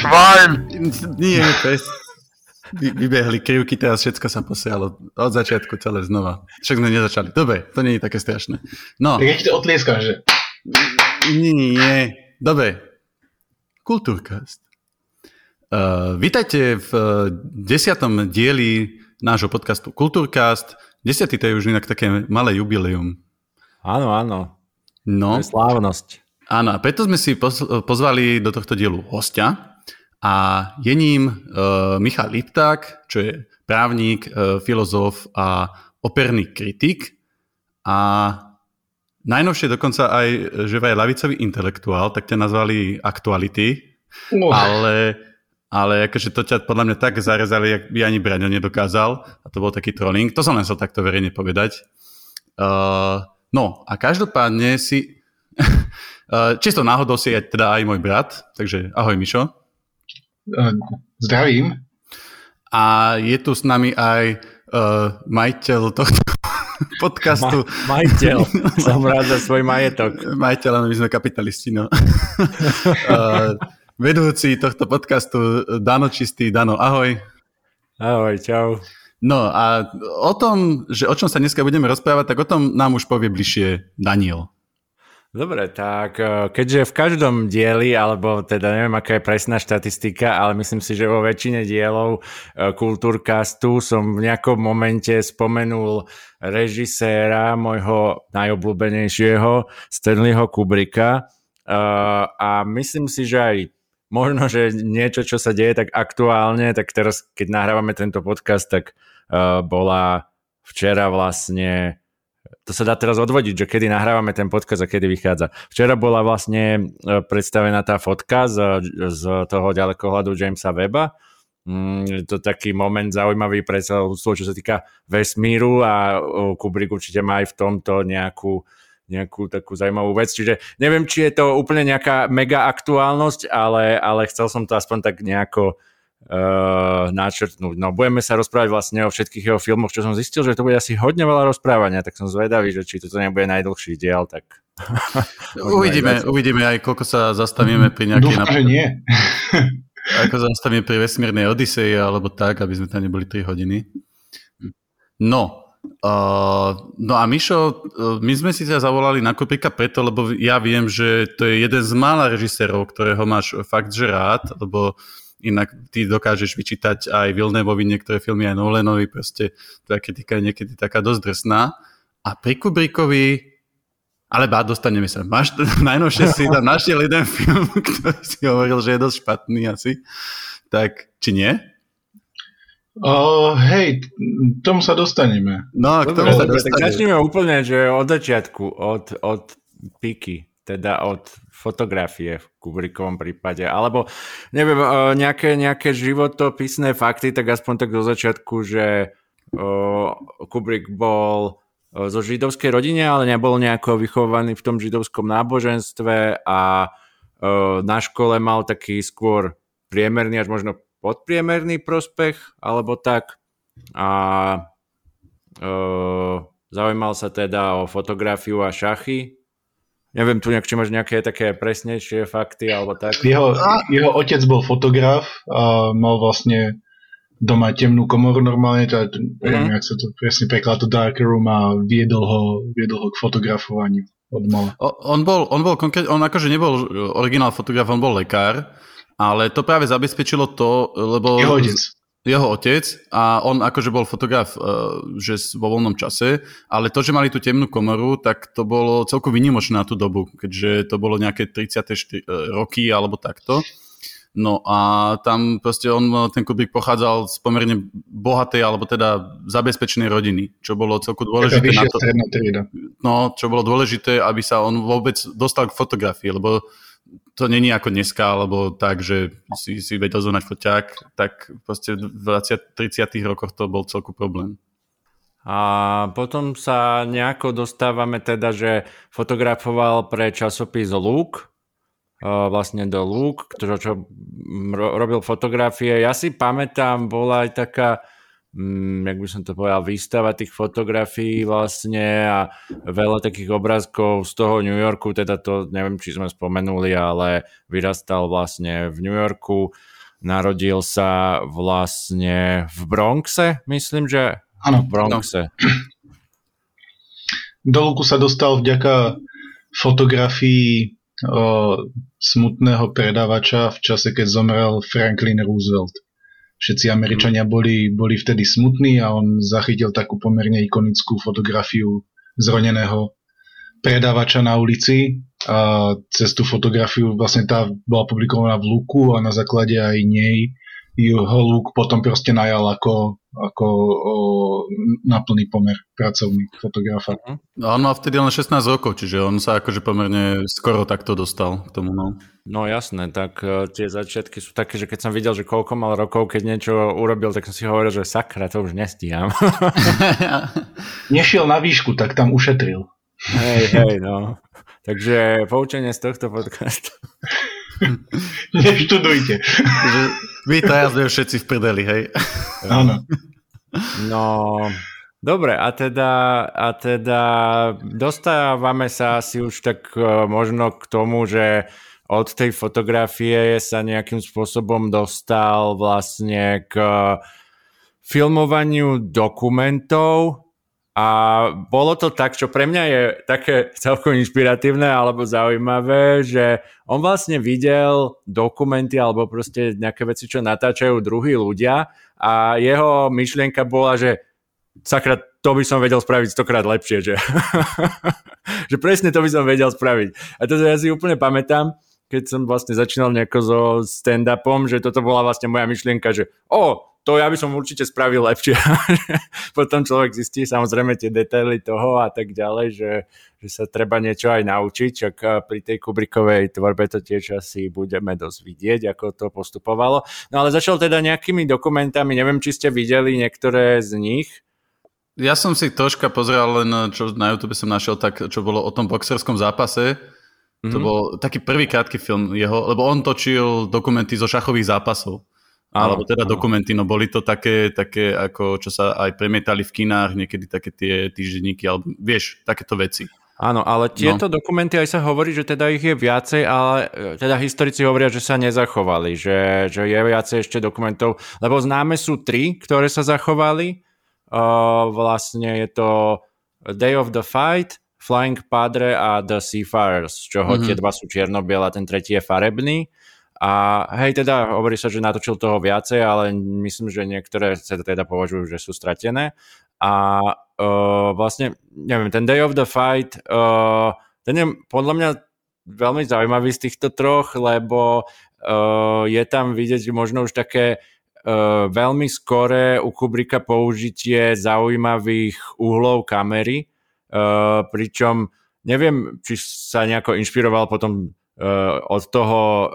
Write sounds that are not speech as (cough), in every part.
Švajn! Nie, pes. Vy, vybehli krivky, teraz všetko sa posialo. Od začiatku celé znova. Však sme nezačali. Dobre, to nie je také strašné. No. Tak ja ti to otlieskam, že... Nie, nie. Dobre. Kultúrkast. Uh, vítajte v uh, desiatom dieli nášho podcastu Kultúrkast. Desiatý to je už inak také malé jubileum. Áno, áno. No. To je slávnosť. Áno, a preto sme si pozvali do tohto dielu hostia, a je ním uh, Michal Lipták, čo je právnik, uh, filozof a operný kritik a najnovšie dokonca aj, že aj lavicový intelektuál, tak ťa nazvali aktuality, uh. ale, ale akože to ťa podľa mňa tak zarezali, jak by ani Braňo nedokázal a to bol taký trolling. To som len chcel takto verejne povedať. Uh, no a každopádne si (laughs) čisto náhodou si je teda aj môj brat, takže ahoj Mišo. Zdravím. A je tu s nami aj uh, majiteľ tohto (laughs) podcastu. Ma- majiteľ. (laughs) Som rád za svoj majetok. Majiteľ, my sme kapitalisti, no. uh, (laughs) vedúci tohto podcastu Dano Čistý. Dano, ahoj. Ahoj, čau. No a o tom, že o čom sa dneska budeme rozprávať, tak o tom nám už povie bližšie Daniel. Dobre, tak e, keďže v každom dieli, alebo teda neviem, aká je presná štatistika, ale myslím si, že vo väčšine dielov e, Kultúrkastu som v nejakom momente spomenul režiséra môjho najobľúbenejšieho Stanleyho Kubricka. E, a myslím si, že aj možno, že niečo, čo sa deje tak aktuálne, tak teraz, keď nahrávame tento podcast, tak bola včera vlastne to sa dá teraz odvodiť, že kedy nahrávame ten podcast a kedy vychádza. Včera bola vlastne e, predstavená tá fotka z, z toho ďalekohľadu Jamesa Weba. Mm, je to taký moment zaujímavý pre celú čo sa týka vesmíru a Kubrick určite má aj v tomto nejakú nejakú takú zaujímavú vec. Čiže neviem, či je to úplne nejaká mega aktuálnosť, ale, ale chcel som to aspoň tak nejako uh, načrtnúť. No budeme sa rozprávať vlastne o všetkých jeho filmoch, čo som zistil, že to bude asi hodne veľa rozprávania, tak som zvedavý, že či toto nebude najdlhší diel, tak... (laughs) uvidíme, uvidíme aj koľko sa zastavíme pri nejakej... Dúfam, že nie. (laughs) ako zastavíme pri vesmírnej Odiseji, alebo tak, aby sme tam neboli 3 hodiny. No, Uh, no a Mišo, uh, my sme si ťa zavolali na Kubricka preto, lebo ja viem, že to je jeden z mála režisérov, ktorého máš fakt že rád, lebo inak ty dokážeš vyčítať aj Vilnevovi niektoré filmy, aj Nolanovi, proste tá kritika je niekedy taká dosť drsná. A pri Kubrickovi, ale bá, dostaneme sa. Máš, (laughs) najnovšie si tam našiel jeden film, (laughs) ktorý si hovoril, že je dosť špatný asi. Tak, či nie? Uh, hej, tomu sa dostaneme. No, k tomu Dobre, sa dostaneme. Tak začneme úplne, že od začiatku, od, od piky, teda od fotografie v Kubrickovom prípade, alebo neviem, e, nejaké, nejaké životopisné fakty, tak aspoň tak do začiatku, že e, Kubrick bol e, zo židovskej rodine, ale nebol nejako vychovaný v tom židovskom náboženstve a na škole mal taký skôr priemerný až možno podpriemerný prospech, alebo tak. A zaujímal sa teda o fotografiu a šachy, Neviem tu nejak, či máš nejaké také presnejšie fakty alebo tak. Jeho, jeho otec bol fotograf a mal vlastne doma temnú komoru normálne, to, mm. neviem, jak sa to presne prekladá, to dark room a viedol ho, viedol ho k fotografovaniu od mala. On bol, on bol konkrét, on akože nebol originál fotograf, on bol lekár, ale to práve zabezpečilo to, lebo... Jeho otec jeho otec a on akože bol fotograf uh, že vo voľnom čase, ale to, že mali tú temnú komoru, tak to bolo celkom vynimočné na tú dobu, keďže to bolo nejaké 34 uh, e, roky alebo takto. No a tam proste on, ten Kubrick pochádzal z pomerne bohatej, alebo teda zabezpečenej rodiny, čo bolo celkom dôležité na to. No, čo bolo dôležité, aby sa on vôbec dostal k fotografii, lebo to není ako dneska, alebo tak, že si, si vedel zohnať foťák, tak proste v 20, 30 rokoch to bol celku problém. A potom sa nejako dostávame teda, že fotografoval pre časopis Look, vlastne do Look, čo, čo robil fotografie. Ja si pamätám, bola aj taká mm, jak by som to povedal, výstava tých fotografií vlastne a veľa takých obrázkov z toho New Yorku, teda to neviem, či sme spomenuli, ale vyrastal vlastne v New Yorku, narodil sa vlastne v Bronxe, myslím, že Áno. v Bronxe. Do Luku sa dostal vďaka fotografii o, smutného predávača v čase, keď zomrel Franklin Roosevelt všetci Američania boli, boli vtedy smutní a on zachytil takú pomerne ikonickú fotografiu zroneného predávača na ulici a cez tú fotografiu vlastne tá bola publikovaná v Luku a na základe aj nej ho Luk potom proste najal ako, ako o, na plný pomer pracovný fotografa. No, on mal vtedy len 16 rokov, čiže on sa akože pomerne skoro takto dostal k tomu. No, no jasné, tak uh, tie začiatky sú také, že keď som videl, že koľko mal rokov, keď niečo urobil, tak som si hovoril, že sakra, to už nestíham. (laughs) Nešiel na výšku, tak tam ušetril. Hej, hej, no. Takže poučenie z tohto podcastu. (laughs) Neštudujte. Vy to sme všetci v prdeli, hej? Áno. No, dobre, a teda, a teda dostávame sa asi už tak uh, možno k tomu, že od tej fotografie sa nejakým spôsobom dostal vlastne k filmovaniu dokumentov a bolo to tak, čo pre mňa je také celkom inšpiratívne alebo zaujímavé, že on vlastne videl dokumenty alebo proste nejaké veci, čo natáčajú druhí ľudia a jeho myšlienka bola, že sakra, to by som vedel spraviť stokrát lepšie, že, (laughs) že presne to by som vedel spraviť. A to ja si úplne pamätám, keď som vlastne začínal nejako so stand-upom, že toto bola vlastne moja myšlienka, že o, to ja by som určite spravil lepšie. (laughs) Potom človek zistí samozrejme tie detaily toho a tak ďalej, že, že sa treba niečo aj naučiť, čak pri tej Kubrikovej tvorbe to tiež asi budeme dosť vidieť, ako to postupovalo. No ale začal teda nejakými dokumentami, neviem, či ste videli niektoré z nich. Ja som si troška pozrel len, čo na YouTube som našiel, tak čo bolo o tom boxerskom zápase. Mm-hmm. To mhm. bol taký prvý krátky film jeho, lebo on točil dokumenty zo šachových zápasov. Alebo teda áno. dokumenty, no boli to také, také, ako čo sa aj premietali v kinách, niekedy také tie týždenníky, alebo vieš, takéto veci. Áno, ale tieto no. dokumenty aj sa hovorí, že teda ich je viacej, ale e, teda historici hovoria, že sa nezachovali, že, že je viacej ešte dokumentov, lebo známe sú tri, ktoré sa zachovali. Uh, vlastne je to Day of the Fight, Flying Padre a The Seafarers, z čoho mm-hmm. tie dva sú čierno a ten tretí je farebný. A hej, teda hovorí sa, že natočil toho viacej, ale myslím, že niektoré sa teda považujú, že sú stratené. A uh, vlastne, neviem, ten Day of the Fight, uh, ten je podľa mňa veľmi zaujímavý z týchto troch, lebo uh, je tam vidieť možno už také uh, veľmi skoré u Kubrika použitie zaujímavých uhlov kamery, uh, pričom neviem, či sa nejako inšpiroval potom uh, od toho uh,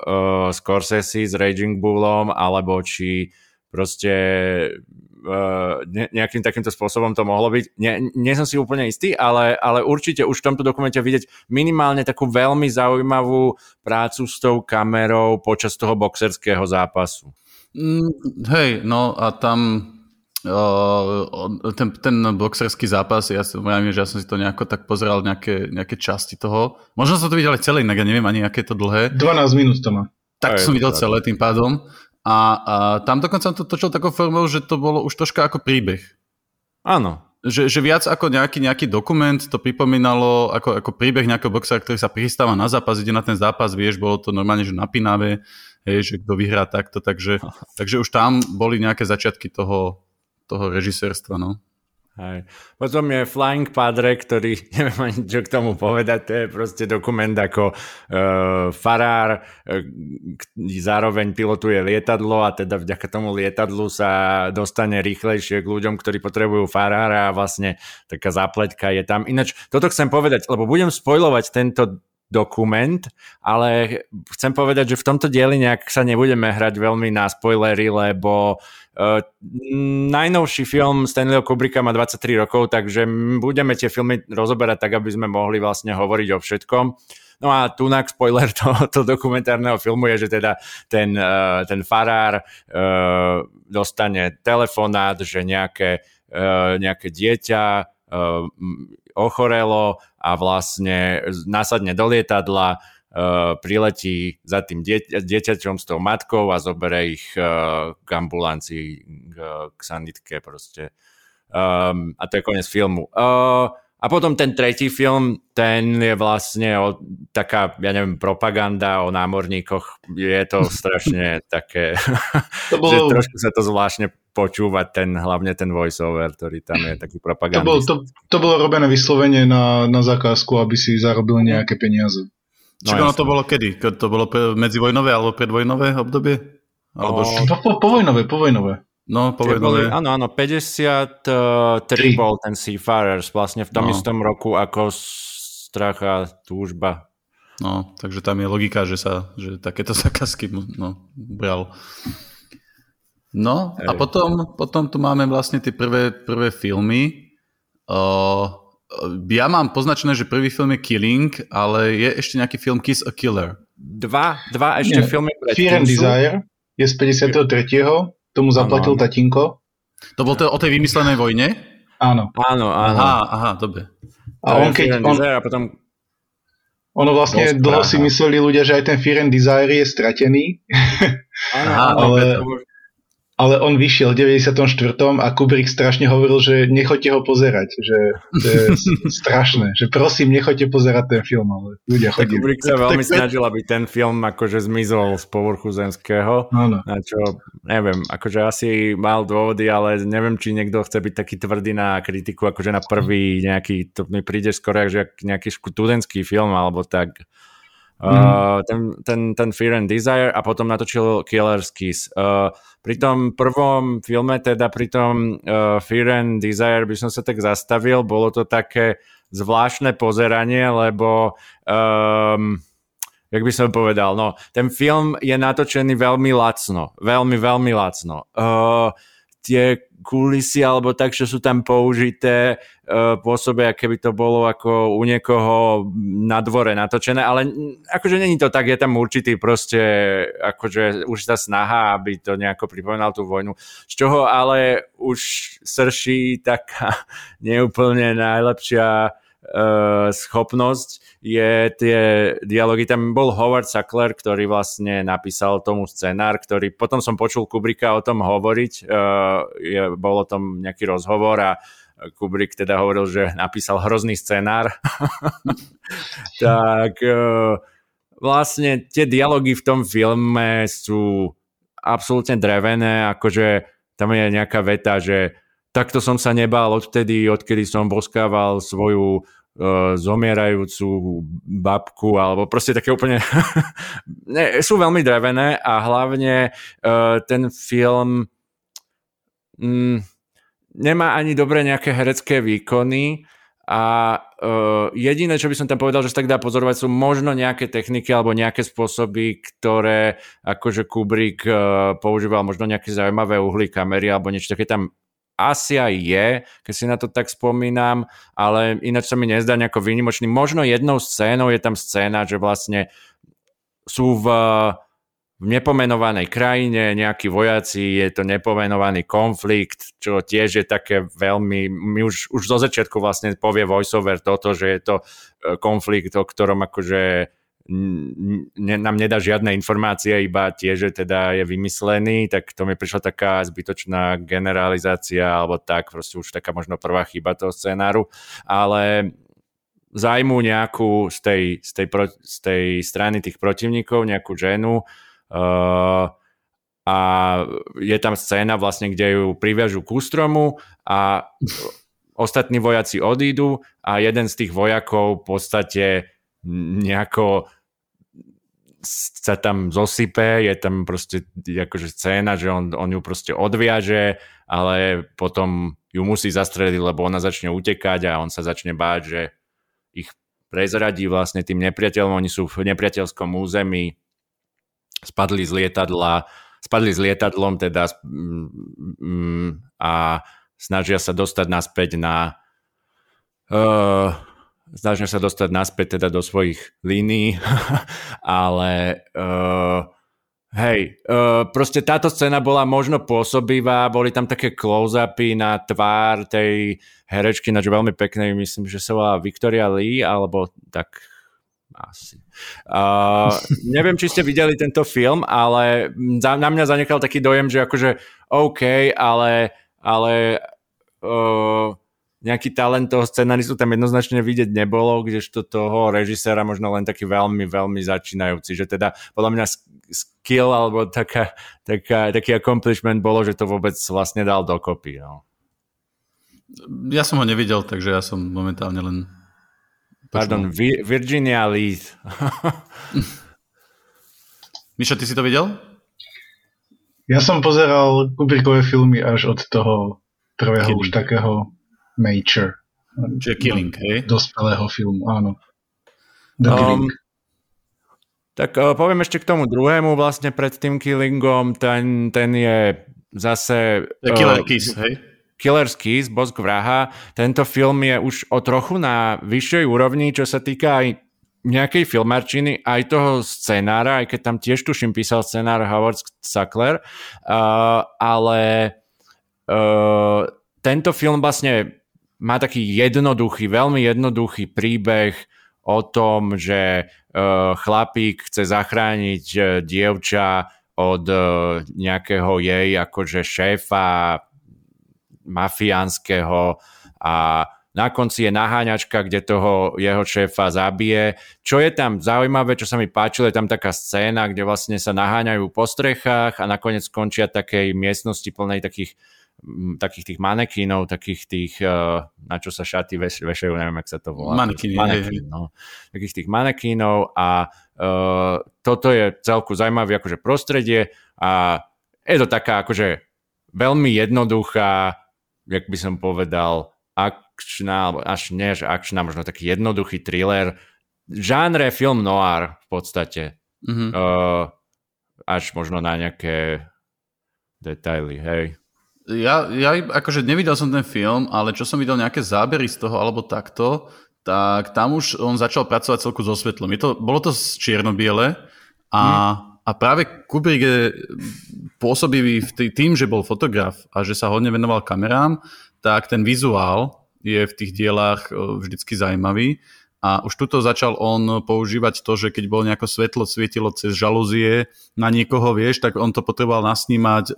Scorsese s Raging Bullom, alebo či proste uh, ne, nejakým takýmto spôsobom to mohlo byť. Nie, nie som si úplne istý, ale, ale určite už v tomto dokumente vidieť minimálne takú veľmi zaujímavú prácu s tou kamerou počas toho boxerského zápasu. Mm, hej, no a tam ten, ten boxerský zápas, ja som, ja, že ja som si to nejako tak pozeral, nejaké, nejaké časti toho. Možno som to videl aj celé, inak ja neviem ani, aké je to dlhé. 12 minút to má. Tak aj, som videl celé tým pádom. A, a tam dokonca to točil takou formou, že to bolo už troška ako príbeh. Áno. Že, že viac ako nejaký, nejaký dokument to pripomínalo ako, ako príbeh nejakého boxera, ktorý sa pristáva na zápas, ide na ten zápas, vieš, bolo to normálne, že napínavé, hej, že kto vyhrá takto, takže, (laughs) takže už tam boli nejaké začiatky toho, toho režisérstva, no. Hej. Potom je Flying Padre, ktorý, (laughs) neviem ani čo k tomu povedať, to je proste dokument ako uh, farár, uh, zároveň pilotuje lietadlo a teda vďaka tomu lietadlu sa dostane rýchlejšie k ľuďom, ktorí potrebujú farára a vlastne taká zápletka je tam. Ináč, toto chcem povedať, lebo budem spojovať tento dokument, ale chcem povedať, že v tomto dieli nejak sa nebudeme hrať veľmi na spoilery, lebo najnovší film Stanleyho Kubricka má 23 rokov, takže budeme tie filmy rozoberať tak, aby sme mohli vlastne hovoriť o všetkom. No a tunak spoiler (laughs) toho to dokumentárneho filmu je, že teda ten, uh, ten farár uh, dostane telefonát, že nejaké, nejaké dieťa ochorelo a vlastne nasadne do lietadla, priletí za tým dieť, dieťaťom s tou matkou a zobere ich k ambulancii, k, sanitke proste. Um, a to je koniec filmu. Uh, a potom ten tretí film, ten je vlastne o, taká, ja neviem, propaganda o námorníkoch. Je to (laughs) strašne také, (laughs) to bolo... že trošku sa to zvláštne počúvať, ten, hlavne ten voiceover, ktorý tam je taký propagandist. To, bol, to, to bolo robené vyslovene na, na zákazku, aby si zarobil nejaké peniaze. No, Čiže ono to bolo kedy? To bolo medzivojnové alebo predvojnové obdobie? Alebo... O... Po, po, povojnové, povojnové. No, povedali. Áno, áno, 53 bol ten Seafarers vlastne v tom no. istom roku ako Strach a túžba. No, takže tam je logika, že sa že takéto (laughs) zákazky no, bral. No, Ej. a potom, potom tu máme vlastne tie prvé, prvé filmy. Uh, ja mám poznačené, že prvý film je Killing, ale je ešte nejaký film Kiss a Killer. Dva, dva ešte Nie, filmy Fear and Desire je z 53. Tomu zaplatil ano. tatínko. To bol to o tej vymyslenej vojne? Áno. Áno, áno. Aha, aha, dobre. A on keď... On, a potom ono vlastne dlho si mysleli ľudia, že aj ten Fear and Desire je stratený. Áno, (laughs) ale, ale on vyšiel v 94. a Kubrick strašne hovoril, že nechoďte ho pozerať, že to je (laughs) strašné, že prosím, nechoďte pozerať ten film, ale ľudia chodili. Kubrick sa veľmi tak, snažil, aby ten film akože zmizol z povrchu zemského, ano. na čo, neviem, akože asi mal dôvody, ale neviem, či niekto chce byť taký tvrdý na kritiku, akože na prvý nejaký, to mi príde skoro, že nejaký študentský film, alebo tak. Mm. Uh, ten, ten, ten Fear and Desire a potom natočil Killer's Kiss. Uh, pri tom prvom filme, teda pri tom uh, Fear and Desire by som sa tak zastavil, bolo to také zvláštne pozeranie, lebo um, jak by som povedal, no, ten film je natočený veľmi lacno, veľmi, veľmi lacno. Uh, tie kulisy alebo tak, že sú tam použité, uh, pôsobia, keby to bolo ako u niekoho na dvore natočené, ale akože není to tak, je tam určitý proste, akože už tá snaha, aby to nejako pripomínal tú vojnu, z čoho ale už srší taká (laughs) neúplne najlepšia schopnosť je tie dialógy. Tam bol Howard Sackler, ktorý vlastne napísal tomu scenár, ktorý potom som počul Kubricka o tom hovoriť. Uh, je, bol o tom nejaký rozhovor a Kubrick teda hovoril, že napísal hrozný scenár. (laughs) tak uh, vlastne tie dialógy v tom filme sú absolútne drevené, akože tam je nejaká veta, že takto som sa nebál odtedy, odkedy som boskával svoju uh, zomierajúcu babku, alebo proste také úplne... (laughs) ne, sú veľmi drevené a hlavne uh, ten film mm, nemá ani dobre nejaké herecké výkony a uh, jediné, čo by som tam povedal, že sa tak dá pozorovať, sú možno nejaké techniky alebo nejaké spôsoby, ktoré akože Kubrick uh, používal, možno nejaké zaujímavé uhly kamery alebo niečo také tam asi aj je, keď si na to tak spomínam, ale ináč sa mi nezdá nejako výnimočný. Možno jednou scénou je tam scéna, že vlastne sú v, v nepomenovanej krajine nejakí vojaci, je to nepomenovaný konflikt, čo tiež je také veľmi, my už, už zo začiatku vlastne povie voiceover toto, že je to e, konflikt, o ktorom akože ne, nám nedá žiadne informácie, iba tie, že teda je vymyslený, tak to mi prišla taká zbytočná generalizácia, alebo tak, proste už taká možno prvá chyba toho scenáru, ale zajmu nejakú z tej, z tej, pro, z tej strany tých protivníkov, nejakú ženu uh, a je tam scéna vlastne, kde ju priviažu k ústromu a ostatní vojaci odídu a jeden z tých vojakov v podstate nejako sa tam zosype, je tam proste akože scéna, že on, on ju proste odviaže, ale potom ju musí zastrediť, lebo ona začne utekať a on sa začne báť, že ich prezradí vlastne tým nepriateľom, oni sú v nepriateľskom území, spadli z lietadla, spadli s lietadlom teda mm, mm, a snažia sa dostať naspäť na uh, snažia sa dostať naspäť teda do svojich línií, (laughs) ale uh, hej, uh, proste táto scéna bola možno pôsobivá, boli tam také close-upy na tvár tej herečky, nač veľmi peknej, myslím, že sa volá Victoria Lee, alebo tak asi. Uh, (laughs) neviem, či ste videli tento film, ale za, na mňa zanechal taký dojem, že akože OK, ale, ale uh, nejaký talent toho scenaristu tam jednoznačne vidieť nebolo, kdežto toho režiséra možno len taký veľmi, veľmi začínajúci, že teda podľa mňa skill alebo taká, taká, taký accomplishment bolo, že to vôbec vlastne dal dokopy. No. Ja som ho nevidel, takže ja som momentálne len... Pardon, Virginia Lee. (laughs) Mišo, ty si to videl? Ja som pozeral Kubrickové filmy až od toho prvého Kedy? už takého Major. Čiže Killing, hej? Dospelého filmu, áno. The um, tak uh, poviem ešte k tomu druhému vlastne pred tým Killingom, ten, ten je zase... The Killer uh, Kiss, hej? Killer's Kiss, Bosk vraha. Tento film je už o trochu na vyššej úrovni, čo sa týka aj nejakej filmarčiny, aj toho scenára, aj keď tam tiež tuším písal scenár Howard Sackler, uh, ale uh, tento film vlastne má taký jednoduchý, veľmi jednoduchý príbeh o tom, že uh, chlapík chce zachrániť uh, dievča od uh, nejakého jej akože šéfa mafiánskeho a na konci je naháňačka, kde toho jeho šéfa zabije. Čo je tam zaujímavé, čo sa mi páčilo, je tam taká scéna, kde vlastne sa naháňajú po strechách a nakoniec skončia takej miestnosti plnej takých takých tých manekínov, takých tých, uh, na čo sa šaty veš, vešajú, neviem, jak sa to volá. Manekín, no. Takých tých manekínov a uh, toto je celku zaujímavé akože prostredie a je to taká akože veľmi jednoduchá, jak by som povedal, akčná, alebo až nie, že akčná, možno taký jednoduchý thriller. Žánre film noir v podstate. Mm-hmm. Uh, až možno na nejaké detaily, hej. Ja, ja akože nevidel som ten film, ale čo som videl nejaké zábery z toho alebo takto, tak tam už on začal pracovať celku so svetlom. Je to, bolo to čierno-biele a, hmm. a práve Kubrick je pôsobivý tým, že bol fotograf a že sa hodne venoval kamerám, tak ten vizuál je v tých dielách vždycky zaujímavý a už tuto začal on používať to, že keď bol nejako svetlo svietilo cez žalúzie na niekoho, vieš, tak on to potreboval nasnímať, e,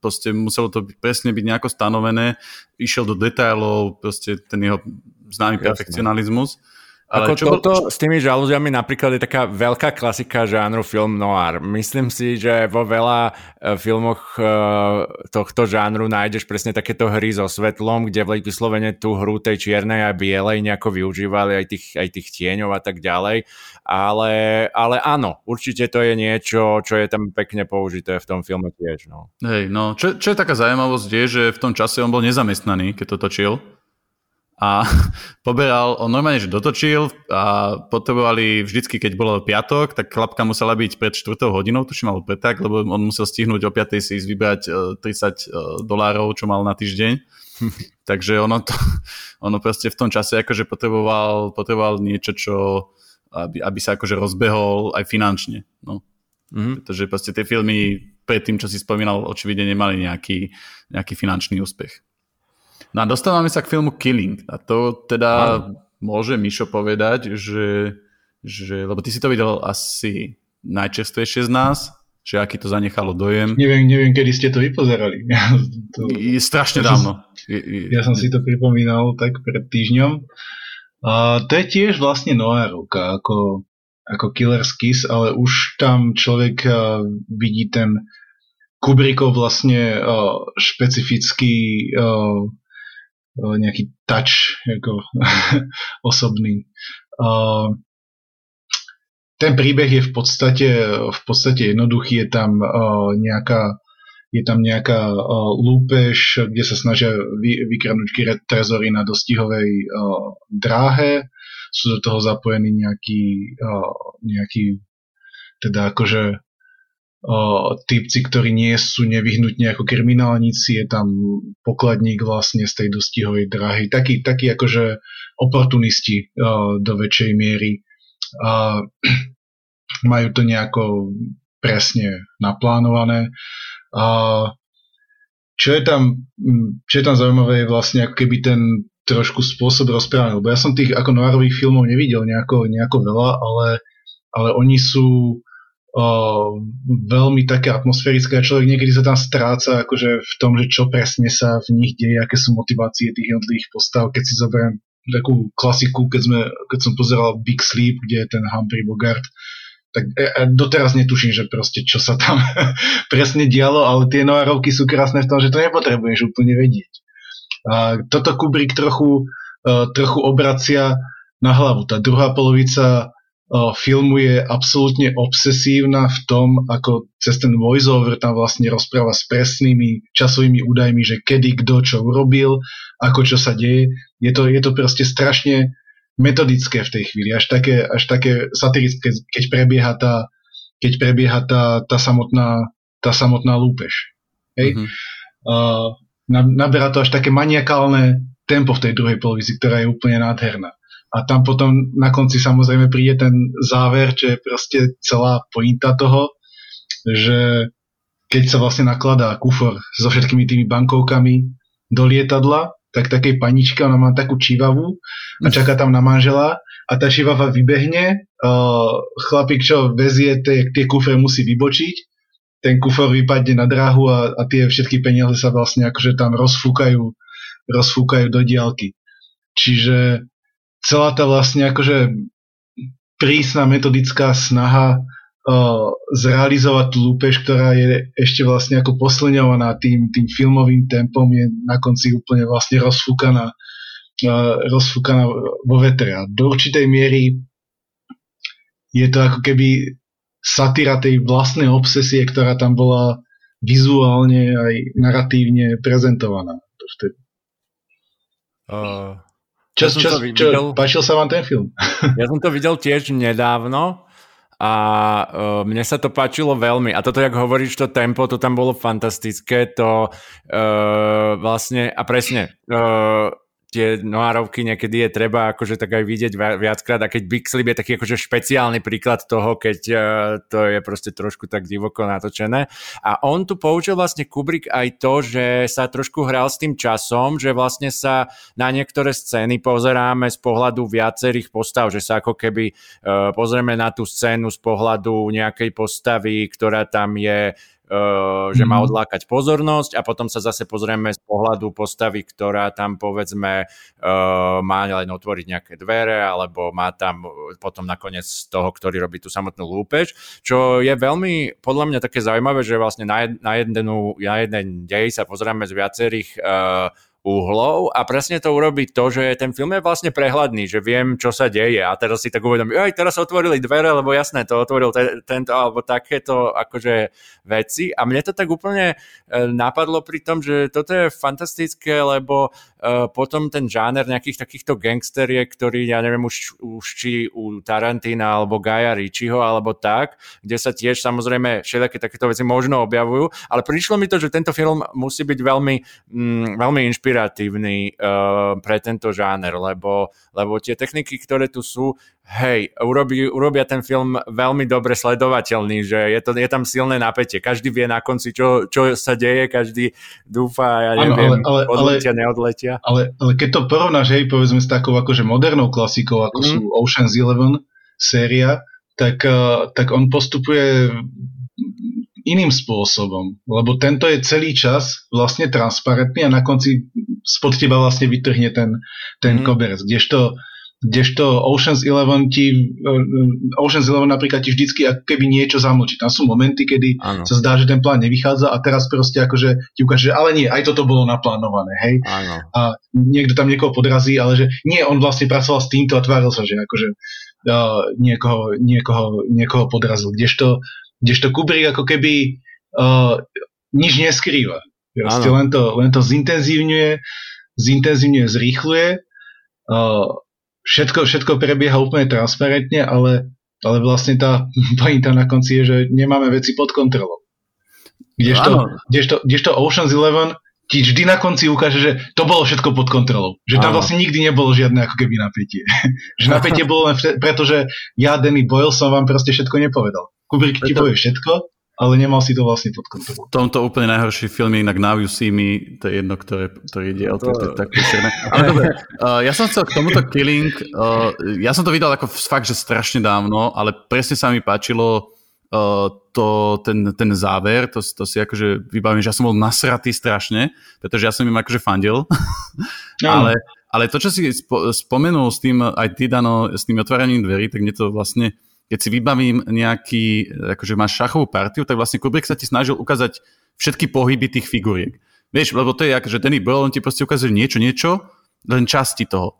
proste muselo to presne byť nejako stanovené, išiel do detailov, proste ten jeho známy Jasne. perfekcionalizmus. Ale Ako čo toto bol... s tými žalúziami napríklad je taká veľká klasika žánru film noir. Myslím si, že vo veľa e, filmoch e, tohto žánru nájdeš presne takéto hry so svetlom, kde vyslovene tú hru tej čiernej a bielej nejako využívali aj tých, aj tých tieňov a tak ďalej. Ale, ale áno, určite to je niečo, čo je tam pekne použité v tom filme tiež. No. Hej, no, čo, čo je taká zaujímavosť je, že v tom čase on bol nezamestnaný, keď to točil a (laughs) poberal, on normálne, že dotočil a potrebovali vždycky, keď bolo piatok, tak chlapka musela byť pred 4 hodinou, tuším, alebo pred tak, lebo on musel stihnúť o 5 si ísť vybrať 30 e, e, dolárov, čo mal na týždeň. (laughs) Takže ono, to, (laughs) ono proste v tom čase akože potreboval, potreboval niečo, čo aby, aby sa akože rozbehol aj finančne. No. Mm-hmm. Pretože proste tie filmy pred tým, čo si spomínal, očividne nemali nejaký, nejaký finančný úspech. No a dostávame sa k filmu Killing. A to teda ano. môže Mišo povedať, že, že, lebo ty si to videl asi najčerstvejšie z nás, že aký to zanechalo dojem. Neviem, neviem kedy ste to vypozerali. (laughs) to, je strašne ja dávno. Som, ja som si to pripomínal tak pred týždňom. A to je tiež vlastne noárovka, ako, ako Killer's Kiss, ale už tam človek vidí ten Kubrickov vlastne špecifický nejaký touch ako (laughs) osobný. Ten príbeh je v podstate, v podstate jednoduchý, je tam nejaká je tam nejaká uh, lúpež, kde sa snažia vy, vykradnúť trezory na dostihovej uh, dráhe. Sú do toho zapojení nejakí, uh, nejakí teda akože uh, typci, ktorí nie sú nevyhnutne ako kriminálnici, je tam pokladník vlastne z tej dostihovej dráhy, taký, taký akože oportunisti uh, do väčšej miery. A (clears throat) majú to nejako presne naplánované. A čo je tam, čo je tam zaujímavé je vlastne ako keby ten trošku spôsob rozprávania, lebo ja som tých ako noirových filmov nevidel nejako, nejako veľa, ale, ale oni sú veľmi také atmosférické a človek niekedy sa tam stráca akože v tom, že čo presne sa v nich deje, aké sú motivácie tých jednotlivých postav, keď si zoberiem takú klasiku, keď, sme, keď som pozeral Big Sleep, kde je ten Humphrey Bogart, tak ja doteraz netuším, že proste čo sa tam (laughs) presne dialo, ale tie noárovky sú krásne v tom, že to nepotrebuješ úplne vedieť. A toto Kubrick trochu, uh, trochu obracia na hlavu. Tá druhá polovica filmu je absolútne obsesívna v tom, ako cez ten voiceover tam vlastne rozpráva s presnými časovými údajmi, že kedy, kto čo urobil, ako čo sa deje. Je to, je to proste strašne metodické v tej chvíli, až také, až také satirické, keď prebieha tá, keď prebieha tá, tá, samotná, tá samotná lúpež. Hej? Mm-hmm. Uh, naberá to až také maniakálne tempo v tej druhej polovici, ktorá je úplne nádherná. A tam potom na konci samozrejme príde ten záver, čo je proste celá pointa toho, že keď sa vlastne nakladá kufor so všetkými tými bankovkami do lietadla, tak takej paničke, ona má takú čivavu a čaká tam na manžela a tá čivava vybehne, chlapík, čo vezie tie, tie kufre musí vybočiť, ten kufor vypadne na dráhu a, a tie všetky peniaze sa vlastne akože tam rozfúkajú, rozfúkajú do diálky. Čiže celá tá vlastne akože prísna metodická snaha zrealizovať tú lúpež, ktorá je ešte vlastne ako posleňovaná tým, tým filmovým tempom, je na konci úplne vlastne rozfúkaná, rozfúkaná vo vetre. A do určitej miery je to ako keby satyra tej vlastnej obsesie, ktorá tam bola vizuálne aj naratívne prezentovaná. Uh, čo, čo, čo, čo, páčil sa vám ten film? (laughs) ja som to videl tiež nedávno a uh, mne sa to páčilo veľmi. A toto, jak hovoríš, to tempo, to tam bolo fantastické, to uh, vlastne, a presne, uh, tie noárovky niekedy je treba akože tak aj vidieť viackrát a keď Big Sleep je taký akože špeciálny príklad toho, keď uh, to je proste trošku tak divoko natočené. A on tu použil vlastne Kubrick aj to, že sa trošku hral s tým časom, že vlastne sa na niektoré scény pozeráme z pohľadu viacerých postav, že sa ako keby uh, pozrieme na tú scénu z pohľadu nejakej postavy, ktorá tam je že má mhm. odlákať pozornosť a potom sa zase pozrieme z pohľadu postavy, ktorá tam povedzme uh, má len otvoriť nejaké dvere alebo má tam potom nakoniec toho, ktorý robí tú samotnú lúpež, čo je veľmi podľa mňa také zaujímavé, že vlastne na, jed, na, jednu, na jeden dej sa pozrieme z viacerých uhlov a presne to urobí to, že ten film je vlastne prehľadný, že viem, čo sa deje. A teraz si tak uvedomím, aj teraz otvorili dvere, lebo jasné, to otvoril te, tento alebo takéto akože veci. A mne to tak úplne e, napadlo pri tom, že toto je fantastické, lebo e, potom ten žáner nejakých takýchto gangsteriek, ktorý ja neviem už, už či u Tarantina alebo Gaja Ričiho alebo tak, kde sa tiež samozrejme všetky takéto veci možno objavujú, ale prišlo mi to, že tento film musí byť veľmi, mm, veľmi inšpirujúci inšpiratívny uh, pre tento žáner, lebo, lebo tie techniky, ktoré tu sú, hej, urobí, urobia ten film veľmi dobre sledovateľný, že je, to, je tam silné napätie. Každý vie na konci, čo, čo sa deje, každý dúfa, ja neviem, ano, ale, ale, odletia, ale, neodletia. Ale, ale keď to porovnáš, hej, povedzme s takou akože modernou klasikou, ako mm. sú Ocean's Eleven séria, tak, uh, tak on postupuje iným spôsobom, lebo tento je celý čas vlastne transparentný a na konci spod teba vlastne vytrhne ten, ten mm. koberec, kdežto kdežto Ocean's Eleven ti uh, Ocean's Eleven napríklad ti vždycky ako keby niečo zamlčí. Tam sú momenty, kedy ano. sa zdá, že ten plán nevychádza a teraz proste akože ti ukáže, že ale nie, aj toto bolo naplánované, hej. Ano. A niekto tam niekoho podrazí, ale že nie, on vlastne pracoval s týmto a tváril sa, že akože uh, niekoho, niekoho, niekoho podrazil. Kdežto Kdežto Kubrick ako keby uh, nič neskrýva. Proste len to, len to zintenzívňuje, zintenzívňuje, zrýchluje. Uh, všetko, všetko prebieha úplne transparentne, ale ale vlastne tá (laughs) pointa na konci je, že nemáme veci pod kontrolou. Kdežto, kdežto, kdežto Ocean's Eleven ti vždy na konci ukáže, že to bolo všetko pod kontrolou. Že tam Áno. vlastne nikdy nebolo žiadne ako keby napätie. (laughs) že napätie (laughs) bolo len vtedy, pretože ja, Danny Boyle, som vám proste všetko nepovedal. Kubrick ti povie všetko, ale nemal si to vlastne pod kontrolou. V tomto úplne najhorší film je inak Now You See Me, to je jedno, ktoré, ktorý diel, to, to, to je tak Ale dobre, uh, (laughs) ja som chcel k tomuto Killing, uh, ja som to videl ako fakt, že strašne dávno, ale presne sa mi páčilo uh, to, ten, ten záver, to, to si akože vybavím, že ja som bol nasratý strašne, pretože ja som im akože fandil, (laughs) no. ale, ale to, čo si spo, spomenul s tým, aj ty Dano, s tým otváraním dverí, tak mne to vlastne, keď si vybavím nejaký, akože máš šachovú partiu, tak vlastne Kubrick sa ti snažil ukázať všetky pohyby tých figuriek. Vieš, lebo to je akože Danny Boyle, on ti proste ukazuje niečo, niečo, len časti toho.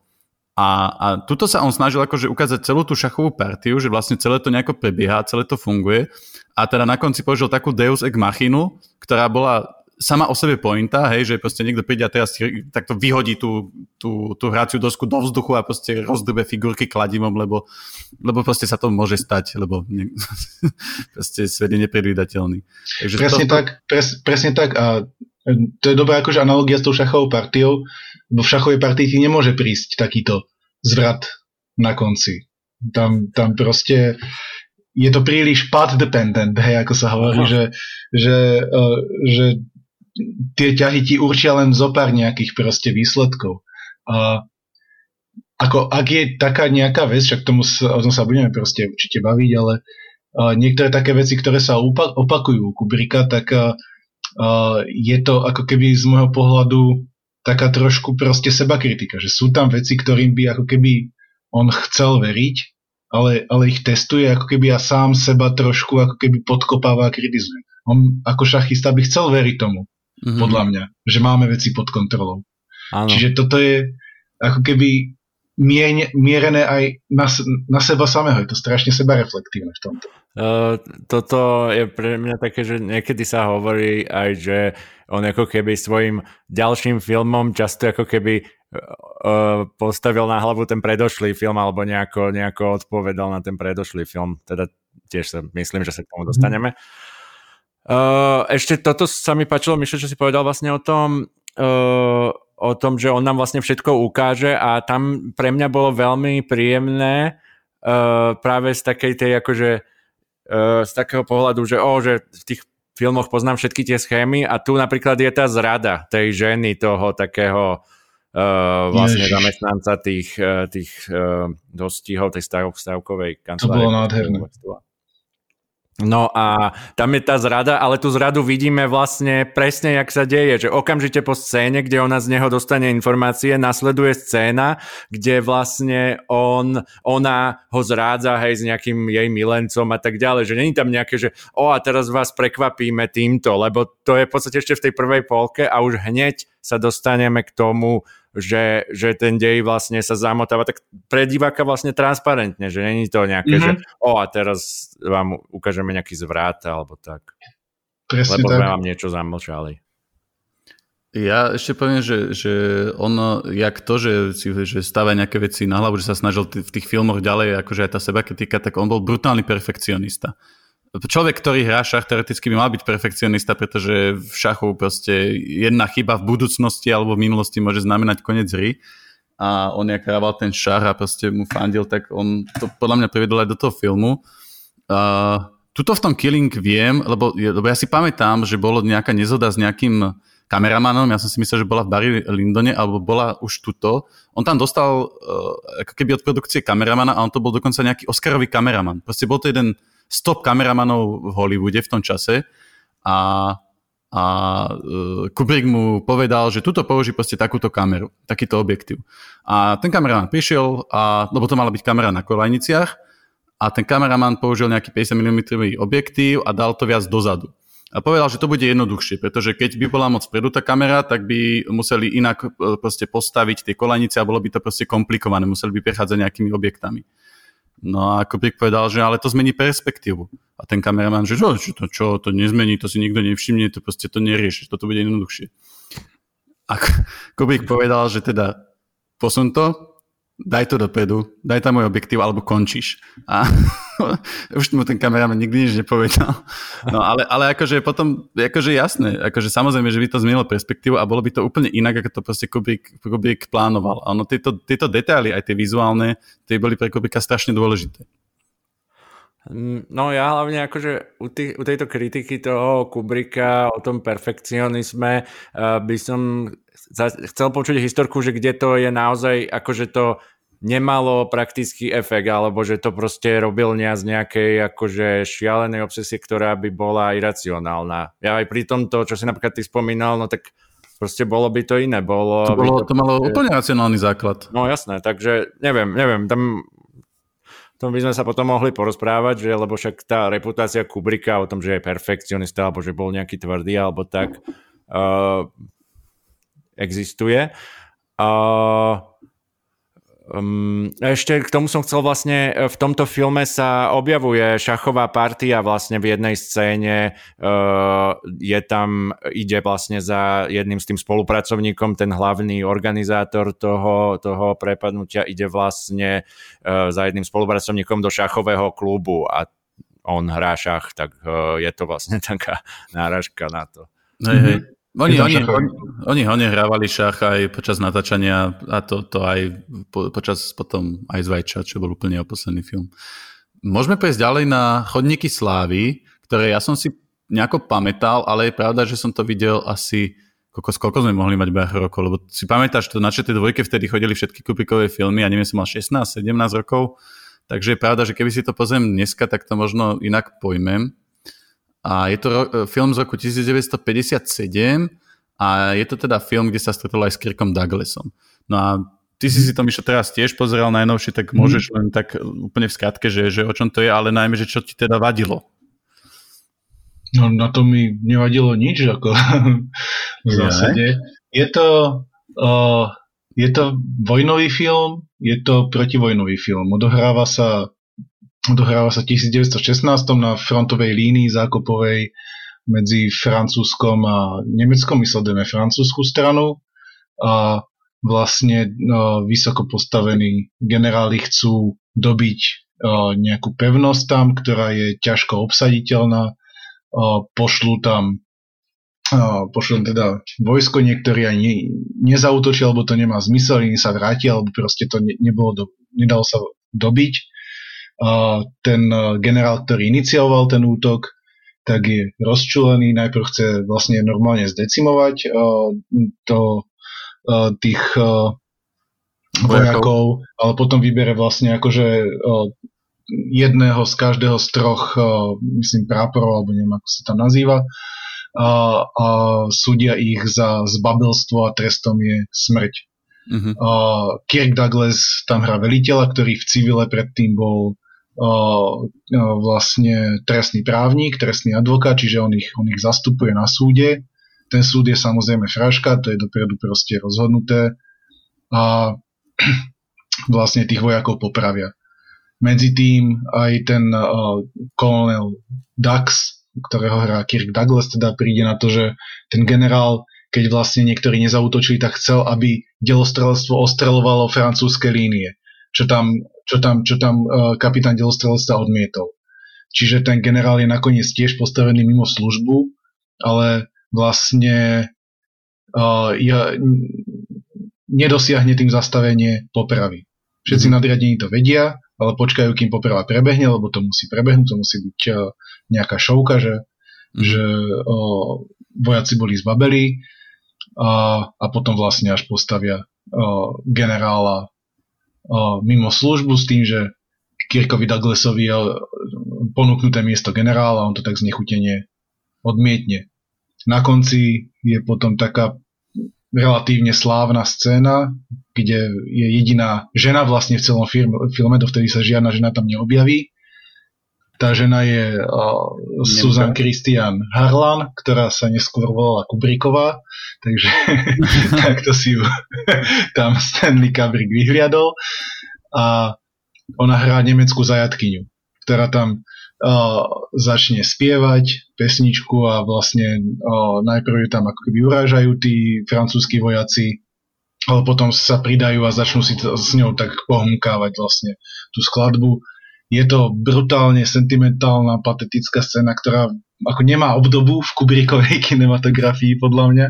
A, a tuto sa on snažil akože ukázať celú tú šachovú partiu, že vlastne celé to nejako prebieha, celé to funguje. A teda na konci použil takú Deus Ex Machinu, ktorá bola sama o sebe pointa, hej, že proste niekto príde a teraz takto vyhodí tú, tú, tú hraciu dosku do vzduchu a proste rozdrbe figurky kladimom, lebo, lebo proste sa to môže stať, lebo ne, (laughs) proste svet je nepredvídateľný. Takže presne to, tak, pres, presne tak a to je dobrá akože analogia s tou šachovou partiou, vo šachovej partii ti nemôže prísť takýto zvrat na konci. Tam, tam proste je to príliš path dependent, hej, ako sa hovorí, že, že, uh, že tie ťahy ti určia len zo pár nejakých proste výsledkov. A ako, ak je taká nejaká vec, však tomu sa, o tom sa budeme proste určite baviť, ale uh, niektoré také veci, ktoré sa opakujú u Kubrika, tak uh, je to ako keby z môjho pohľadu taká trošku proste seba kritika, že sú tam veci, ktorým by ako keby on chcel veriť, ale, ale ich testuje ako keby a sám seba trošku ako keby podkopáva a kritizuje. On ako šachista by chcel veriť tomu, mm-hmm. podľa mňa, že máme veci pod kontrolou. Áno. Čiže toto je ako keby mien, mierené aj na, na seba samého. Je to strašne seba reflektívne v tomto. Uh, toto je pre mňa také, že niekedy sa hovorí aj, že on ako keby svojim ďalším filmom často ako keby uh, postavil na hlavu ten predošlý film alebo nejako, nejako odpovedal na ten predošlý film. Teda tiež sa myslím, že sa k tomu dostaneme. Uh, ešte toto sa mi páčilo, Mišo, čo si povedal vlastne o tom, uh, o tom, že on nám vlastne všetko ukáže a tam pre mňa bolo veľmi príjemné uh, práve z takej tej akože uh, z takého pohľadu, že o, že v tých filmoch poznám všetky tie schémy a tu napríklad je tá zrada tej ženy, toho takého uh, vlastne Ježiš. zamestnanca tých, tých uh, dostihov tej stav, stavkovej kancelárie. To bolo nádherné. No a tam je tá zrada, ale tú zradu vidíme vlastne presne, jak sa deje, že okamžite po scéne, kde ona z neho dostane informácie, nasleduje scéna, kde vlastne on, ona ho zrádza hej, s nejakým jej milencom a tak ďalej, že není tam nejaké, že o a teraz vás prekvapíme týmto, lebo to je v podstate ešte v tej prvej polke a už hneď sa dostaneme k tomu, že, že ten dej vlastne sa zamotáva tak pre diváka vlastne transparentne, že není to nejaké, mm-hmm. že o a teraz vám ukážeme nejaký zvrat alebo tak. Presne Lebo tak. sme vám niečo zamlčali. Ja ešte poviem, že, že ono, jak to, že, si, že stáva nejaké veci na hlavu, že sa snažil t- v tých filmoch ďalej, akože aj tá seba kritika, tak on bol brutálny perfekcionista človek, ktorý hrá šach, teoreticky by mal byť perfekcionista, pretože v šachu proste jedna chyba v budúcnosti alebo v minulosti môže znamenať koniec hry a on jak hrával ten šach a proste mu fandil, tak on to podľa mňa privedol aj do toho filmu. Uh, tuto v tom Killing viem, lebo, lebo ja si pamätám, že bolo nejaká nezhoda s nejakým kameramanom, ja som si myslel, že bola v Barry Lindone, alebo bola už tuto. On tam dostal uh, ako keby od produkcie kameramana a on to bol dokonca nejaký Oscarový kameraman. Proste bol to jeden stop kameramanov v Hollywoode v tom čase a, a uh, Kubrick mu povedal, že tuto použij proste takúto kameru, takýto objektív. A ten kameraman prišiel, a, lebo to mala byť kamera na kolajniciach a ten kameraman použil nejaký 50 mm objektív a dal to viac dozadu. A povedal, že to bude jednoduchšie, pretože keď by bola moc predu tá kamera, tak by museli inak e, proste postaviť tie kolanice a bolo by to proste komplikované, museli by prechádzať nejakými objektami. No a Kubrick povedal, že ale to zmení perspektívu. A ten kameraman, že čo, čo, to, čo, to nezmení, to si nikto nevšimne, to proste to nerieši, toto bude jednoduchšie. A Kubrick povedal, že teda posun to daj to dopredu, daj tam môj objektív, alebo končíš. A (laughs) už mu ten kameraman nikdy nič nepovedal. No ale, ale akože potom, akože jasné, akože samozrejme, že by to zmenilo perspektívu a bolo by to úplne inak, ako to proste Kubrick, Kubrick plánoval. A ono, tieto, tieto detaily, aj tie vizuálne, tie boli pre Kubricka strašne dôležité. No ja hlavne akože u, tých, u tejto kritiky toho Kubricka o tom perfekcionizme uh, by som chcel počuť historku, že kde to je naozaj akože to nemalo praktický efekt, alebo že to proste robil z nejakej akože šialenej obsesie, ktorá by bola iracionálna. Ja aj pri tomto, čo si napríklad ty spomínal, no tak proste bolo by to iné. Bolo, to, bolo, to, to malo úplne racionálny základ. No jasné, takže neviem, neviem, tam tom by sme sa potom mohli porozprávať, že, lebo však tá reputácia Kubrika o tom, že je perfekcionista, alebo že bol nejaký tvrdý, alebo tak, uh, existuje. Uh, Um, ešte k tomu som chcel vlastne, e, v tomto filme sa objavuje šachová partia vlastne v jednej scéne, uh, je tam, ide vlastne za jedným s tým spolupracovníkom, ten hlavný organizátor toho, toho prepadnutia ide vlastne uh, za jedným spolupracovníkom do šachového klubu a on hrá šach, tak uh, je to vlastne (laughs) taká náražka na to. Hej, hej. Oni, oni, oni, oni ho nehrávali šach aj počas natáčania a to, to aj po, počas potom aj z Vajča, čo bol úplne posledný film. Môžeme prejsť ďalej na Chodníky slávy, ktoré ja som si nejako pamätal, ale je pravda, že som to videl asi koľko, koľko sme mohli mať Bach rokov, lebo si pamätáš, to na tej dvojke vtedy chodili všetky Kubrickovej filmy a neviem, som mal 16-17 rokov, takže je pravda, že keby si to pozriem dneska, tak to možno inak pojmem. A je to ro- e, film z roku 1957 a je to teda film, kde sa stretol aj s Kirkom Douglasom. No a ty si si to, Mišo, teraz tiež pozeral najnovšie, tak mhm. môžeš len tak úplne v skratke, že, že o čom to je, ale najmä, že čo ti teda vadilo. No na to mi nevadilo nič, ako (laughs) v zásade. Je to, uh, je to vojnový film, je to protivojnový film. Odohráva sa Odohráva sa 1916 na frontovej línii zákopovej medzi Francúzskom a Nemeckom, my sledujeme francúzsku stranu a vlastne no, vysoko postavení generáli chcú dobiť o, nejakú pevnosť tam, ktorá je ťažko obsaditeľná, o, pošlú tam o, pošlú teda vojsko, niektorí ani nezautočia, alebo to nemá zmysel, iní sa vrátia, alebo proste to ne, nebolo do, nedalo sa dobiť ten generál, ktorý inicioval ten útok, tak je rozčulený, najprv chce vlastne normálne zdecimovať to, tých vojakov, ale potom vybere vlastne akože jedného z každého z troch, myslím, práporov, alebo neviem, ako sa to nazýva, a, a súdia ich za zbabelstvo a trestom je smrť. Uh-huh. Uh, Kirk Douglas tam hrá veliteľa, ktorý v civile predtým bol vlastne trestný právnik, trestný advokát, čiže on ich, on ich zastupuje na súde. Ten súd je samozrejme fraška, to je dopredu proste rozhodnuté a (clears throat) vlastne tých vojakov popravia. Medzi tým aj ten uh, kolonel Dax, ktorého hrá Kirk Douglas, teda príde na to, že ten generál, keď vlastne niektorí nezautočili, tak chcel, aby delostrelectvo ostrelovalo francúzske línie čo tam, čo tam, čo tam uh, kapitán delostrelectva odmietol. Čiže ten generál je nakoniec tiež postavený mimo službu, ale vlastne uh, ja, nedosiahne tým zastavenie popravy. Všetci mm. nadriadení to vedia, ale počkajú, kým poprava prebehne, lebo to musí prebehnúť, to musí byť uh, nejaká šovka, že, mm. že uh, vojaci boli zbabeli a, a potom vlastne až postavia uh, generála mimo službu s tým, že Kirkovi Douglasovi je ponúknuté miesto generála, on to tak znechutenie odmietne. Na konci je potom taká relatívne slávna scéna, kde je jediná žena vlastne v celom filme, filme dovtedy sa žiadna žena tam neobjaví tá žena je uh, Susan Christian Harlan, ktorá sa neskôr volala Kubriková, takže (laughs) takto si ju (laughs) tam Stanley Kubrick vyhliadol. A ona hrá nemeckú zajatkyňu, ktorá tam uh, začne spievať pesničku a vlastne uh, najprv ju tam ako keby urážajú tí francúzskí vojaci ale potom sa pridajú a začnú si to, s ňou tak pohmkávať vlastne tú skladbu. Je to brutálne sentimentálna, patetická scéna, ktorá ako nemá obdobu v Kubrickovej (laughs) kinematografii podľa mňa,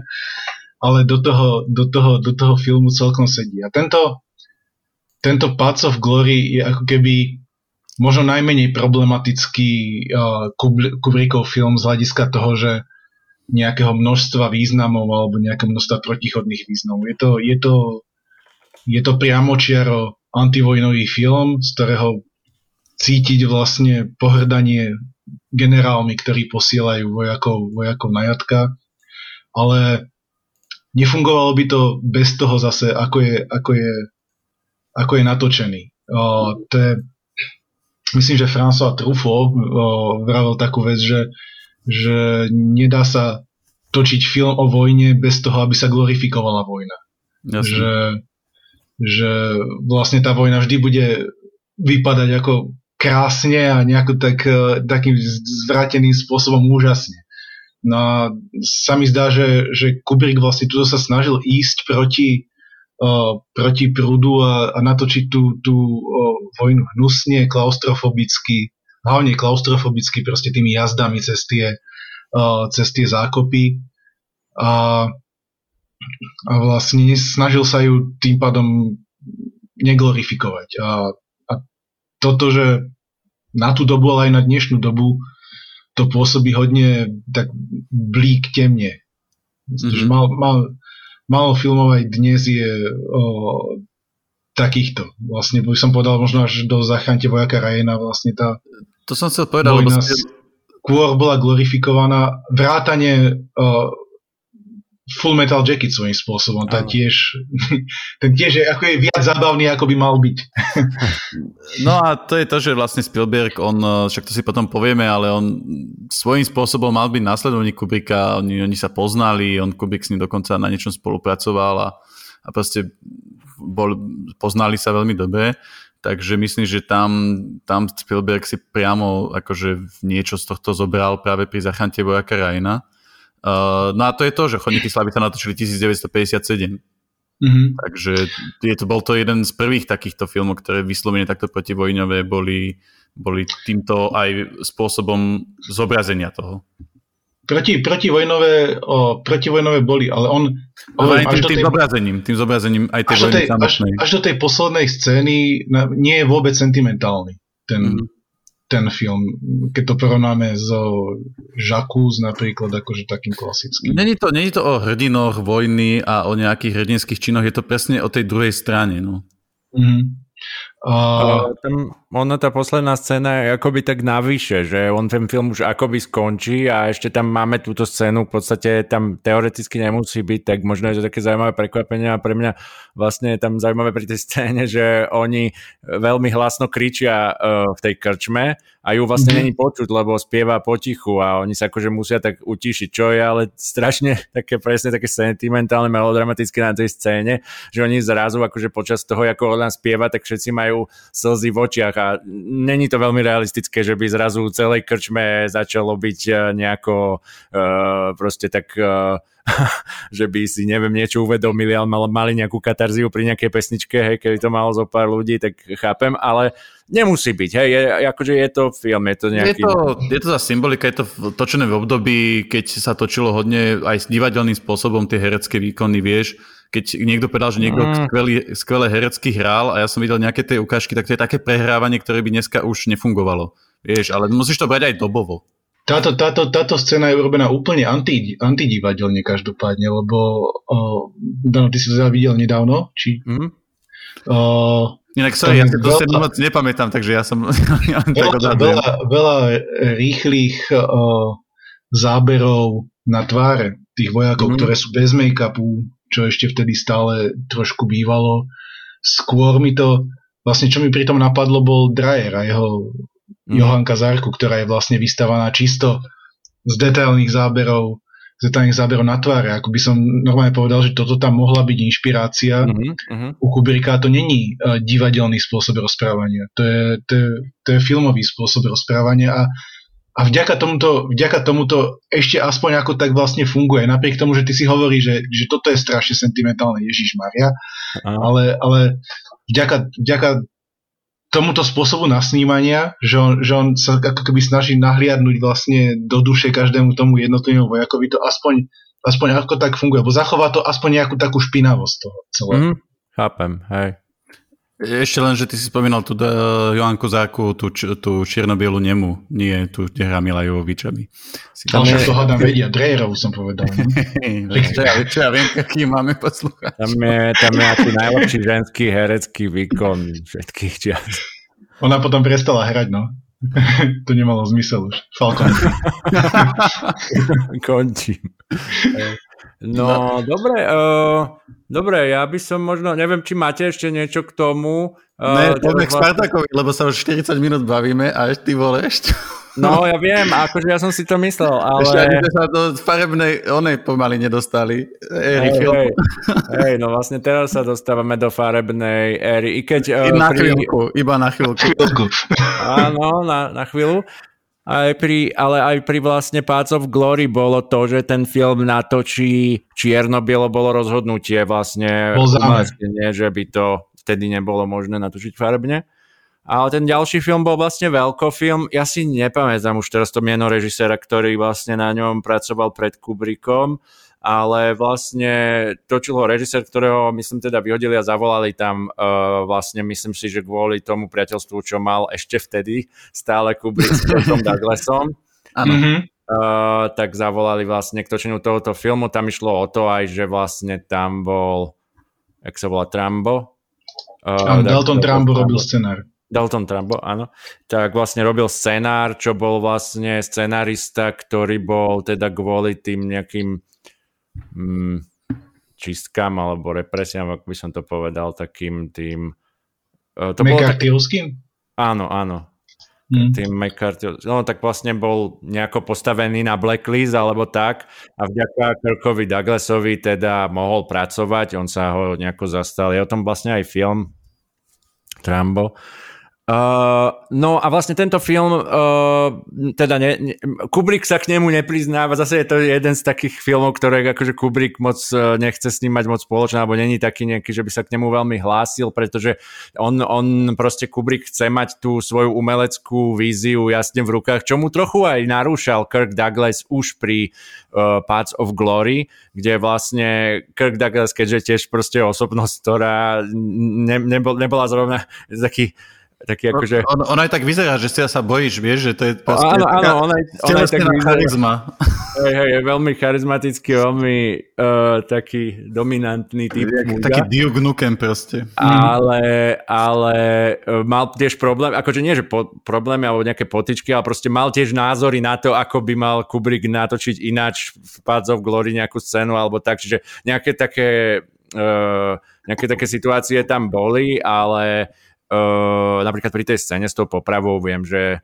ale do toho, do toho, do toho filmu celkom sedí. A tento, tento Path of Glory je ako keby možno najmenej problematický uh, Kubrickov film z hľadiska toho, že nejakého množstva významov alebo nejakého množstva protichodných významov. Je to, je to, je to priamočiaro antivojnový film, z ktorého cítiť vlastne pohrdanie generálmi, ktorí posielajú vojakov, vojakov na jatka, ale nefungovalo by to bez toho zase, ako je, ako je, ako je natočený. O, to je, myslím, že François Truffaut vravil takú vec, že že nedá sa točiť film o vojne bez toho, aby sa glorifikovala vojna. Že, že vlastne tá vojna vždy bude vypadať ako krásne a nejako tak, e, takým zvráteným spôsobom úžasne. No a sa mi zdá, že, že Kubrick vlastne tu sa snažil ísť proti, uh, proti prúdu a, a natočiť tú, tú uh, vojnu hnusne, klaustrofobicky, hlavne klaustrofobicky proste tými jazdami cez tie, uh, cez tie zákopy a, a vlastne snažil sa ju tým pádom neglorifikovať. A toto, že na tú dobu, ale aj na dnešnú dobu to pôsobí hodne tak blík temne. Mm-hmm. Mal, mal, málo filmov aj dnes je o, takýchto. Vlastne by som povedal možno až do Zachante vojaka Rajena vlastne tá to som chcel povedať, lebo skôr bola glorifikovaná vrátanie uh, Full Metal Jacket svojím spôsobom. Ten tiež, (laughs) ten tiež je, ako je viac zabavný, ako by mal byť. (laughs) No a to je to, že vlastne Spielberg, on, uh, však to si potom povieme, ale on svojím spôsobom mal byť následovník Kubricka, oni, oni sa poznali, on Kubrick s ním dokonca na niečom spolupracoval a, a proste bol, poznali sa veľmi dobre. Takže myslím, že tam, tam Spielberg si priamo akože niečo z tohto zobral práve pri zachrante vojaka Rajna. Uh, no a to je to, že Chodníky slavy sa natočili 1957. Mm-hmm. Takže je to, bol to jeden z prvých takýchto filmov, ktoré vyslovene takto protivojňové boli, boli týmto aj spôsobom zobrazenia toho proti, protivojnové, o, protivojnové boli, ale on... Ale aj tým, tým tej, zobrazením, tým zobrazením aj tej vojny tej, až, až do tej poslednej scény nie je vôbec sentimentálny ten, mm. Ten film, keď to porovnáme so Žakúz napríklad, akože takým klasickým. Není to, není to o hrdinoch vojny a o nejakých hrdinských činoch, je to presne o tej druhej strane. No. Mm. Uh, tam, ono tá posledná scéna je akoby tak navyše, že on ten film už akoby skončí a ešte tam máme túto scénu, v podstate tam teoreticky nemusí byť, tak možno je to také zaujímavé prekvapenie a pre mňa vlastne je tam zaujímavé pri tej scéne, že oni veľmi hlasno kričia uh, v tej krčme a ju vlastne mm-hmm. není počuť, lebo spieva potichu a oni sa akože musia tak utišiť, čo je ale strašne (laughs) také presne také sentimentálne, melodramatické na tej scéne, že oni zrazu akože počas toho, ako ona spieva, tak všetci majú slzy v očiach a není to veľmi realistické, že by zrazu celej krčme začalo byť eh, nejako uh, proste tak uh, (laughs) že by si, neviem, niečo uvedomili, ale mali nejakú katarziu pri nejakej pesničke, hej, keby to malo zo pár ľudí, tak chápem, ale nemusí byť, hej, je, akože je to film, je to nejaký... Je to, je to za symbolika, je to točené v období, keď sa točilo hodne aj s divadelným spôsobom tie herecké výkony, vieš, keď niekto povedal, že niekto mm. skvelý, skvelé herecky hral a ja som videl nejaké tie ukážky, tak to je také prehrávanie, ktoré by dneska už nefungovalo. Vieš, ale musíš to brať aj dobovo. Táto, táto, táto scéna je urobená úplne anti, antidivadelne každopádne, lebo uh, Dano, ty si to teda videl nedávno? Či, mm. uh, Inak sorry, ja si to veľa, moc nepamätám, takže ja som (laughs) ja veľa, tak veľa, veľa rýchlych uh, záberov na tváre tých vojakov, mm. ktoré sú bez make-upu, čo ešte vtedy stále trošku bývalo. Skôr mi to, vlastne čo mi pri tom napadlo, bol Dreyer a jeho mm. Johanka Zarku, ktorá je vlastne vystavaná čisto z detailných záberov z detailných záberov na tváre. Ako by som normálne povedal, že toto tam mohla byť inšpirácia. Mm-hmm. U Kubricka to není uh, divadelný spôsob rozprávania. To je, to, je, to je filmový spôsob rozprávania a a vďaka tomuto, vďaka tomuto ešte aspoň ako tak vlastne funguje. Napriek tomu, že ty si hovorí, že, že toto je strašne sentimentálne, Ježiš Maria, ale, ale vďaka, vďaka tomuto spôsobu nasnímania, že on, že on sa ako keby snaží nahliadnúť vlastne do duše každému tomu jednotlivému vojakovi, to aspoň, aspoň ako tak funguje, bo zachová to aspoň nejakú takú špinavosť toho celého. Mm, chápem, hej. Ešte len, že ty si spomínal tú uh, Joanku Záku, tú, tú čiernobielu nemu, nie tú, kde hrá Mila Jovovičami. Tam je... to hádam vedia, Drejerov som povedal. No? (laughs) čo, ja, čo ja viem, aký máme poslúchať. Tam je, tam je asi najlepší ženský herecký výkon všetkých čias. Ona potom prestala hrať, no. (laughs) to nemalo zmysel už. Falcon. (laughs) Končím. No, dobre, uh, dobre, ja by som možno, neviem, či máte ešte niečo k tomu. Uh, ne, poďme k Spartakovi, lebo sa už 40 minút bavíme a ešte ty voleš. No, ja viem, akože ja som si to myslel, ale... Ešte ani sa do farebnej, onej pomaly nedostali. Éry hej, hej, hej, no vlastne teraz sa dostávame do farebnej éry, i keď... I na pri... chvíľku, iba na chvíľku. Áno, na, na chvíľu. Aj pri, ale aj pri vlastne Path of Glory bolo to, že ten film natočí čierno-bielo bolo rozhodnutie vlastne nie, že by to vtedy nebolo možné natočiť farbne. Ale ten ďalší film bol vlastne veľkofilm. Ja si nepamätám už teraz to meno režisera, ktorý vlastne na ňom pracoval pred Kubrickom ale vlastne točil ho režisér, ktorého myslím teda vyhodili a zavolali tam uh, vlastne myslím si, že kvôli tomu priateľstvu, čo mal ešte vtedy stále Kubrick s Tom (laughs) Douglasom. Áno. Mm-hmm. Uh, tak zavolali vlastne k točeniu tohoto filmu. Tam išlo o to aj, že vlastne tam bol, jak sa volá, Trambo. Uh, Dalton Trambo robil scenár. Dalton Trumbo, áno, tak vlastne robil scenár, čo bol vlastne scenárista, ktorý bol teda kvôli tým nejakým mm, čistkám alebo represiám, ako by som to povedal, takým tým... Uh, to McCarthyovským? Áno, áno. Hmm. Tým McCarthy, no tak vlastne bol nejako postavený na blacklist alebo tak a vďaka Kirkovi Douglasovi teda mohol pracovať, on sa ho nejako zastal. Je o tom vlastne aj film Trambo. Uh, no a vlastne tento film, uh, teda ne, ne, Kubrick sa k nemu nepriznáva, zase je to jeden z takých filmov, ktoré akože Kubrick moc uh, nechce s ním mať moc spoločné, alebo není taký nejaký, že by sa k nemu veľmi hlásil, pretože on, on proste Kubrick chce mať tú svoju umeleckú víziu jasne v rukách, čo mu trochu aj narúšal Kirk Douglas už pri uh, Paths of Glory, kde vlastne Kirk Douglas, keďže tiež proste osobnosť, ktorá ne, nebol, nebola zrovna (laughs) taký taký akože... On, on aj tak vyzerá, že si sa bojíš, vieš, že to je proste... Áno, áno, on aj, on aj tak vyzerá. charizma. Hej, hej, je veľmi charizmatický, veľmi uh, taký dominantný typ muža. Taký Duke Nukem proste. Ale, ale uh, mal tiež problém, akože nie, že po, problémy alebo nejaké potičky, ale proste mal tiež názory na to, ako by mal Kubrick natočiť ináč v Pads of Glory nejakú scénu alebo tak, čiže nejaké také, uh, nejaké také situácie tam boli, ale uh, napríklad pri tej scéne s tou popravou viem, že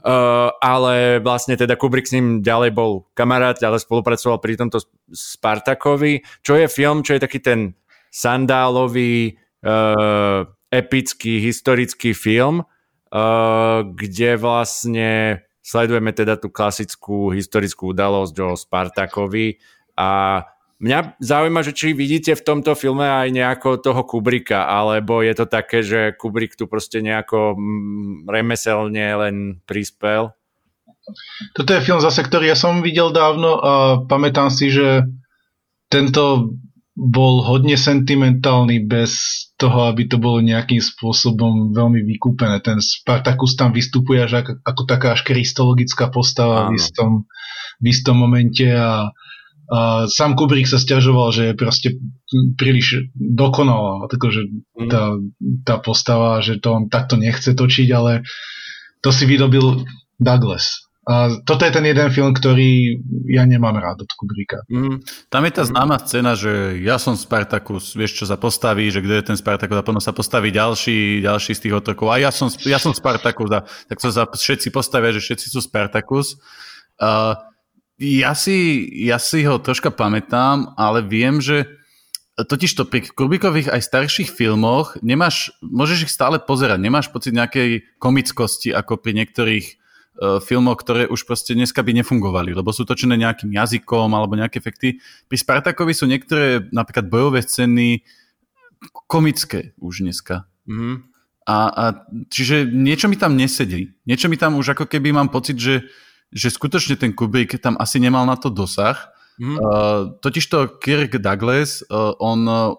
Uh, ale vlastne teda Kubrick s ním ďalej bol kamarát, ale spolupracoval pri tomto Spartakovi, čo je film, čo je taký ten sandálový, uh, epický, historický film, uh, kde vlastne sledujeme teda tú klasickú historickú udalosť o Spartakovi a Mňa zaujíma, že či vidíte v tomto filme aj nejako toho Kubrika, alebo je to také, že Kubrick tu proste nejako mm, remeselne len prispel? Toto je film zase, ktorý ja som videl dávno a pamätám si, že tento bol hodne sentimentálny bez toho, aby to bolo nejakým spôsobom veľmi vykúpené. Ten Spartacus tam vystupuje až ako, ako taká až kristologická postava v istom, v istom momente a sám Kubrick sa stiažoval, že je proste príliš dokonalá takže mm. tá, tá postava, že to on takto nechce točiť, ale to si vydobil Douglas. A toto je ten jeden film, ktorý ja nemám rád od Kubricka. Mm, tam je tá známa scéna, že ja som Spartacus, vieš, čo sa postaví, že kto je ten Spartacus a potom sa postaví ďalší, ďalší z tých otrokov a ja som, ja som Spartacus a tak sa všetci postavia, že všetci sú Spartacus. Uh, ja si, ja si ho troška pamätám, ale viem, že totiž to pri Kubrikových aj starších filmoch nemáš, môžeš ich stále pozerať, nemáš pocit nejakej komickosti ako pri niektorých filmoch, ktoré už proste dneska by nefungovali, lebo sú točené nejakým jazykom alebo nejaké efekty. Pri Spartakovi sú niektoré napríklad bojové scény komické už dneska. Mm-hmm. A, a čiže niečo mi tam nesedí. Niečo mi tam už ako keby mám pocit, že, že skutočne ten Kubrick tam asi nemal na to dosah. Mm-hmm. Uh, totižto Kirk Douglas, uh, on, uh,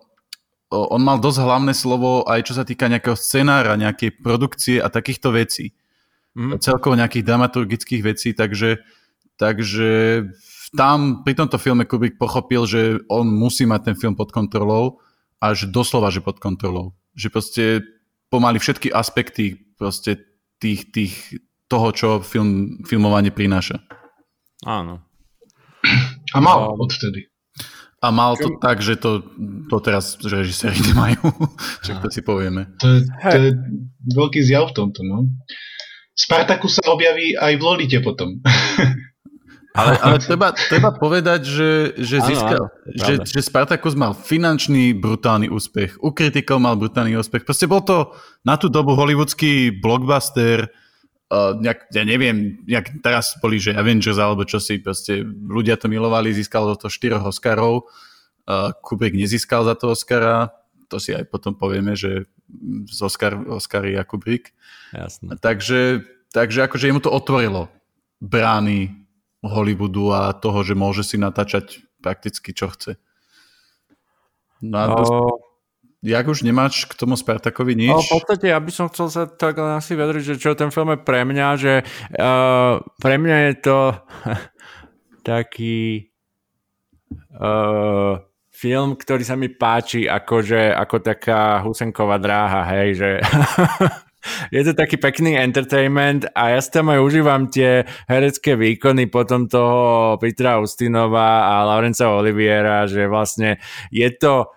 on mal dosť hlavné slovo aj čo sa týka nejakého scenára, nejakej produkcie a takýchto vecí mm. celkovo nejakých dramaturgických vecí, takže, takže tam pri tomto filme Kubrick pochopil, že on musí mať ten film pod kontrolou a že doslova, že pod kontrolou. Že proste pomaly všetky aspekty proste tých, tých, toho, čo film, filmovanie prináša. Áno. A mal odtedy. A mal to tak, že to, to teraz režiséri (laughs) nemajú. Čo to si povieme. To, to je veľký zjav v tomto, no. Spartakus sa objaví aj v Lolite potom. (laughs) Ale, ale (laughs) treba, treba povedať, že, že, získal, ano, že, že Spartacus mal finančný brutálny úspech, u kritikov mal brutálny úspech. Proste bol to na tú dobu hollywoodský blockbuster, uh, nejak, ja neviem, jak teraz boli, že Avengers alebo čo si, proste ľudia to milovali, získal to 4 Oscarov, uh, Kubrick nezískal za to Oscara, to si aj potom povieme, že z Oscar, Oscary a Kubrick. Jasne. Takže, takže akože mu to otvorilo brány Hollywoodu a toho, že môže si natáčať prakticky čo chce. No a to, o... jak už nemáš k tomu Spartakovi nič? No, v podstate ja by som chcel sa tak asi vedriť, že čo ten film je pre mňa, že uh, pre mňa je to (laughs) taký uh, film, ktorý sa mi páči akože, ako taká husenková dráha, hej, že (laughs) je to taký pekný entertainment a ja si tam aj užívam tie herecké výkony potom toho Petra Ustinova a Laurenca Oliviera, že vlastne je to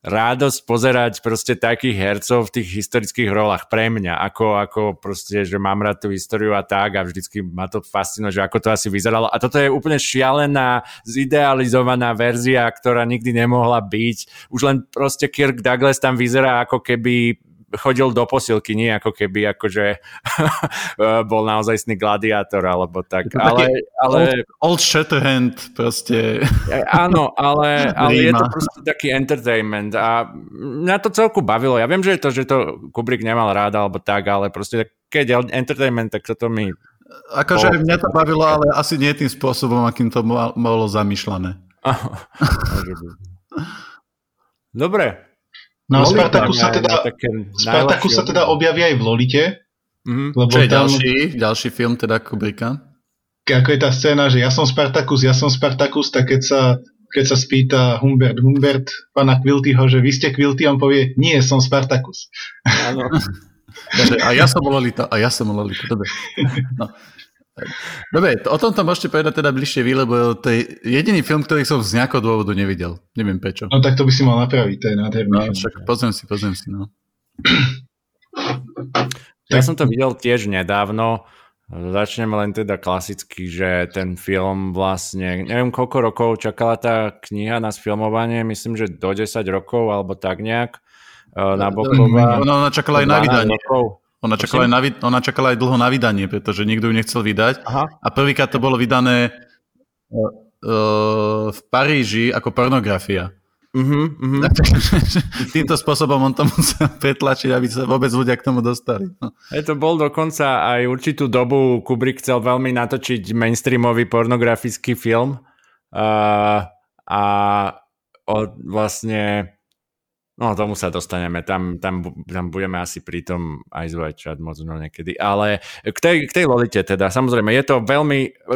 radosť pozerať proste takých hercov v tých historických rolách pre mňa, ako, ako proste, že mám rád tú históriu a tak a vždycky ma to fascinuje, že ako to asi vyzeralo. A toto je úplne šialená, zidealizovaná verzia, ktorá nikdy nemohla byť. Už len proste Kirk Douglas tam vyzerá ako keby chodil do posilky, nie ako keby akože (laughs) bol naozajstný gladiátor alebo tak. Ale, ale... Old, old Shatterhand proste. Áno, ale, (laughs) ale je to proste taký entertainment a mňa to celku bavilo. Ja viem, že je to, že to Kubrick nemal rád alebo tak, ale proste keď je entertainment, tak toto mi Akože bol... mňa to bavilo, ale asi nie tým spôsobom, akým to bolo zamýšľané. (laughs) Dobre, No a Spartaku sa teda, Spartaku sa teda objaví aj v Lolite. Mm-hmm. Lebo Čo je tam, ďalší, ďalší film teda Kubricka? Ako je tá scéna, že ja som Spartakus, ja som Spartakus, tak keď sa, keď sa spýta Humbert, Humbert pána Quiltyho, že vy ste Quilty, on povie, nie, som Spartakus. Áno. (laughs) a ja som Lolita, a ja som Lolita, dobre. No. (laughs) Dobre, o tomto môžete povedať teda bližšie vy, lebo to je jediný film, ktorý som z nejakého dôvodu nevidel. Neviem prečo. No tak to by si mal napraviť, to je nádherný no, film. Však pozriem si, pozriem si, no. Ja som to videl tiež nedávno. Začnem len teda klasicky, že ten film vlastne, neviem koľko rokov čakala tá kniha na sfilmovanie, myslím, že do 10 rokov alebo tak nejak. Eh, Naboková. Ona, ona čakala aj na vydanie. Rokov. Ona čakala, aj na, ona čakala aj dlho na vydanie, pretože nikto ju nechcel vydať. Aha. A prvýkrát to bolo vydané uh, v Paríži ako pornografia. Uh-huh, (laughs) uh-huh. Týmto spôsobom on to musel pretlačiť, aby sa vôbec ľudia k tomu dostali. No. Je to bol dokonca aj určitú dobu Kubrick chcel veľmi natočiť mainstreamový pornografický film uh, a od, vlastne No, tomu sa dostaneme, tam, tam, tam budeme asi pri tom aj zvajčať možno niekedy. Ale k tej, k tej Lolite teda, samozrejme, je to veľmi...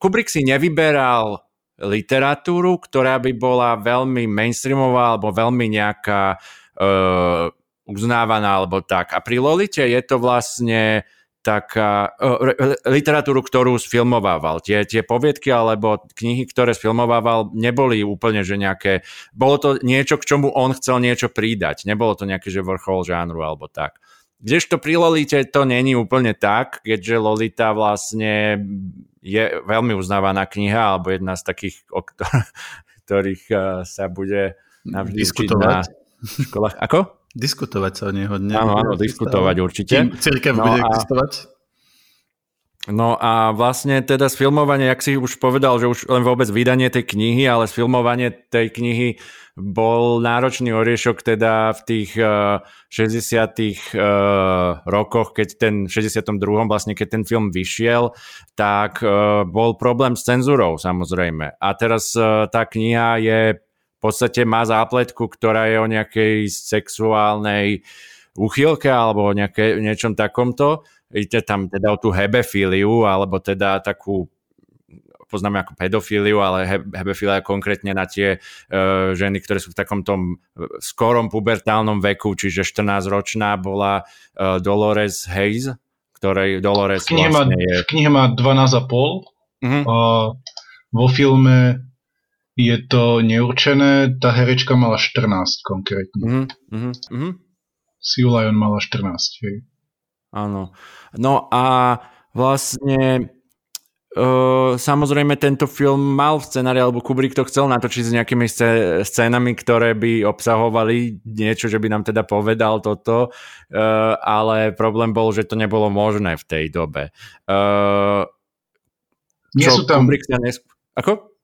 Kubrick si nevyberal literatúru, ktorá by bola veľmi mainstreamová alebo veľmi nejaká uh, uznávaná alebo tak. A pri Lolite je to vlastne taká uh, literatúru, ktorú sfilmovával. Tie, tie poviedky alebo knihy, ktoré sfilmovával, neboli úplne, že nejaké... Bolo to niečo, k čomu on chcel niečo pridať. Nebolo to nejaké, že vrchol žánru alebo tak. Kdežto pri Lolite to není úplne tak, keďže Lolita vlastne je veľmi uznávaná kniha, alebo jedna z takých, o (laughs) ktorých uh, sa bude navždy diskutovať na školách. Ako? Diskutovať sa o neho. Áno, áno, diskutovať určite. Církev no bude a... existovať? No a vlastne teda sfilmovanie, jak si už povedal, že už len vôbec vydanie tej knihy, ale sfilmovanie tej knihy bol náročný oriešok teda v tých uh, 60 uh, rokoch, keď ten 62. vlastne, keď ten film vyšiel, tak uh, bol problém s cenzúrou samozrejme. A teraz uh, tá kniha je podstate má zápletku, ktorá je o nejakej sexuálnej uchylke alebo o nejaké, niečom takomto ide tam teda o tú hebefíliu, alebo teda takú poznáme ako pedofíliu, ale he, hebefília konkrétne na tie uh, ženy, ktoré sú v takom tom skorom pubertálnom veku, čiže 14-ročná bola uh, Dolores Hayes, ktorej Dolores v knihe, vlastne má, je... v knihe má 12,5 uh-huh. a vo filme je to neurčené, tá herečka mala 14 konkrétne. Uh-huh. Sue Lyon mala 14, hej. Áno. No a vlastne Uh, samozrejme tento film mal v scenári, alebo Kubrick to chcel natočiť s nejakými scénami, ktoré by obsahovali niečo, že by nám teda povedal toto, uh, ale problém bol, že to nebolo možné v tej dobe. Uh, nie sú tam... Kubrick sa nes... Ako?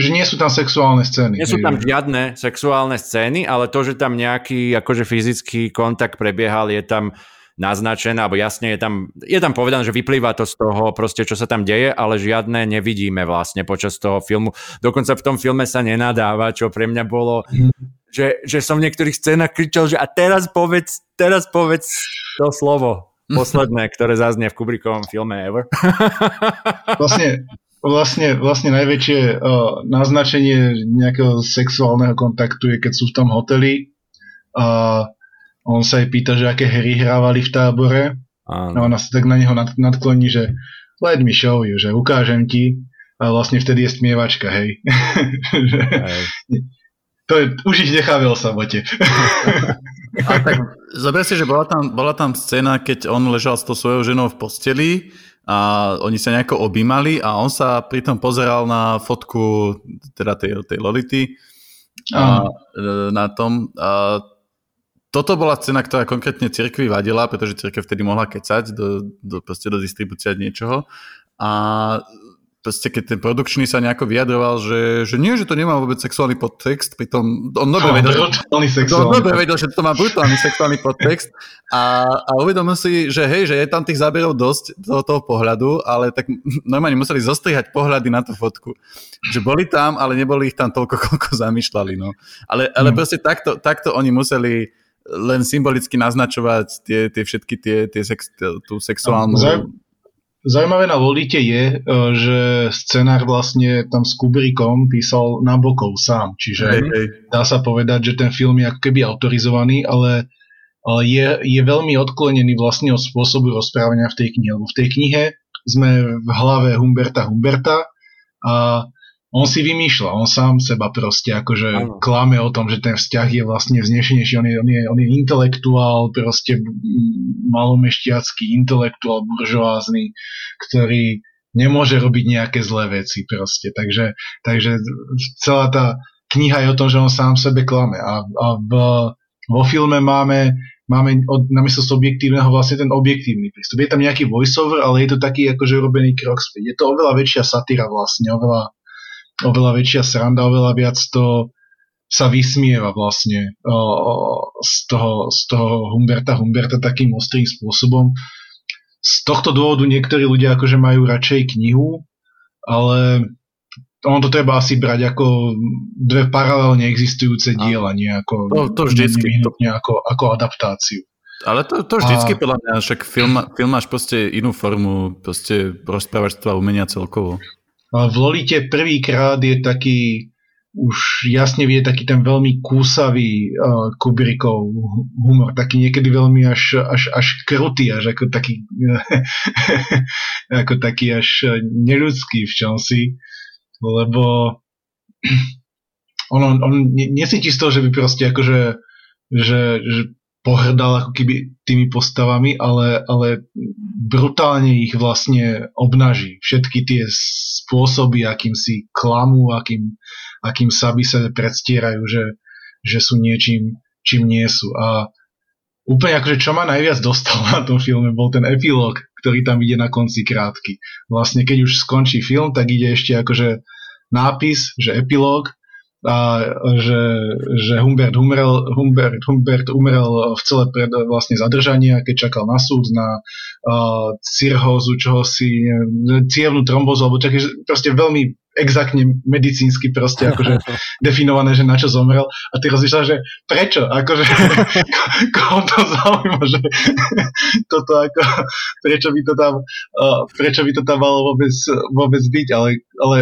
Že nie sú tam sexuálne scény. Nie sú tam žiadne sexuálne scény, ale to, že tam nejaký akože fyzický kontakt prebiehal, je tam naznačené, alebo jasne je tam, je tam povedané, že vyplýva to z toho proste, čo sa tam deje, ale žiadne nevidíme vlastne počas toho filmu. Dokonca v tom filme sa nenadáva, čo pre mňa bolo, že, že som v niektorých scénach kričal, že a teraz povedz, teraz povedz to slovo posledné, ktoré zaznie v Kubrickovom filme ever. Vlastne, vlastne, vlastne najväčšie uh, naznačenie nejakého sexuálneho kontaktu je, keď sú v tom hoteli a uh, on sa jej pýta, že aké hry hrávali v tábore. Áno. A ona sa tak na neho nad, nadkloní, že let me show you, že ukážem ti. A vlastne vtedy je smievačka, hej. hej. (laughs) to je, už ich necháve o samote. (laughs) a tak zober si, že bola tam, bola tam scéna, keď on ležal s tou svojou ženou v posteli a oni sa nejako objímali a on sa pritom pozeral na fotku teda tej, tej Lolity a, na tom. A toto bola cena, ktorá konkrétne cirkvi vadila, pretože cirkev vtedy mohla kecať do, do, do distribúcia niečoho. A proste keď ten produkčný sa nejako vyjadroval, že, že nie, že to nemá vôbec sexuálny podtext, pritom on dobre vedel, dobre vedel, že to má brutálny sexuálny podtext a, a uvedomil si, že hej, že je tam tých záberov dosť do toho pohľadu, ale tak normálne museli zostrihať pohľady na tú fotku. Že boli tam, ale neboli ich tam toľko, (laughs) koľko zamýšľali. No. Ale, ale hmm. proste takto, takto oni museli len symbolicky naznačovať tie, tie všetky tie, tie sex, tú sexuálnu... Zaujímavé na Lolite je, e, že scenár vlastne tam s Kubrickom písal Nabokov sám, čiže hej, hej. dá sa povedať, že ten film je ako keby autorizovaný, ale, ale je, je veľmi odklonený vlastne od spôsobu rozprávania v tej knihe, lebo v tej knihe sme v hlave Humberta Humberta a on si vymýšľa, on sám seba proste akože ano. klame o tom, že ten vzťah je vlastne vznešenejší, on je, on je, on je intelektuál, proste malomešťacký intelektuál buržoázny, ktorý nemôže robiť nejaké zlé veci proste, takže, takže celá tá kniha je o tom, že on sám sebe klame a, a v, vo filme máme máme od, namiesto subjektívneho vlastne ten objektívny prístup. Je tam nejaký voiceover, ale je to taký akože robený krok späť. Je to oveľa väčšia satíra vlastne, oveľa, oveľa väčšia sranda, oveľa viac to sa vysmieva vlastne o, z, toho, z toho Humberta Humberta takým ostrým spôsobom. Z tohto dôvodu niektorí ľudia akože majú radšej knihu, ale ono to treba asi brať ako dve paralelne existujúce diela, nie ako, to, to vždycky. Ako, ako adaptáciu. Ale to, to vždycky a... podľa mňa, však film, film máš proste inú formu, proste rozprávačstva umenia celkovo. V Lolite prvýkrát je taký, už jasne vie taký ten veľmi kúsavý uh, Kubrickov humor, taký niekedy veľmi až, až, až krutý, až ako taký (laughs) ako taký až neľudský v čomsi, lebo (clears throat) on, on, on nesíti z toho, že by proste akože že, že pohrdal ako keby tými postavami, ale, ale brutálne ich vlastne obnaží. Všetky tie spôsoby, akým si klamú, akým, akým sa by sa predstierajú, že, že sú niečím, čím nie sú. A úplne akože čo ma najviac dostal na tom filme bol ten epilóg, ktorý tam ide na konci krátky. Vlastne keď už skončí film, tak ide ešte akože nápis, že epilóg a že, že Humbert, umrel, Humbert, Humbert umrel v celé pred vlastne zadržania, keď čakal na súd na uh, cirhózu, čoho si, cievnú trombozu, alebo čakaj, proste veľmi exaktne medicínsky proste akože (laughs) definované, že na čo zomrel. A ty rozmýšľaš, že prečo, akože (laughs) koho to zaujíma, že (laughs) toto ako, prečo by to tam uh, prečo by to tam malo vôbec, vôbec byť, ale, ale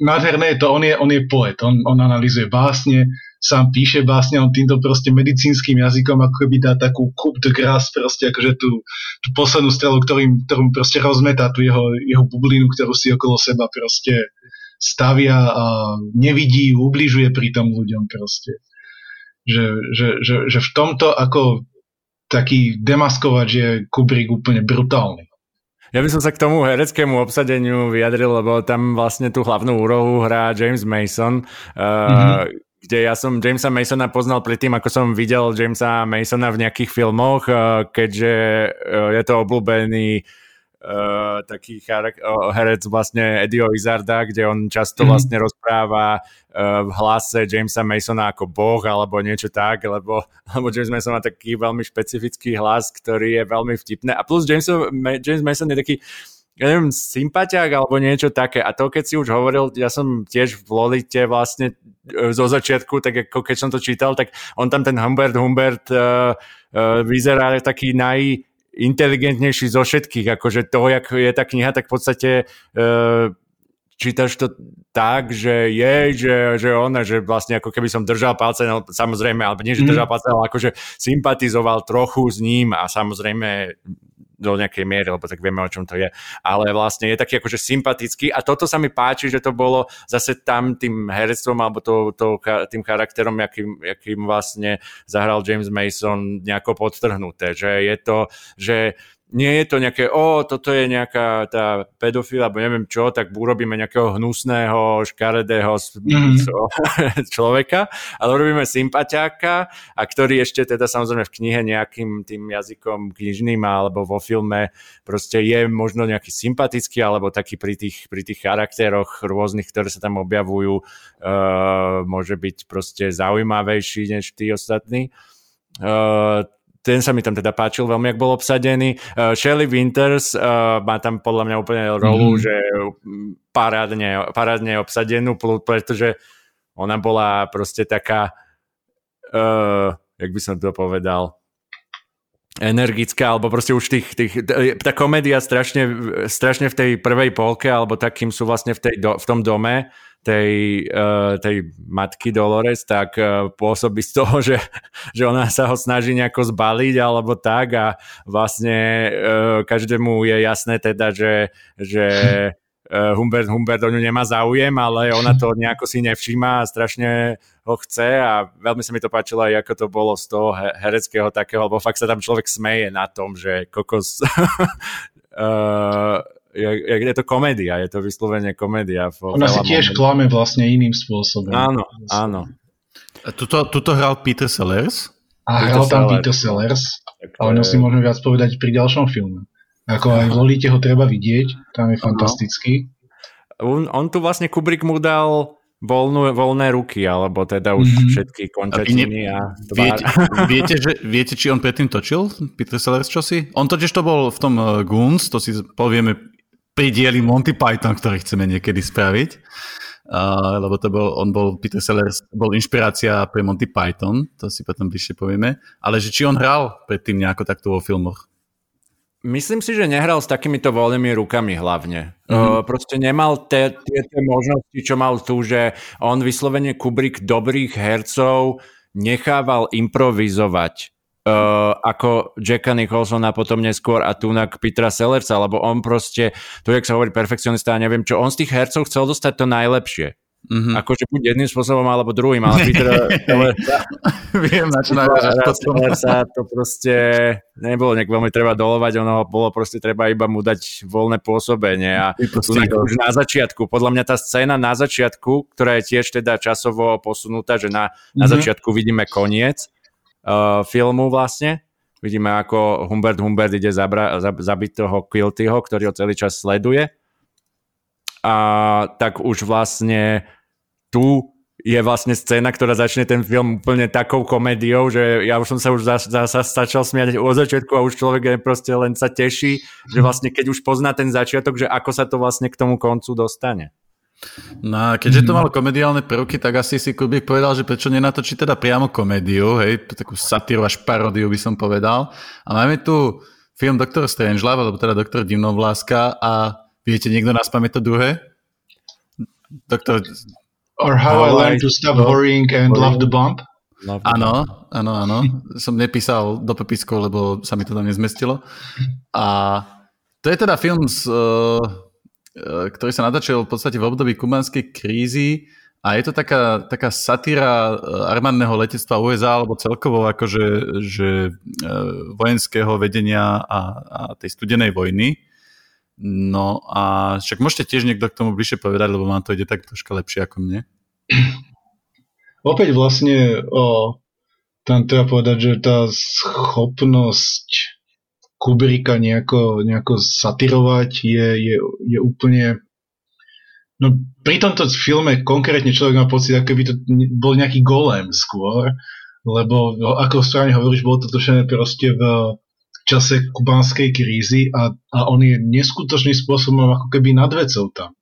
nádherné je to, on je, on je poet, on, on analýzuje básne, sám píše básne, on týmto proste medicínskym jazykom ako keby dá takú coup de grâce, proste akože tú, tú poslednú strelu, ktorým, ktorým proste rozmetá tú jeho, jeho bublinu, ktorú si okolo seba proste stavia a nevidí, ubližuje pri tom ľuďom proste. Že, že, že, že v tomto ako taký demaskovač je Kubrick úplne brutálny. Ja by som sa k tomu hereckému obsadeniu vyjadril, lebo tam vlastne tú hlavnú úrohu hrá James Mason, uh, mm-hmm. kde ja som Jamesa Masona poznal predtým, ako som videl Jamesa Masona v nejakých filmoch, uh, keďže uh, je to obľúbený uh, taký herec vlastne Eddieho Izarda, kde on často mm-hmm. vlastne rozpráva uh, v hlase Jamesa Masona ako boh alebo niečo tak, lebo, (laughs) lebo James Mason má taký veľmi špecifický hlas, ktorý je veľmi vtipný. A plus James, James Mason je taký ja neviem, sympatiák alebo niečo také. A to, keď si už hovoril, ja som tiež v Lolite vlastne zo začiatku, tak ako keď som to čítal, tak on tam ten Humbert Humbert uh, uh, vyzerá taký naj, inteligentnejší zo všetkých, akože toho, jak je tá kniha, tak v podstate uh, čítaš to tak, že je, že, že ona, že vlastne ako keby som držal palce, no samozrejme, alebo nie, že mhm. držal palce, ale akože sympatizoval trochu s ním a samozrejme do nejakej miery, lebo tak vieme, o čom to je. Ale vlastne je taký akože sympatický a toto sa mi páči, že to bolo zase tam tým herectvom alebo to, to, tým charakterom, jakým, jakým vlastne zahral James Mason nejako podtrhnuté, že je to, že nie je to nejaké, o, toto je nejaká tá pedofila, alebo neviem čo, tak urobíme nejakého hnusného, škaredého mm. (laughs) človeka, ale urobíme sympatiáka, a ktorý ešte teda samozrejme v knihe nejakým tým jazykom knižným alebo vo filme proste je možno nejaký sympatický, alebo taký pri tých, pri tých charakteroch rôznych, ktoré sa tam objavujú, uh, môže byť proste zaujímavejší než tí ostatní. Uh, ten sa mi tam teda páčil veľmi, ak bol obsadený. Uh, Shelley Winters uh, má tam podľa mňa úplne rolu, mm. že parádne, parádne obsadenú, pretože ona bola proste taká, uh, jak by som to povedal, energická, alebo proste už tých, tých tá komédia strašne, strašne v tej prvej polke, alebo takým sú vlastne v, tej do, v tom dome, tej, uh, tej matky Dolores, tak uh, pôsobí z toho, (laughs) že, že ona sa ho snaží nejako zbaliť alebo tak a vlastne uh, každému je jasné teda, že, že Humbert, Humbert o ňu nemá záujem, ale ona to nejako si nevšíma a strašne ho chce a veľmi sa mi to páčilo aj ako to bolo z toho hereckého takého, lebo fakt sa tam človek smeje na tom, že kokos uh, (laughs) je, je to komédia, je to vyslovene komédia. Ona si tiež klame vlastne iným spôsobom. Áno, áno. Tuto, tuto hral Peter Sellers? A Peter hral tam Sellers. Peter Sellers, tak, ale o si môžeme viac povedať pri ďalšom filme. Ako aj volíte ho treba vidieť, tam je fantastický. On, on tu vlastne Kubrick mu dal voľnú, voľné ruky, alebo teda už mm-hmm. všetky končatiny a, tvár. Viete, viete, že, viete, či on predtým točil, Peter Sellers, čosi? On totiž to bol v tom uh, Goons, to si povieme pri dieli Monty Python, ktorý chceme niekedy spraviť. Uh, lebo to bol, on bol, Peter Sellers, bol inšpirácia pre Monty Python, to si potom bližšie povieme, ale že či on hral predtým nejako takto vo filmoch? Myslím si, že nehral s takýmito voľnými rukami hlavne. Mm-hmm. Uh, proste nemal tie, tie, tie možnosti, čo mal tu, že on vyslovene Kubrick dobrých hercov nechával improvizovať uh, ako Jacka Nicholsona potom neskôr a tunak Petra Sellersa, lebo on proste, to jak sa hovorí perfekcionista, a neviem čo, on z tých hercov chcel dostať to najlepšie. Mm-hmm. Akože buď jedným spôsobom alebo druhým, ale Peter (laughs) Viem, na čo sa to proste nebolo nejak veľmi treba dolovať, ono bolo proste treba iba mu dať voľné pôsobenie a už na začiatku, podľa mňa tá scéna na začiatku, ktorá je tiež teda časovo posunutá, že na, mm-hmm. na mhm. začiatku vidíme koniec, uh, filmu vlastne, vidíme ako Humbert Humbert ide zabra, zabiť toho Quiltyho, ktorý ho celý čas sleduje. A tak už vlastne tu je vlastne scéna, ktorá začne ten film úplne takou komédiou, že ja už som sa už za, za, za, začal smiať od začiatku a už človek je proste len sa teší, že vlastne keď už pozná ten začiatok, že ako sa to vlastne k tomu koncu dostane. No a keďže to malo komediálne prvky, tak asi si Kubík povedal, že prečo nenatočí teda priamo komédiu, hej, takú satíru až paródiu by som povedal. A máme tu film Doktor Strangelove, alebo teda Doktor Divnovláska a viete niekto nás pamätá druhé? Doktor... Or How, how I Learned to Stop Worrying and Love the Bomb? Áno, áno, áno. Som nepísal do popisku, lebo sa mi to tam nezmestilo. A to je teda film z uh, E, ktorý sa natáčal v podstate v období kubanskej krízy a je to taká, taká satíra e, armádneho letectva USA alebo celkovo akože že e, vojenského vedenia a, a tej studenej vojny. No a však môžete tiež niekto k tomu bližšie povedať, lebo vám to ide tak troška lepšie ako mne. (clears throat) Opäť vlastne o, tam treba povedať, že tá schopnosť Kubricka nejako, nejako satirovať je, je, je úplne... No pri tomto filme konkrétne človek má pocit, ako by to bol nejaký golem skôr, lebo ako správne hovoríš, bolo to točené proste v čase kubánskej krízy a, a on je neskutočným spôsobom ako keby nad vecou tam.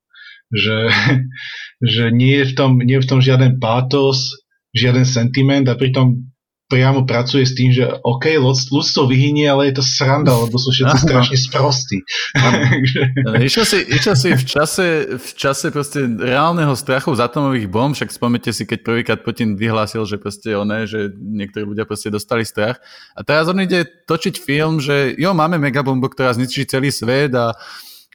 Že, (laughs) že nie, je v tom, nie je v tom žiaden pátos, žiaden sentiment a pritom priamo pracuje s tým, že OK, ľudstvo vyhynie, ale je to sranda, lebo sú všetci strašne sprostí. (laughs) išiel, si, išiel si v čase, v čase proste reálneho strachu z atomových bomb, však spomnite si, keď prvýkrát Putin vyhlásil, že proste oné, že niektorí ľudia proste dostali strach. A teraz on ide točiť film, že jo, máme megabombu, ktorá zničí celý svet a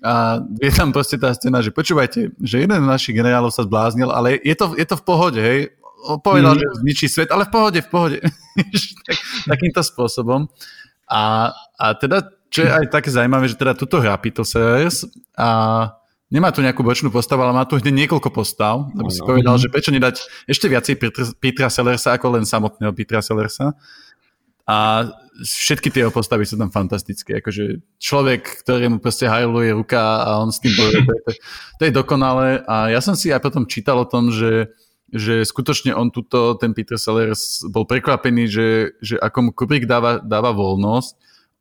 a je tam proste tá scéna, že počúvajte, že jeden z našich generálov sa zbláznil, ale je to, je to v pohode, hej povedal, mm. že zničí svet, ale v pohode, v pohode. (laughs) tak, takýmto spôsobom. A, a teda, čo je aj také zaujímavé, že teda tuto hrá Peter Sellers a nemá tu nejakú bočnú postavu, ale má tu hneď niekoľko postav, lebo si povedal, že prečo nedať ešte viacej Petra Sellersa ako len samotného Petra Sellersa. A všetky tie postavy sú tam fantastické. Akože človek, ktorému proste hajluje ruka a on s tým bojuje, to, to je dokonalé. A ja som si aj potom čítal o tom, že že skutočne on tuto, ten Peter Sellers bol prekvapený, že, že ako mu Kubrick dáva, dáva voľnosť,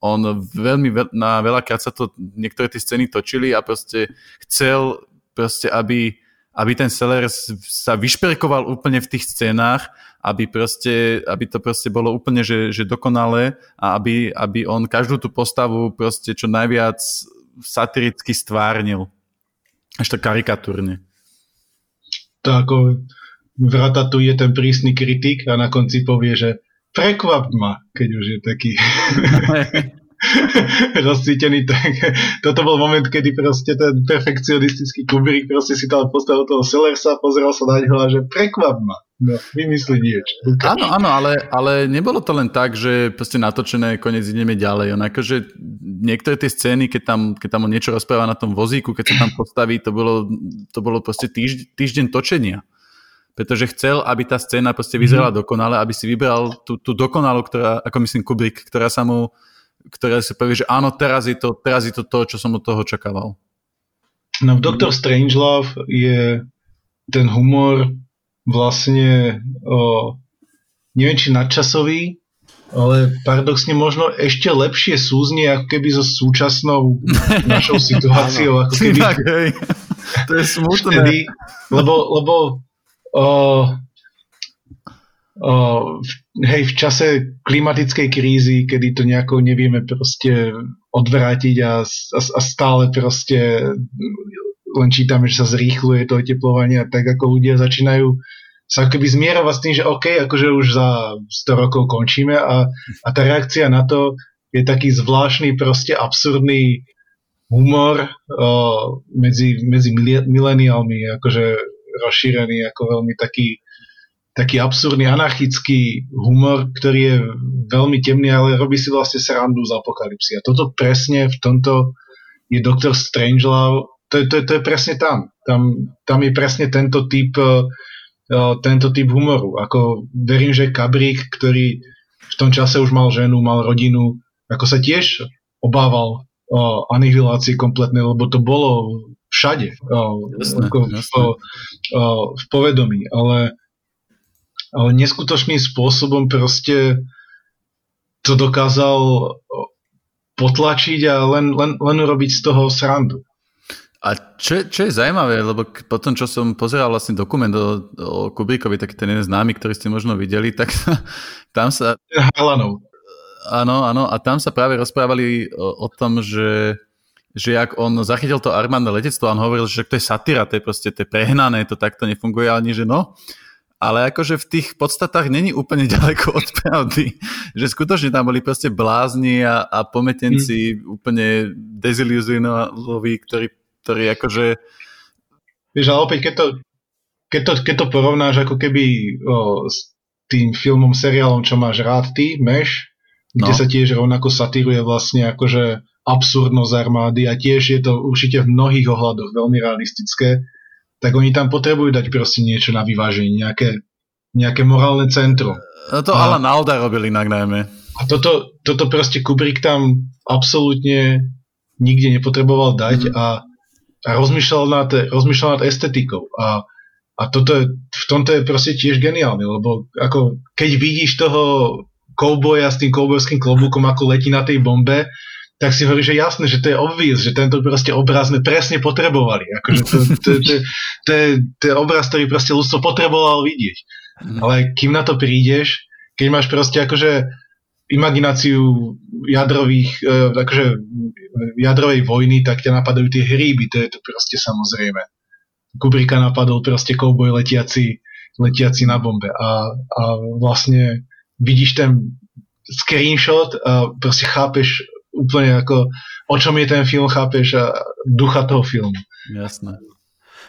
on veľmi veľ, na veľakrát sa to, niektoré tie scény točili a proste chcel proste, aby, aby ten Sellers sa vyšperkoval úplne v tých scénách, aby, proste, aby to proste bolo úplne že, že dokonalé a aby, aby on každú tú postavu proste čo najviac satiricky stvárnil. Až to karikatúrne. To tu je ten prísny kritik a na konci povie, že prekvap ma, keď už je taký (laughs) (laughs) rozcítený. Tak toto bol moment, kedy proste ten perfekcionistický Kubrick proste si tam postavil toho Sellersa, pozrel sa na neho a že prekvap ma. No, vymyslí niečo. Áno, áno, ale, ale nebolo to len tak, že proste natočené, konec ideme ďalej. On akože niektoré tie scény, keď tam, keď tam on niečo rozpráva na tom vozíku, keď sa tam postaví, to bolo, to bolo proste týždeň, týždeň točenia pretože chcel, aby tá scéna proste vyzerala mm-hmm. dokonale, aby si vybral tú, tú dokonalú, ktorá, ako myslím Kubrick, ktorá sa mu, ktorá si povie, že áno, teraz je to, teraz je to, to čo som od toho očakával. No v Doctor Strangelove je ten humor vlastne o, neviem či nadčasový, ale paradoxne možno ešte lepšie súznie ako keby so súčasnou (laughs) našou situáciou. ako keby... To je smutné. Vtedy, lebo, lebo o, v, hej, v čase klimatickej krízy, kedy to nejako nevieme proste odvrátiť a, a, a stále proste len čítame, že sa zrýchluje to oteplovanie a tak ako ľudia začínajú sa keby zmierovať s tým, že OK, akože už za 100 rokov končíme a, a tá reakcia na to je taký zvláštny, proste absurdný humor o, medzi, medzi mileniálmi, akože rozšírený ako veľmi taký, taký absurdný, anarchický humor, ktorý je veľmi temný, ale robí si vlastne srandu z apokalipsy. A toto presne v tomto je Doctor Strangelove, to, to, to je presne tam. tam. Tam je presne tento typ, uh, tento typ humoru. Ako verím, že Kabrík, ktorý v tom čase už mal ženu, mal rodinu, ako sa tiež obával o anihilácii kompletnej, lebo to bolo všade o, jasné, ako jasné. V, o, v povedomí, ale, ale neskutočným spôsobom proste to dokázal potlačiť a len, len, len urobiť z toho srandu. A čo, čo je zaujímavé, lebo potom, čo som pozeral vlastne dokument o, o Kubrickovi, taký ten jeden známy, ktorý ste možno videli, tak (laughs) tam sa... Harlanov. Áno, áno, a tam sa práve rozprávali o, o tom, že, že ak on zachytil to armádne letectvo, on hovoril, že to je satyra, to je proste to je prehnané, to takto nefunguje, ale nie, že no. Ale akože v tých podstatách není úplne (laughs) ďaleko od pravdy. Že skutočne tam boli proste blázni a, a pometenci mm. úplne deziluzionoví, ktorí ktorý akože... Vieš, ale opäť, keď to, keď to, keď to porovnáš ako keby o, s tým filmom, seriálom, čo máš rád ty, Meš, no. kde sa tiež rovnako satíruje vlastne akože absurdnosť armády a tiež je to určite v mnohých ohľadoch veľmi realistické, tak oni tam potrebujú dať proste niečo na vyváženie, nejaké, nejaké morálne centrum. No to a, Alan Alda robil inak najmä. A toto, toto proste Kubrick tam absolútne nikde nepotreboval dať mm. a a rozmýšľal nad, rozmýšľal nad estetikou. A, a toto je, v tomto je proste tiež geniálne, lebo ako keď vidíš toho kouboja s tým koubojským klobúkom, ako letí na tej bombe, tak si hovorí, že jasné, že to je obvious, že tento proste obraz sme presne potrebovali. Akože to, to, to, to, je, to je obraz, ktorý proste ľudstvo potrebovalo vidieť. Mm. Ale kým na to prídeš, keď máš proste akože imagináciu jadrových, uh, akože jadrovej vojny, tak ťa napadajú tie hríby, to je to proste samozrejme. Kubrika napadol proste kouboj letiaci, letiaci na bombe a, a vlastne vidíš ten screenshot a proste chápeš úplne ako o čom je ten film, chápeš a ducha toho filmu. Jasné.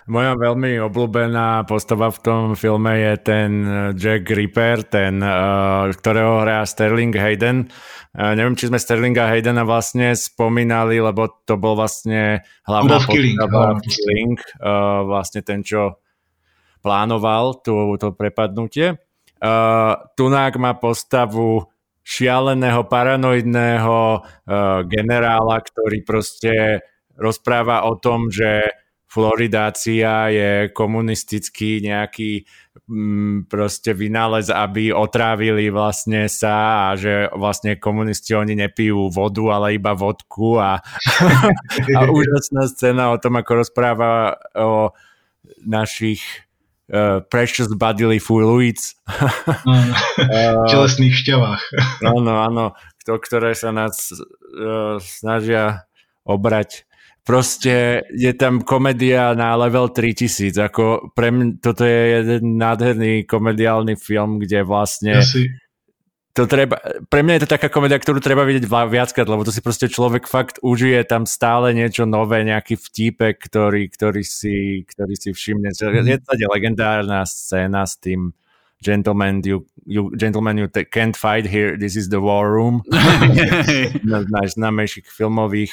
Moja veľmi obľúbená postava v tom filme je ten eh, Jack Ripper, ten, uh, ktorého hrá Sterling Hayden. Uh, neviem, či sme Sterlinga Haydena vlastne spomínali, lebo to bol vlastne hlavná postava Killing, uh, vlastne ten, čo plánoval tú, to prepadnutie. Tunák má postavu šialeného, paranoidného uh, generála, ktorý proste rozpráva o tom, že Floridácia je komunistický nejaký mm, proste vynález, aby otrávili vlastne sa a že vlastne komunisti oni nepijú vodu, ale iba vodku a, (laughs) a úžasná scéna o tom, ako rozpráva o našich uh, precious bodily fluids. (laughs) v telesných šťavách. áno, áno, ktoré sa nás uh, snažia obrať proste je tam komédia na level 3000, ako pre mňa, toto je jeden nádherný komediálny film, kde vlastne ja si... to treba, pre mňa je to taká komédia, ktorú treba vidieť viackrát, lebo to si proste človek fakt užije tam stále niečo nové, nejaký vtípek, ktorý, ktorý, si, ktorý si všimne. Je to legendárna scéna s tým gentlemen, you, you, gentlemen, you can't fight here, this is the war room. (laughs) Jedna z najznámejších filmových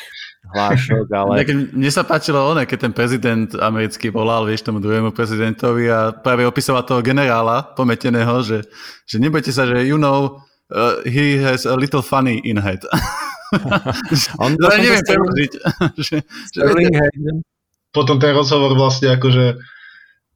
hlášok, ale... Mne sa páčilo ono, keď ten prezident americký volal, vieš, tomu druhému prezidentovi a práve opisoval toho generála pometeného, že, že nebojte sa, že you know, uh, he has a little funny in head. (laughs) On to neviem preložiť. (laughs) Potom ten rozhovor vlastne akože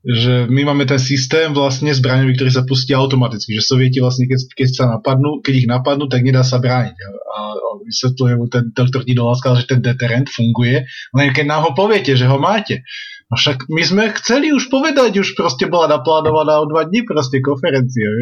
že my máme ten systém vlastne zbraňový, ktorý sa pustí automaticky, že sovieti vlastne, keď, keď sa napadnú, keď ich napadnú, tak nedá sa brániť. A, a vysvetľuje mu ten doktor Dido že ten deterent funguje, len keď nám ho poviete, že ho máte. No však my sme chceli už povedať, už proste bola naplánovaná o dva dní proste konferencia. (laughs)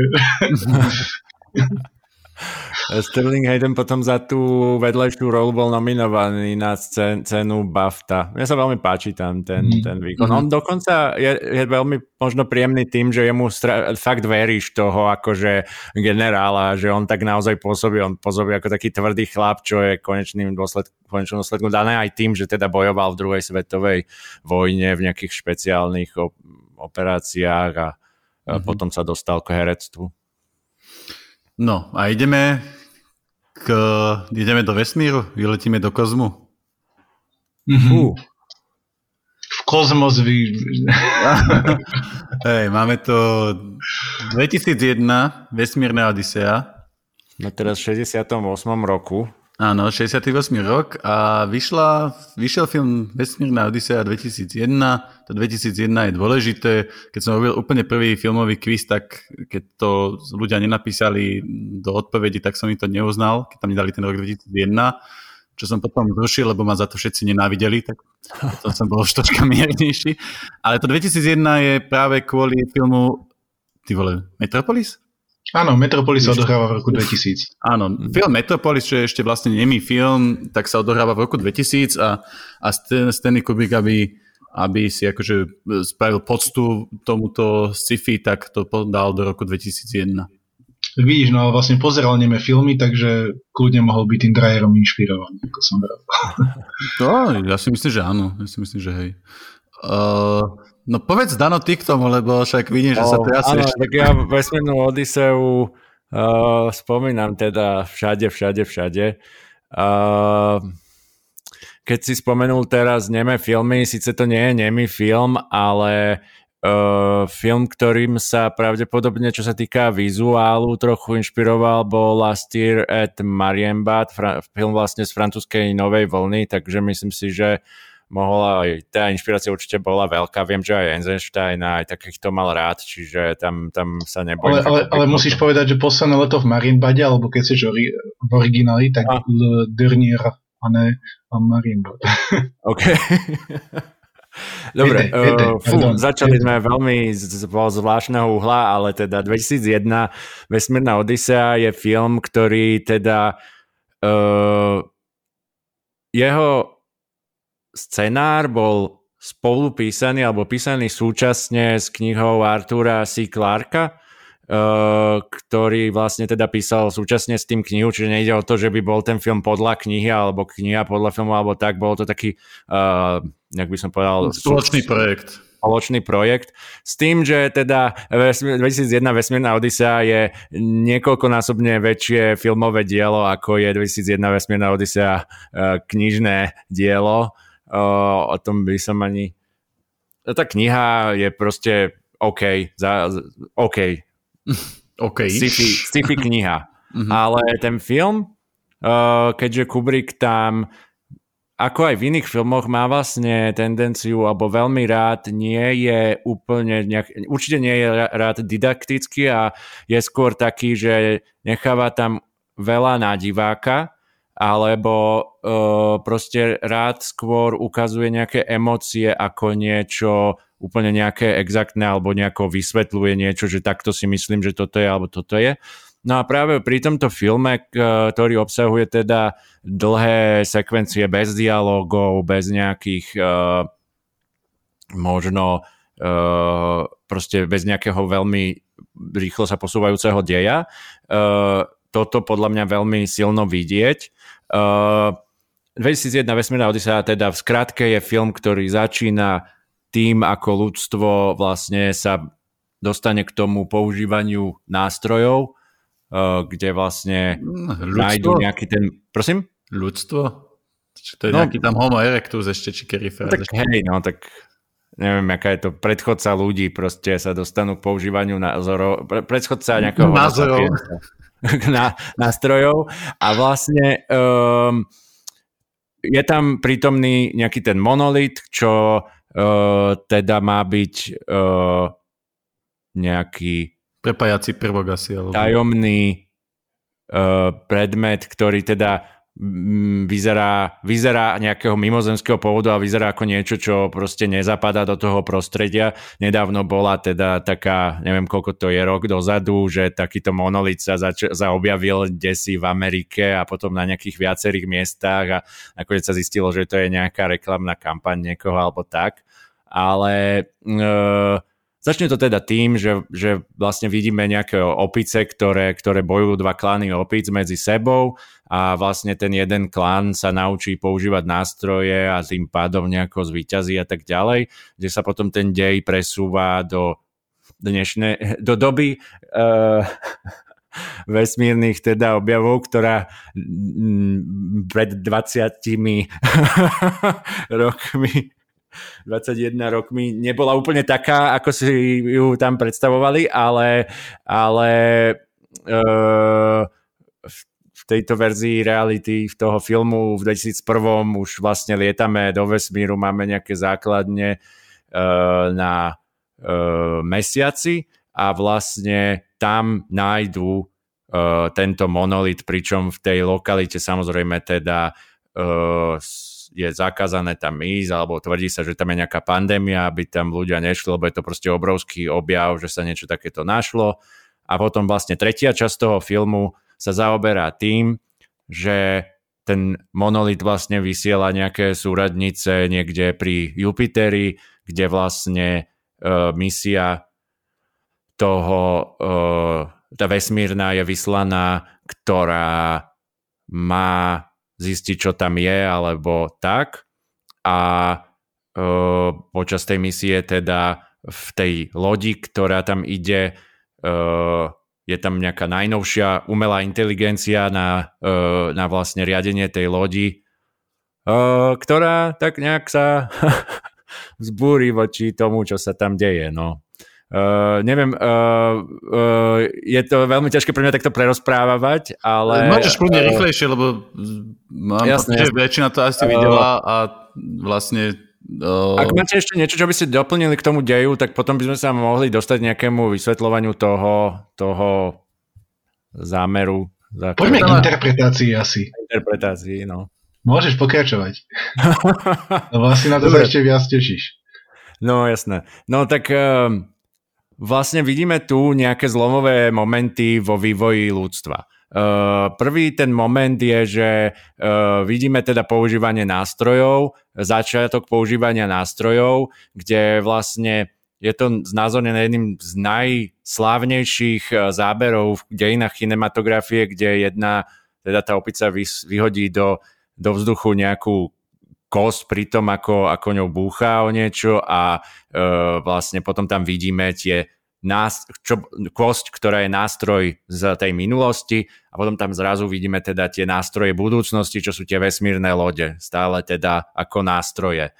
Sterling Hayden potom za tú vedlejšiu rolu bol nominovaný na cen, cenu BAFTA. Mne sa veľmi páči tam ten, mm. ten výkon. Mm. On dokonca je, je veľmi možno príjemný tým, že jemu stra- fakt veríš toho akože generála, že on tak naozaj pôsobí, on pôsobí ako taký tvrdý chlap, čo je konečným dôsledkom konečnom dôsledku dané aj tým, že teda bojoval v druhej svetovej vojne v nejakých špeciálnych op- operáciách a, mm-hmm. a potom sa dostal k herectvu. No a ideme, k, ideme do vesmíru, vyletíme do kozmu. Mm-hmm. Uh. V kozmos vy... (laughs) Hej, máme to 2001, vesmírna Odisea. No teraz v 68. roku. Áno, 68. rok a vyšla, vyšiel film Vesmírna Odisea 2001. To 2001 je dôležité. Keď som robil úplne prvý filmový quiz, tak keď to ľudia nenapísali do odpovedi, tak som im to neuznal, keď tam nedali ten rok 2001 čo som potom zrušil, lebo ma za to všetci nenávideli, tak potom som bol už troška miernejší. Ale to 2001 je práve kvôli filmu, ty vole, Metropolis? Áno, Metropolis sa odohráva v roku 2000. Áno, film Metropolis, čo je ešte vlastne nemý film, tak sa odohráva v roku 2000 a, a Stanley Kubrick, aby, aby si akože spravil poctu tomuto sci-fi, tak to dal do roku 2001. Vidíš, no ale vlastne pozeral neme filmy, takže kľudne mohol byť tým Dryerom inšpirovaný, ako som vravel. No, (laughs) ja si myslím, že áno. Ja si myslím, že hej. Uh, no povedz Dano ty k tomu, lebo však vidím, že oh, sa to asi áno, tak ja vesmírnu Odiseu uh, spomínam teda všade, všade, všade. Uh, keď si spomenul teraz neme filmy, síce to nie je nemý film, ale Uh, film, ktorým sa pravdepodobne, čo sa týka vizuálu, trochu inšpiroval, bol Last Year at Marienbad, fra- film vlastne z francúzskej novej vlny, takže myslím si, že mohla aj, tá inšpirácia určite bola veľká. Viem, že aj Eisenstein aj takýchto mal rád, čiže tam, tam sa nebojím. Ale, ale, ale musíš povedať, že posledné leto v Marienbade, alebo keď si ori- v origináli, tak a. Le Dernier a ne Marienbad. (laughs) OK. (laughs) Dobre, ede, ede, uh, fú, pardon, začali ede. sme veľmi z, z zvláštneho uhla, ale teda 2001 Vesmírna Odisea je film, ktorý teda uh, jeho scenár bol spolupísaný alebo písaný súčasne s knihou Artura C. Clarka, Uh, ktorý vlastne teda písal súčasne s tým knihu, čiže nejde o to, že by bol ten film podľa knihy alebo kniha podľa filmu alebo tak, bolo to taký, uh, jak by som povedal... Spoločný projekt spoločný projekt. S tým, že teda 2001 Vesmírna Odisea je niekoľkonásobne väčšie filmové dielo, ako je 2001 Vesmírna Odisea uh, knižné dielo. O tom by som ani... Tá kniha je proste OK, za, OK, OK. Sci-fi, sci-fi kniha. mm-hmm. Ale ten film, uh, keďže Kubrick tam ako aj v iných filmoch má vlastne tendenciu, alebo veľmi rád nie je úplne, nejak, určite nie je rád didaktický a je skôr taký, že necháva tam veľa na diváka, alebo uh, proste rád skôr ukazuje nejaké emócie ako niečo úplne nejaké exaktné alebo nejako vysvetľuje niečo, že takto si myslím, že toto je alebo toto je. No a práve pri tomto filme, ktorý obsahuje teda dlhé sekvencie bez dialogov, bez nejakých uh, možno uh, proste bez nejakého veľmi rýchlo sa posúvajúceho deja. Uh, toto podľa mňa veľmi silno vidieť. Uh, 2001 Vesmírna Odisea teda v skratke je film, ktorý začína tým, ako ľudstvo vlastne sa dostane k tomu používaniu nástrojov, uh, kde vlastne ľudstvo? nájdu nejaký ten... Prosím? Ľudstvo? Či to je no, nejaký tam homo erectus ešte, či kerifer? Tak ešte. hej, no tak neviem, aká je to predchodca ľudí, proste sa dostanú k používaniu názorov, predchodca nejakého názorov. (laughs) Na, nástrojov a vlastne um, je tam prítomný nejaký ten monolit, čo uh, teda má byť uh, nejaký prepájací prvok asi. Alebo... Tajomný uh, predmet, ktorý teda vyzerá, vyzerá nejakého mimozemského pôvodu a vyzerá ako niečo, čo proste nezapadá do toho prostredia. Nedávno bola teda taká, neviem koľko to je rok dozadu, že takýto monolit sa, zač- sa objavil desi v Amerike a potom na nejakých viacerých miestach a nakoniec sa zistilo, že to je nejaká reklamná kampaň niekoho alebo tak. Ale uh, Začne to teda tým, že, že vlastne vidíme nejaké opice, ktoré, ktoré bojujú dva klány opic medzi sebou a vlastne ten jeden klán sa naučí používať nástroje a tým pádom nejako zvíťazí a tak ďalej, kde sa potom ten dej presúva do dnešné, do doby uh, (laughs) vesmírnych teda objavov, ktorá pred 20 (laughs) rokmi 21 rokmi nebola úplne taká, ako si ju tam predstavovali, ale, ale uh, v, tejto verzii reality v toho filmu v 2001 už vlastne lietame do vesmíru, máme nejaké základne uh, na uh, mesiaci a vlastne tam nájdú tento monolit, pričom v tej lokalite samozrejme teda uh, je zakázané tam ísť, alebo tvrdí sa, že tam je nejaká pandémia, aby tam ľudia nešli, lebo je to proste obrovský objav, že sa niečo takéto našlo. A potom vlastne tretia časť toho filmu sa zaoberá tým, že ten monolit vlastne vysiela nejaké súradnice niekde pri Jupiteri, kde vlastne uh, misia toho, uh, tá vesmírna je vyslaná, ktorá má zistiť, čo tam je, alebo tak. A uh, počas tej misie teda v tej lodi, ktorá tam ide, uh, je tam nejaká najnovšia umelá inteligencia na, uh, na vlastne riadenie tej lodi, uh, ktorá tak nejak sa (laughs) vzbúri voči tomu, čo sa tam deje. No. Uh, neviem, uh, uh, je to veľmi ťažké pre mňa takto prerozprávať, ale... Môžeš kľudne uh, rýchlejšie, lebo mám jasne, pocit, že väčšina to asi uh, videla a vlastne... Uh... Ak máte ešte niečo, čo by ste doplnili k tomu deju, tak potom by sme sa mohli dostať nejakému vysvetľovaniu toho, toho zámeru. Poďme k interpretácii asi. Interpretácii, no. Môžeš pokračovať. (laughs) Lebo asi na to sa ešte viac tešíš. No jasné. No tak... Uh, vlastne vidíme tu nejaké zlomové momenty vo vývoji ľudstva. Uh, prvý ten moment je, že uh, vidíme teda používanie nástrojov, začiatok používania nástrojov, kde vlastne je to znázornené jedným z najslávnejších uh, záberov v dejinách kinematografie, kde jedna, teda tá opica vyhodí do, do vzduchu nejakú kosť pri tom, ako, ako ňou búcha o niečo a e, vlastne potom tam vidíme tie nás, čo, kosť, ktorá je nástroj z tej minulosti a potom tam zrazu vidíme teda tie nástroje budúcnosti, čo sú tie vesmírne lode, stále teda ako nástroje.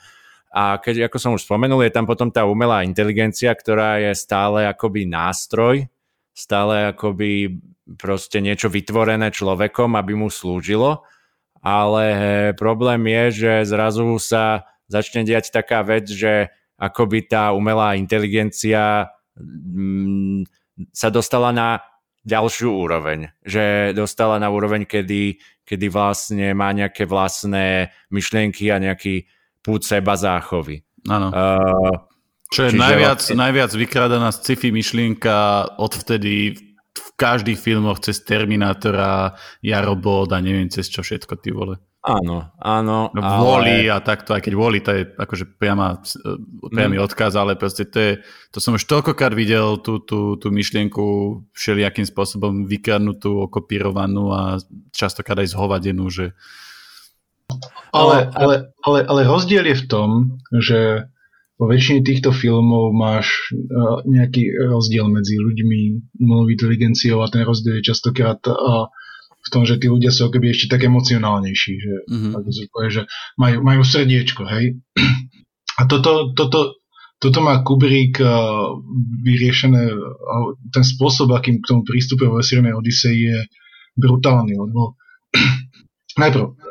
A keď, ako som už spomenul, je tam potom tá umelá inteligencia, ktorá je stále akoby nástroj, stále akoby proste niečo vytvorené človekom, aby mu slúžilo ale problém je, že zrazu sa začne diať taká vec, že akoby tá umelá inteligencia mm, sa dostala na ďalšiu úroveň. Že dostala na úroveň, kedy, kedy vlastne má nejaké vlastné myšlienky a nejaký pút seba záchovy. Áno. Uh, Čo je najviac, vlastne... najviac vykradaná sci-fi myšlienka odvtedy v každých filmoch cez Terminátora, Ja robot a neviem cez čo všetko, ty vole. Áno, áno. No, ale... a takto, aj keď Voli, to je akože priama, priamy mm. odkaz, ale proste to je, to som už toľkokrát videl tú, tú, tú myšlienku všelijakým spôsobom vykradnutú, okopírovanú a častokrát aj zhovadenú, že ale, ale, ale, ale rozdiel je v tom, že vo väčšine týchto filmov máš uh, nejaký rozdiel medzi ľuďmi, umelou inteligenciou a ten rozdiel je častokrát uh, v tom, že tí ľudia sú akoby ešte tak emocionálnejší, že, mm-hmm. tak povie, že majú, majú srdiečko, hej. A toto, toto, toto má Kubrick uh, vyriešené, uh, ten spôsob, akým k tomu prístupuje vo vesmírnej Odisei je brutálny, lebo (clears throat) najprv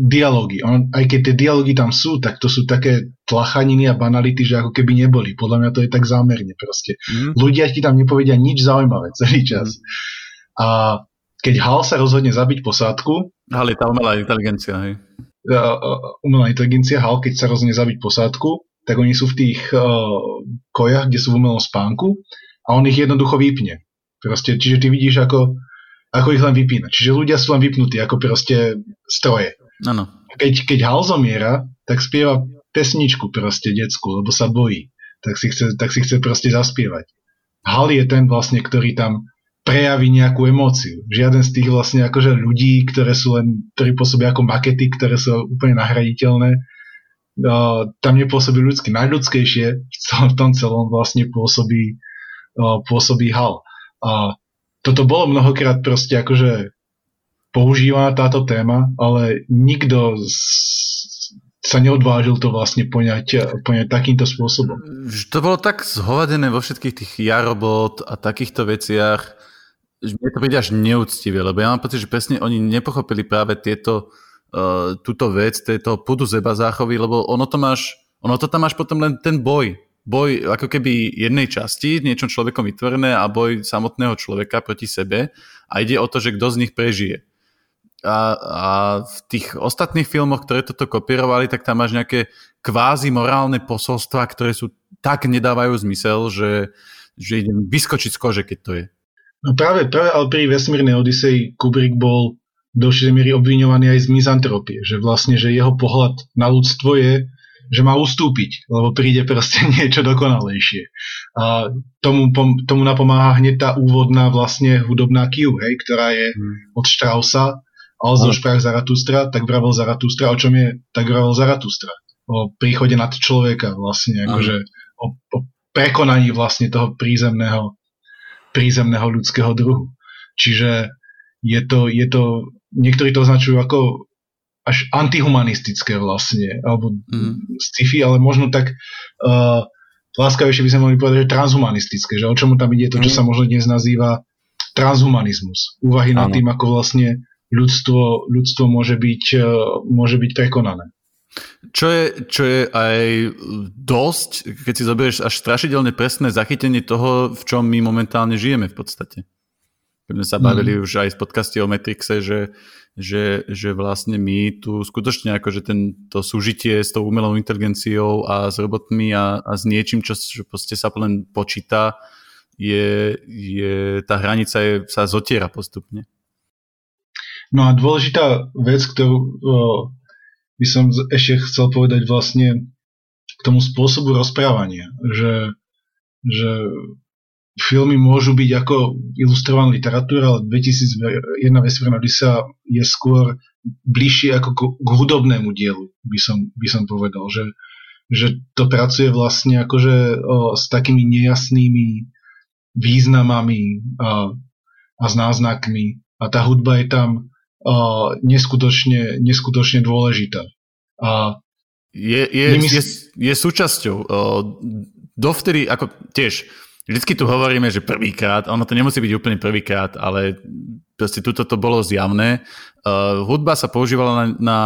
dialógy. On, aj keď tie dialógy tam sú, tak to sú také tlachaniny a banality, že ako keby neboli. Podľa mňa to je tak zámerne proste. Mm. Ľudia ti tam nepovedia nič zaujímavé celý čas. Mm. A keď Hal sa rozhodne zabiť posádku... Hal je tá umelá inteligencia, hej. umelá inteligencia, Hal, keď sa rozhodne zabiť posádku, tak oni sú v tých uh, kojach, kde sú v umelom spánku a on ich jednoducho vypne. Proste, čiže ty vidíš, ako, ako ich len vypína. Čiže ľudia sú len vypnutí, ako proste stroje. Ano. Keď, keď Hal zomiera, tak spieva pesničku proste decku, lebo sa bojí. Tak si chce, tak si chce proste zaspievať. Hal je ten vlastne, ktorý tam prejaví nejakú emóciu. Žiaden z tých vlastne akože ľudí, ktoré sú len, ktorí pôsobia ako makety, ktoré sú úplne nahraditeľné, uh, tam nepôsobí ľudsky. Najľudskejšie v tom celom vlastne pôsobí, uh, pôsobí Hal. A toto bolo mnohokrát proste akože používaná táto téma, ale nikto sa neodvážil to vlastne poňať, poňať takýmto spôsobom. To bolo tak zhovadené vo všetkých tých jarobot a takýchto veciach, mne to príde až neúctivé, lebo ja mám pocit, že presne oni nepochopili práve tieto, uh, túto vec, tieto pudu zeba záchovy, lebo ono to máš, ono to tam máš potom len ten boj. Boj ako keby jednej časti, niečom človekom vytvorené a boj samotného človeka proti sebe a ide o to, že kto z nich prežije. A, a v tých ostatných filmoch, ktoré toto kopírovali, tak tam máš nejaké kvázi morálne posolstva, ktoré sú tak nedávajú zmysel, že, že idem vyskočiť z kože, keď to je. No práve, práve ale pri vesmírnej Odisei Kubrick bol do určitej miery obviňovaný aj z mizantropie, že vlastne, že jeho pohľad na ľudstvo je, že má ustúpiť, lebo príde proste (laughs) niečo dokonalejšie. A tomu, tomu napomáha hneď tá úvodná vlastne hudobná Q, hej, ktorá je hmm. od Straussa, ale zo šprach Zaratustra, tak vravel Zaratustra, o čom je, tak vravel Zaratustra. O príchode nad človeka vlastne, akože o, o prekonaní vlastne toho prízemného prízemného ľudského druhu. Čiže je to, je to niektorí to označujú ako až antihumanistické vlastne, alebo mm. sci-fi, ale možno tak uh, láskavejšie by sme mohli povedať, že transhumanistické, že o čomu tam ide to, čo mm. sa možno dnes nazýva transhumanizmus. Úvahy nad tým, ako vlastne ľudstvo, ľudstvo môže, byť, uh, môže byť prekonané. Čo je, čo je aj dosť, keď si zoberieš až strašidelne presné zachytenie toho, v čom my momentálne žijeme v podstate. Keď sme sa mhm. bavili mm. už aj v podcaste o Matrixe, že, že, že vlastne my tu skutočne akože tento súžitie s tou umelou inteligenciou a s robotmi a, a s niečím, čo, čo proste sa len počíta, je, je, tá hranica je, sa zotiera postupne. No a dôležitá vec, ktorú by som ešte chcel povedať vlastne k tomu spôsobu rozprávania, že, že filmy môžu byť ako ilustrovaná literatúra, ale 2001 vesmírna Odisa je skôr bližšie ako k hudobnému dielu, by som, by som povedal, že, že to pracuje vlastne akože o, s takými nejasnými významami a, a s náznakmi. A tá hudba je tam uh, neskutočne, neskutočne dôležitá. A je, je, nemysl... je, je súčasťou. Uh, dovtedy, ako tiež, vždycky tu hovoríme, že prvýkrát, ono to nemusí byť úplne prvýkrát, ale proste tuto to bolo zjavné. Uh, hudba sa používala na, na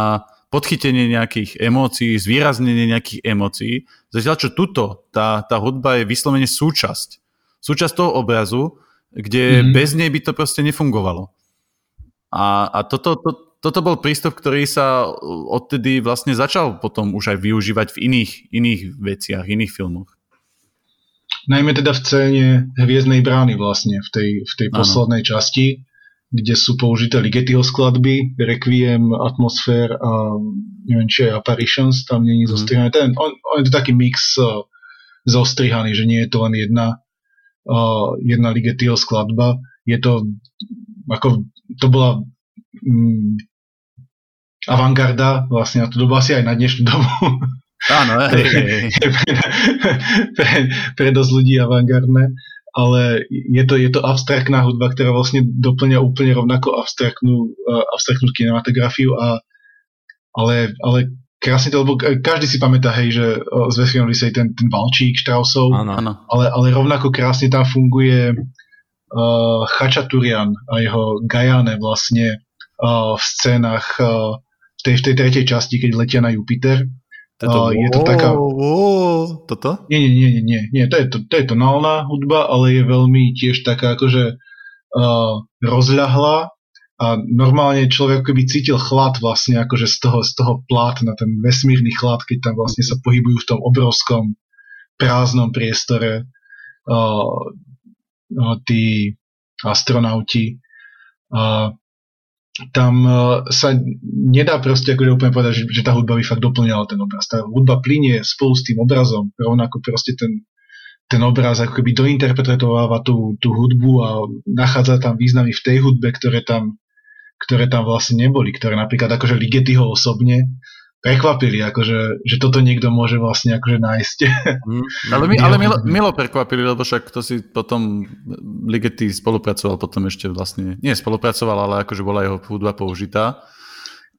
podchytenie nejakých emócií, zvýraznenie nejakých emócií. Zatiaľ, čo tuto, tá, tá hudba je vyslovene súčasť. Súčasť toho obrazu, kde mm-hmm. bez nej by to proste nefungovalo. A, a toto, to, toto bol prístup, ktorý sa odtedy vlastne začal potom už aj využívať v iných, iných veciach, iných filmoch. Najmä teda v scéne Hviezdnej brány vlastne, v tej, v tej poslednej časti, kde sú použité Ligetiho skladby, Requiem, Atmosphere a neviem, či aj Apparitions, tam není mm. zostrihané. Ten, on, on je to taký mix uh, zostrihaný, že nie je to len jedna, uh, jedna Ligetiho skladba. Je to ako to bola mm, avantgarda vlastne na tú dobu, asi aj na dnešnú dobu. Áno, (laughs) hej, hej. (laughs) pre, pre, pre dosť ľudí avantgardné, ale je to, je to abstraktná hudba, ktorá vlastne doplňa úplne rovnako abstraktnú, uh, abstraktnú kinematografiu, a, ale, ale krásne to, lebo každý si pamätá, hej, že z Vesmírnom ten, ten valčík Straussov, áno. Ale, ale rovnako krásne tam funguje uh, Chačaturian a jeho Gajane vlastne uh, v scénach uh, v, tej, v tej tretej časti, keď letia na Jupiter. Toto, uh, je to taká... Toto? Nie, nie, nie, nie, nie. To je, to, to je tonálna hudba, ale je veľmi tiež taká akože uh, rozľahlá a normálne človek keby cítil chlad vlastne akože z toho, z toho plátna, ten vesmírny chlad, keď tam vlastne sa pohybujú v tom obrovskom prázdnom priestore. Uh, tí astronauti. A tam e, sa nedá proste akože úplne povedať, že, že tá hudba by fakt doplňala ten obraz. Tá hudba plinie spolu s tým obrazom, rovnako proste ten, ten obraz ako keby dointerpretováva tú, tú hudbu a nachádza tam významy v tej hudbe, ktoré tam, ktoré tam vlastne neboli, ktoré napríklad akože Ligeti ho osobne prekvapili, akože, že toto niekto môže vlastne akože nájsť. Mm, (laughs) ale, my, ale milo, milo prekvapili, lebo však to si potom Ligeti spolupracoval potom ešte vlastne, nie spolupracoval, ale akože bola jeho hudba použitá.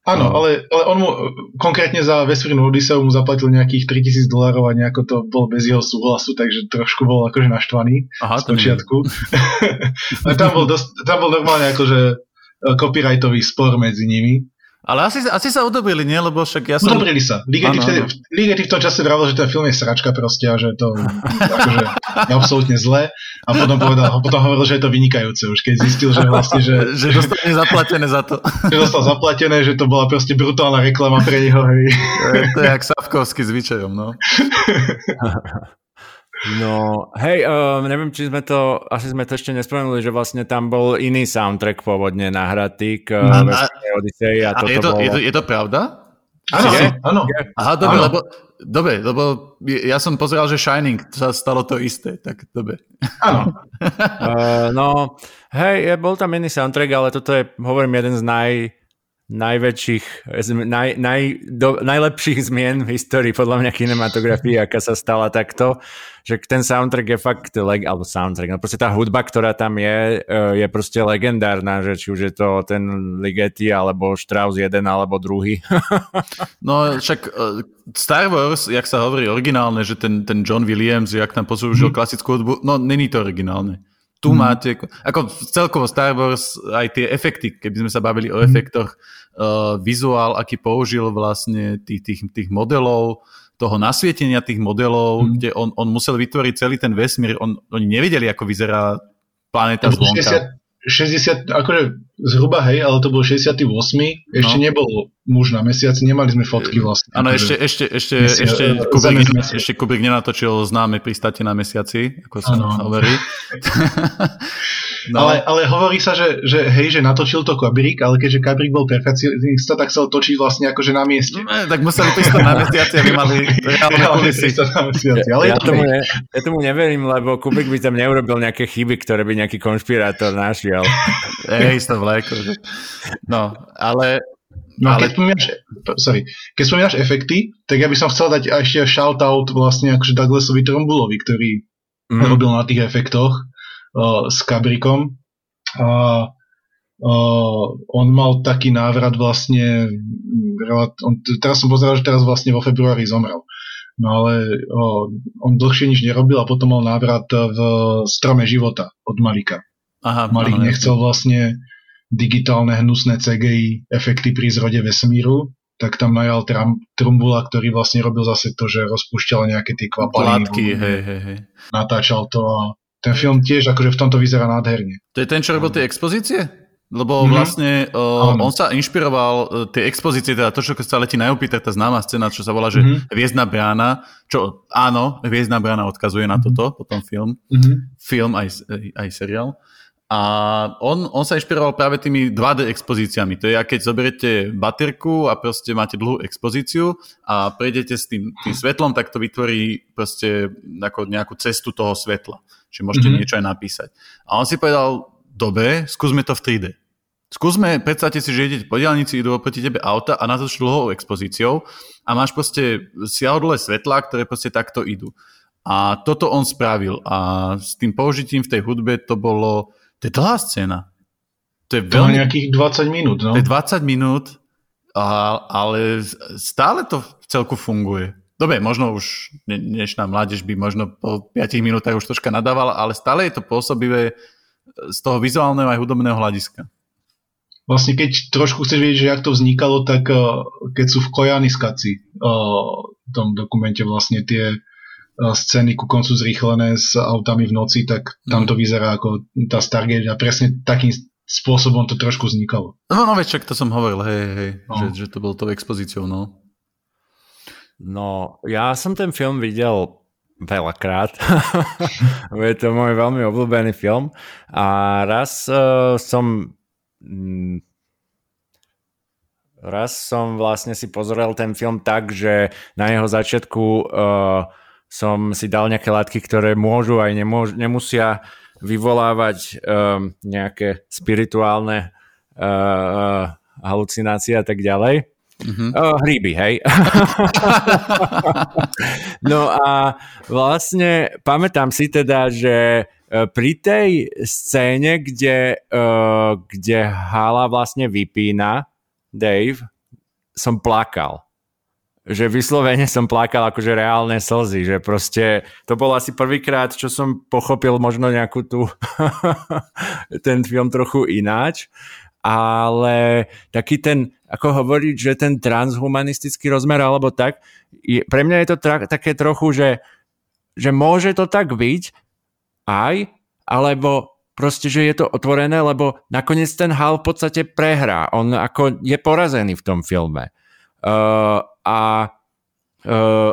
Áno, no. ale, ale on mu konkrétne za vesmírnu Odiseu mu zaplatil nejakých 3000 dolárov a nejako to bol bez jeho súhlasu, takže trošku bol akože naštvaný Aha, z počiatku. (laughs) ale tam bol, dosť, tam bol normálne akože e, copyrightový spor medzi nimi. Ale asi, asi sa odobrili, nie? Lebo však ja som... Odobrili sa. Ligeti, vtedy, Ligeti v tom čase vravel, že ten film je sračka proste a že to akože, je absolútne zlé. A potom, povedal, potom hovoril, že je to vynikajúce už, keď zistil, že vlastne, že... (laughs) že dostane zaplatené za to. (laughs) že dostal zaplatené, že to bola proste brutálna reklama pre neho. Hej. to je jak Savkovský zvyčajom, no. (laughs) No, hej, uh, neviem, či sme to, asi sme to ešte nespomenuli, že vlastne tam bol iný soundtrack pôvodne nahratý k uh, a, Odyssey a, a toto je to, bolo... je, to, je to pravda? Áno, áno. Aha, dobre, lebo, dobre, lebo ja som pozeral, že Shining sa stalo to isté, tak dobre. Áno. uh, (laughs) no, hej, bol tam iný soundtrack, ale toto je, hovorím, jeden z naj najväčších, naj, naj, do, najlepších zmien v histórii podľa mňa kinematografie, aká sa stala takto, že ten soundtrack je fakt, leg, alebo soundtrack, no proste tá hudba, ktorá tam je, e, je proste legendárna, že či už je to ten Ligeti, alebo Strauss jeden, alebo druhý. (laughs) no však e, Star Wars, jak sa hovorí originálne, že ten, ten John Williams, jak tam poslúžil mm. klasickú hudbu, no není to originálne tu mm. máte, ako celkovo Star Wars, aj tie efekty, keby sme sa bavili o mm. efektoch, uh, vizuál, aký použil vlastne tých, tých, tých modelov, toho nasvietenia tých modelov, mm. kde on, on musel vytvoriť celý ten vesmír, on, oni nevedeli, ako vyzerá planéta zvonka. 60, akože zhruba hej, ale to bol 68. Ešte no. nebol muž na mesiaci, nemali sme fotky vlastne. Áno, ešte, ešte, ešte, mesiac, ešte, Kubrick, ešte Kubrick nenatočil známe pristáte na mesiaci, ako sa hovorí. (laughs) no. ale, ale hovorí sa, že, že hej, že natočil to Kubrick, ale keďže Kubrick bol perfekcionista, tak sa točiť vlastne akože na mieste. No, tak museli pristať na mesiaci, aby mali (laughs) reálne kulisy. Ale ja, tomu ne, ja tomu neverím, lebo Kubrick by tam neurobil nejaké chyby, ktoré by nejaký konšpirátor našiel. (laughs) Hej, to vleko. No, ale No ale... keď spomínaš, sorry, keď spomínaš efekty, tak ja by som chcel dať ešte shoutout vlastne akože Douglasovi Trumbulovi, ktorý mm. robil na tých efektoch s Kabrikom. A uh, on mal taký návrat vlastne, on, teraz som pozeral, že teraz vlastne vo februári zomrel. No ale uh, on dlhšie nič nerobil a potom mal návrat v strome života od Malika. Aha, Malik nechcel vlastne digitálne hnusné CGI efekty pri zrode vesmíru, tak tam najal Trum, Trumbula, ktorý vlastne robil zase to, že rozpúšťal nejaké tie kvapaliny. Látky, hej, hej, hej. Natáčal to a ten film tiež akože v tomto vyzerá nádherne. To je ten, čo robil tie expozície? Lebo mm-hmm. vlastne uh, on sa inšpiroval uh, tie expozície, teda to, čo sa letí na Jupiter, tá známa scéna, čo sa volá, že mm-hmm. Hviezdna brána, čo áno, Hviezdna brána odkazuje mm-hmm. na mhm. toto, potom film, mm-hmm. film aj, aj seriál. A on, on sa inšpiroval práve tými 2D expozíciami. To je, keď zoberiete baterku a proste máte dlhú expozíciu a prejdete s tým, tým svetlom, tak to vytvorí proste ako nejakú cestu toho svetla. Čiže môžete mm-hmm. niečo aj napísať. A on si povedal, dobre, skúsme to v 3D. Skúsme, predstavte si, že idete po diálnici, idú oproti tebe auta a na to dlhou expozíciou a máš proste siahodlé svetlá, ktoré proste takto idú. A toto on spravil a s tým použitím v tej hudbe to bolo to je dlhá scéna. To je veľmi... To nejakých 20 minút, no. To je 20 minút, a, ale stále to v celku funguje. Dobre, možno už dnešná mládež by možno po 5 minútach už troška nadávala, ale stále je to pôsobivé z toho vizuálneho aj hudobného hľadiska. Vlastne keď trošku chceš vedieť, že jak to vznikalo, tak uh, keď sú v Kojani skaci uh, v tom dokumente vlastne tie scény ku koncu zrýchlené s autami v noci, tak tam to vyzerá ako tá Stargate a presne takým spôsobom to trošku vznikalo. No, no veď, to som hovoril, hej, hej, no. že, že to bol tou expozíciou, no. No, ja som ten film videl veľakrát. (laughs) je to môj veľmi obľúbený film. A raz uh, som mm, raz som vlastne si pozrel ten film tak, že na jeho začiatku uh, som si dal nejaké látky, ktoré môžu aj nemôžu, nemusia vyvolávať um, nejaké spirituálne uh, halucinácie a tak ďalej. Mm-hmm. Hríby, hej. (laughs) no a vlastne pamätám si teda, že pri tej scéne, kde, uh, kde Hala vlastne vypína Dave, som plakal že vyslovene som plakal akože reálne slzy, že proste to bol asi prvýkrát, čo som pochopil možno nejakú tú (laughs) ten film trochu ináč, ale taký ten, ako hovoriť, že ten transhumanistický rozmer alebo tak, je, pre mňa je to tra- také trochu, že, že môže to tak byť aj, alebo proste, že je to otvorené, lebo nakoniec ten Hal v podstate prehrá. On ako je porazený v tom filme. Uh, a uh,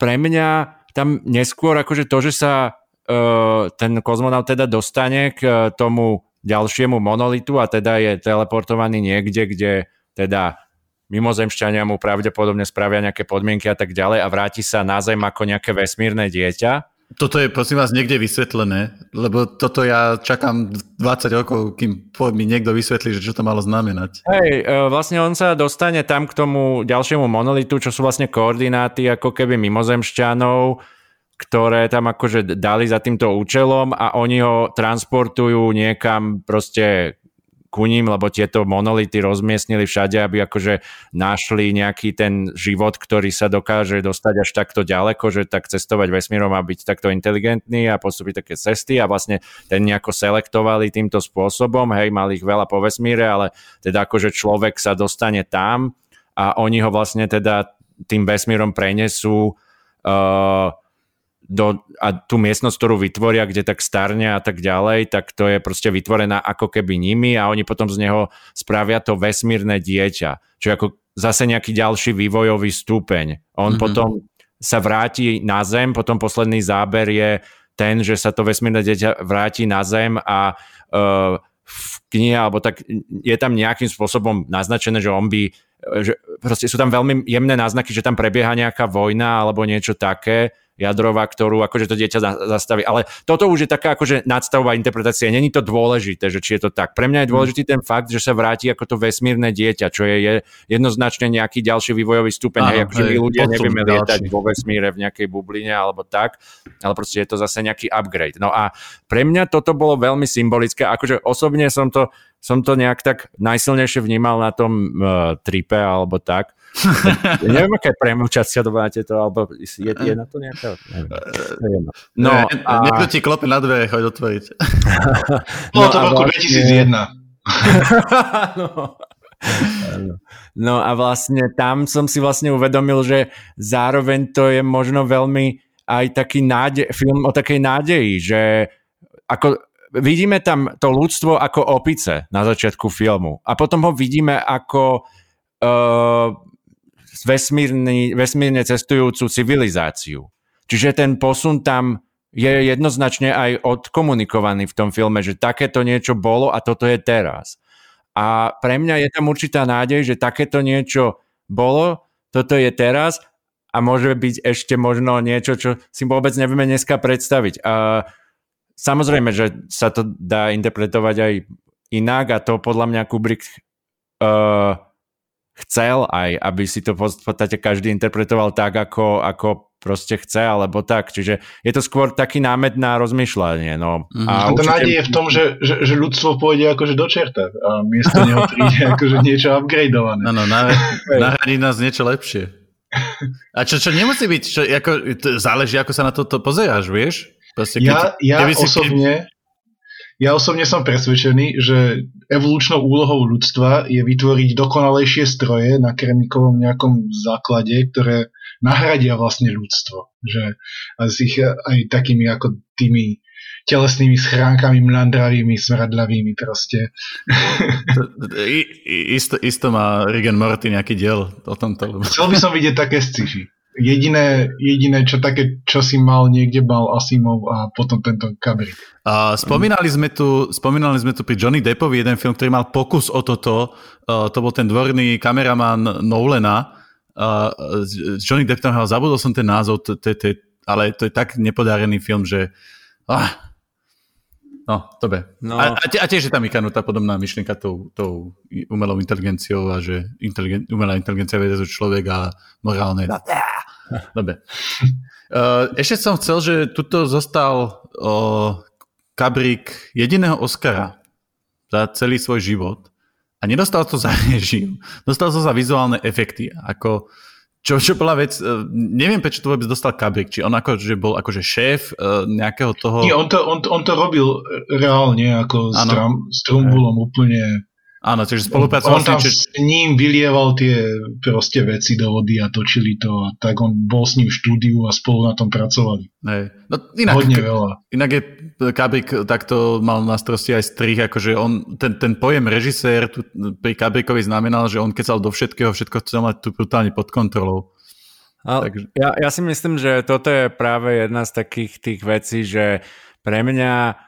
pre mňa tam neskôr akože to, že sa uh, ten kozmonaut teda dostane k uh, tomu ďalšiemu monolitu a teda je teleportovaný niekde, kde teda mimozemšťania mu pravdepodobne spravia nejaké podmienky a tak ďalej a vráti sa na Zem ako nejaké vesmírne dieťa toto je prosím vás niekde vysvetlené, lebo toto ja čakám 20 rokov, kým mi niekto vysvetlí, že čo to malo znamenať. Hej, e, vlastne on sa dostane tam k tomu ďalšiemu monolitu, čo sú vlastne koordináty ako keby mimozemšťanov, ktoré tam akože dali za týmto účelom a oni ho transportujú niekam proste ku ním, lebo tieto monolity rozmiestnili všade, aby akože našli nejaký ten život, ktorý sa dokáže dostať až takto ďaleko, že tak cestovať vesmírom a byť takto inteligentný a postúpiť také cesty a vlastne ten nejako selektovali týmto spôsobom, hej, mali ich veľa po vesmíre, ale teda akože človek sa dostane tam a oni ho vlastne teda tým vesmírom prenesú uh, do, a tú miestnosť, ktorú vytvoria, kde tak starne a tak ďalej, tak to je proste vytvorená ako keby nimi a oni potom z neho spravia to vesmírne dieťa, čo je ako zase nejaký ďalší vývojový stupeň. On mm-hmm. potom sa vráti na Zem, potom posledný záber je ten, že sa to vesmírne dieťa vráti na Zem a uh, v knihe, alebo tak je tam nejakým spôsobom naznačené, že on by že proste sú tam veľmi jemné náznaky, že tam prebieha nejaká vojna alebo niečo také jadrová, ktorú akože to dieťa zastaví. Ale toto už je taká akože nadstavová interpretácia. Není to dôležité, že či je to tak. Pre mňa je mm. dôležitý ten fakt, že sa vráti ako to vesmírne dieťa, čo je, je jednoznačne nejaký ďalší vývojový stupeň. Áno, hej, akože my ľudia nevieme lietať vo vesmíre v nejakej bubline alebo tak, ale proste je to zase nejaký upgrade. No a pre mňa toto bolo veľmi symbolické. Akože osobne som to som to nejak tak najsilnejšie vnímal na tom uh, tripe alebo tak, ja (laughs) neviem, aká je premlčacia doba na tieto, alebo je, je na to nejaká? Neviem. No, ne, a... Niekto ti klope na dvere, choď otvoriť. Bolo (laughs) no, to v roku vlastne... 2001. (laughs) no. no a vlastne tam som si vlastne uvedomil, že zároveň to je možno veľmi aj taký nádej, film o takej nádeji, že ako vidíme tam to ľudstvo ako opice na začiatku filmu a potom ho vidíme ako uh, vesmírny, vesmírne cestujúcu civilizáciu. Čiže ten posun tam je jednoznačne aj odkomunikovaný v tom filme, že takéto niečo bolo a toto je teraz. A pre mňa je tam určitá nádej, že takéto niečo bolo, toto je teraz a môže byť ešte možno niečo, čo si vôbec nevieme dneska predstaviť. A samozrejme, že sa to dá interpretovať aj inak a to podľa mňa Kubrick uh, chcel aj, aby si to v podstate každý interpretoval tak, ako, ako proste chce, alebo tak. Čiže je to skôr taký námet na rozmýšľanie. No. Mm-hmm. A, a to nádej je v tom, že, že, že ľudstvo pôjde akože do čerta a miesto neho príde akože niečo upgradeované. Áno, nahradí nás niečo lepšie. A čo, čo nemusí byť, čo, ako, to záleží, ako sa na toto pozeráš, vieš? Proste, keď, ja, ja osobne, ja osobne som presvedčený, že evolučnou úlohou ľudstva je vytvoriť dokonalejšie stroje na kremikovom nejakom základe, ktoré nahradia vlastne ľudstvo. Že a s ich aj takými ako tými telesnými schránkami mlandravými, smradlavými proste. (laughs) I, isto, isto má and Morty nejaký diel o tomto. Chcel by som vidieť také sci Jediné, jediné, čo také, čo si mal niekde, mal Asimov a potom tento Kabri. A spomínali sme tu, spomínali sme tu pri Johnny Deppovi jeden film, ktorý mal pokus o toto. Uh, to bol ten dvorný kameraman Nolena. Uh, Johnny Depp tam hral, zabudol som ten názov, ale to je tak nepodarený film, že ah, No, dobre. No. A, a tiež je tam vykanutá podobná myšlienka tou, tou umelou inteligenciou a že inteligen, umelá inteligencia vedie zo človek a morálne. (laughs) Dobre. Uh, ešte som chcel, že tuto zostal uh, Kabrik jediného Oscara za celý svoj život a nedostal to za (laughs) režiu. Dostal to za vizuálne efekty. Ako, čo, čo bola vec, e, neviem prečo to vôbec dostal Kabrik, či on ako, že bol akože šéf nejakého toho... Nie, on to, on, on to robil reálne, ako s Trumbulom úplne Áno, čiže spolupracoval On tam či... s ním vylieval tie proste veci do vody a točili to a tak on bol s ním v štúdiu a spolu na tom pracovali. Hej. No, inak, Hodne veľa. Inak je Kabrik takto mal na starosti aj strih, akože on, ten, ten pojem režisér tu, pri Kabrikovi znamenal, že on kecal do všetkého, všetko chcel mať tu brutálne pod kontrolou. A, Takže... ja, ja si myslím, že toto je práve jedna z takých tých vecí, že pre mňa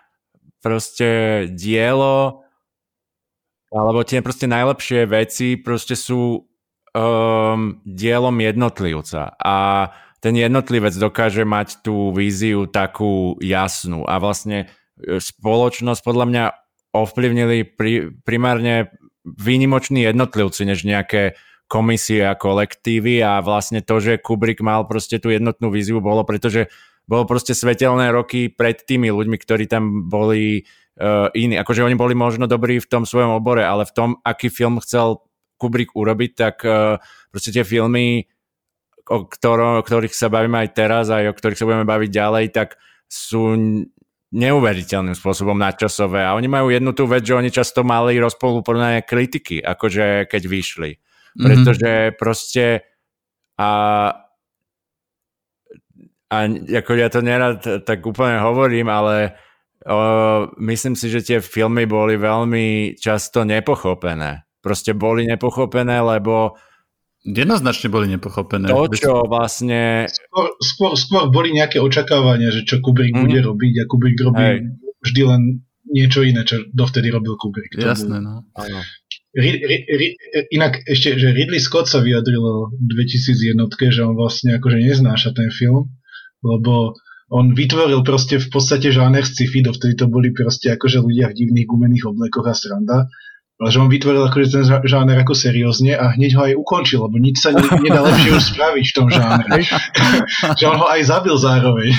proste dielo alebo tie proste najlepšie veci proste sú um, dielom jednotlivca. A ten jednotlivec dokáže mať tú víziu takú jasnú. A vlastne e, spoločnosť podľa mňa ovplyvnili pri, primárne výnimoční jednotlivci, než nejaké komisie a kolektívy. A vlastne to, že Kubrick mal proste tú jednotnú víziu, bolo pretože bolo proste svetelné roky pred tými ľuďmi, ktorí tam boli uh, iní. Akože oni boli možno dobrí v tom svojom obore, ale v tom, aký film chcel Kubrick urobiť, tak uh, proste tie filmy, o, ktoro, o ktorých sa bavíme aj teraz, aj o ktorých sa budeme baviť ďalej, tak sú neuveriteľným spôsobom nadčasové. A oni majú jednu tú vec, že oni často mali rozpolúplné kritiky, akože keď vyšli. Mhm. Pretože mm-hmm. proste a a ako ja to nerad tak úplne hovorím, ale o, myslím si, že tie filmy boli veľmi často nepochopené. Proste boli nepochopené, lebo Jednoznačne boli nepochopené. To, čo vlastne... Skôr, skôr, skôr boli nejaké očakávania, že čo Kubrick mm. bude robiť a Kubrick robí Hej. vždy len niečo iné, čo dovtedy robil Kubrick. Jasné, no. Áno. inak ešte, že Ridley Scott sa vyjadril v 2001, že on vlastne akože neznáša ten film, lebo on vytvoril proste v podstate žáner sci-fi, dovtedy to boli proste akože ľudia v divných gumených oblekoch a sranda, ale že on vytvoril akože ten žáner ako seriózne a hneď ho aj ukončil, lebo nič sa nedá lepšie už spraviť v tom žánre. (laughs) že on ho aj zabil zároveň.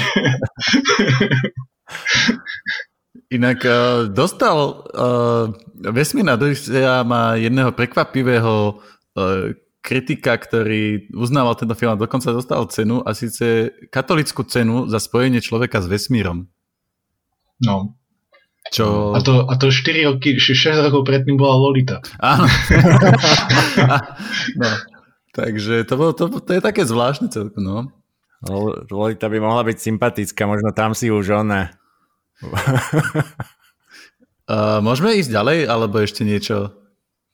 Inak uh, dostal uh, vesmírna Odisea má jedného prekvapivého uh, kritika, ktorý uznával tento film a dokonca dostal cenu a síce katolickú cenu za spojenie človeka s vesmírom. No. Čo... A to, a to 4 roky, 6 rokov predtým bola Lolita. Áno. (laughs) no. Takže to, bolo, to, to je také zvláštne celkom, no. Lolita by mohla byť sympatická, možno tam si už ona. (laughs) uh, môžeme ísť ďalej, alebo ešte niečo?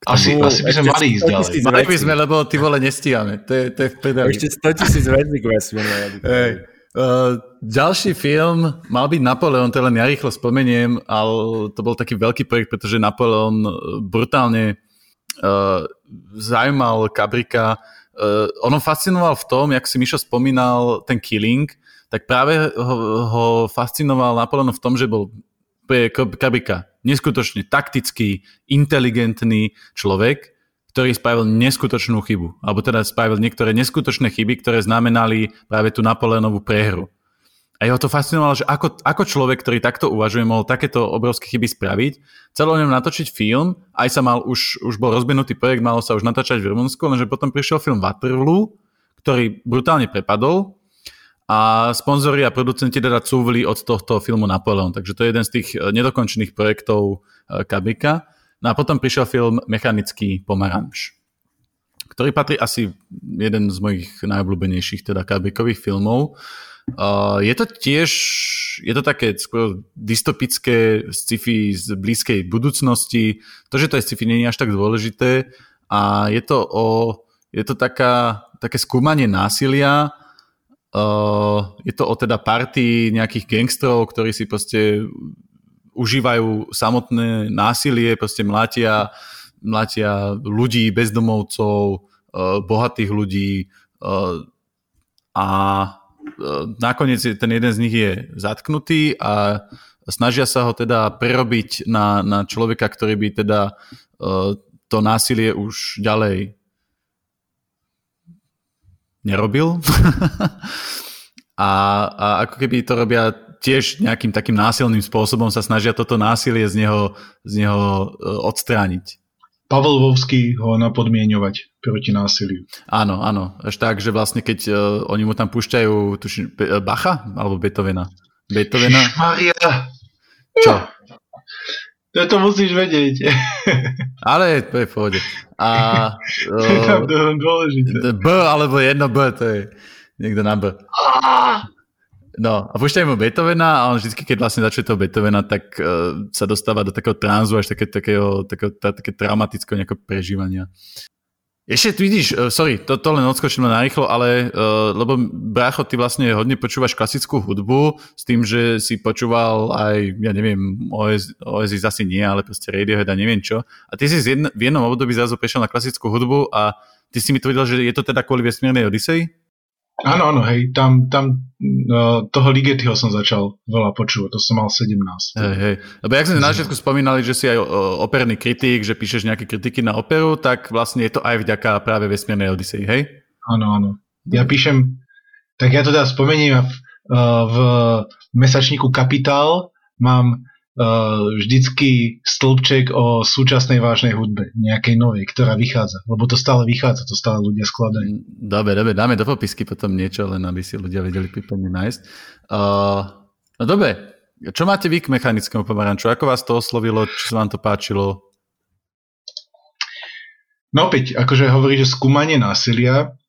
Asi, asi by sme mali ísť ďalej. Mali by sme, lebo ty vole nestíhame. To je, to je v predali. Ešte 100 tisíc vecí Hey. Uh, ďalší film mal byť Napoleon, to len ja rýchlo spomeniem, ale to bol taký veľký projekt, pretože Napoleon uh, brutálne uh, zaujímal Kabrika. Uh, ono fascinoval v tom, jak si Mišo spomínal, ten killing, tak práve ho, ho fascinoval Napoleon v tom, že bol pre Kabrika neskutočne taktický, inteligentný človek, ktorý spravil neskutočnú chybu. Alebo teda spravil niektoré neskutočné chyby, ktoré znamenali práve tú Napoleonovú prehru. A jeho to fascinovalo, že ako, ako človek, ktorý takto uvažuje, mohol takéto obrovské chyby spraviť. Chcel o ňom natočiť film, aj sa mal, už, už bol rozbenutý projekt, malo sa už natáčať v Rumunsku, lenže potom prišiel film Waterloo, ktorý brutálne prepadol a sponzori a producenti teda cúvli od tohto filmu Napoleon. Takže to je jeden z tých eh, nedokončených projektov eh, Kabika. No a potom prišiel film Mechanický pomaranč, ktorý patrí asi jeden z mojich najobľúbenejších teda Kabikových filmov. Uh, je to tiež, je to také skôr dystopické sci-fi z blízkej budúcnosti. To, že to je sci-fi, nie je až tak dôležité. A je to o, je to taká, také skúmanie násilia, Uh, je to o teda party nejakých gangstrov, ktorí si proste užívajú samotné násilie, proste mlátia, mlátia ľudí, bezdomovcov, uh, bohatých ľudí uh, a nakoniec ten jeden z nich je zatknutý a snažia sa ho teda prerobiť na, na človeka, ktorý by teda to násilie už ďalej nerobil. (laughs) a, a ako keby to robia tiež nejakým takým násilným spôsobom sa snažia toto násilie z neho, z neho e, odstrániť. Pavlovsky ho napodmienovať proti násiliu. Áno, áno. Až tak, že vlastne keď uh, oni mu tam púšťajú tuším, Bacha alebo Beethovena? Beethovena? Maria! Čo? To, to musíš vedieť. (laughs) Ale to je v pohode. A, (laughs) to je dôležité. B alebo jedno B, to je niekto na B. No a púšťajú mu Beethovena a on vždy, keď vlastne začne toho Beethovena, tak uh, sa dostáva do takého tranzu až také, takého, takého, také traumatického nejakého prežívania. Ešte vidíš, uh, sorry, to, to len odskočím na rýchlo, ale uh, lebo brácho, ty vlastne hodne počúvaš klasickú hudbu s tým, že si počúval aj, ja neviem, OS, Oasis asi nie, ale proste Radiohead a neviem čo. A ty si jedn, v jednom období zrazu prešiel na klasickú hudbu a ty si mi tvrdil, že je to teda kvôli vesmírnej Odisei? Áno, áno, hej, tam, tam uh, toho Ligetyho som začal veľa počúvať, to som mal 17. Hej, hej. Lebo jak sme na začiatku spomínali, že si aj operný kritik, že píšeš nejaké kritiky na operu, tak vlastne je to aj vďaka práve vesmírnej Odyssey, hej? Áno, áno. Ja píšem, tak ja to teda spomeniem, v, uh, v mesačníku Kapitál mám vždycky stĺpček o súčasnej vážnej hudbe, nejakej novej, ktorá vychádza, lebo to stále vychádza, to stále ľudia skladajú. Dobre, dobre, dáme do popisky potom niečo, len aby si ľudia vedeli prípadne nájsť. Uh, no dobre, čo máte vy k mechanickému pomaranču? Ako vás to oslovilo? Či sa vám to páčilo? No opäť, akože hovorí, že skúmanie násilia,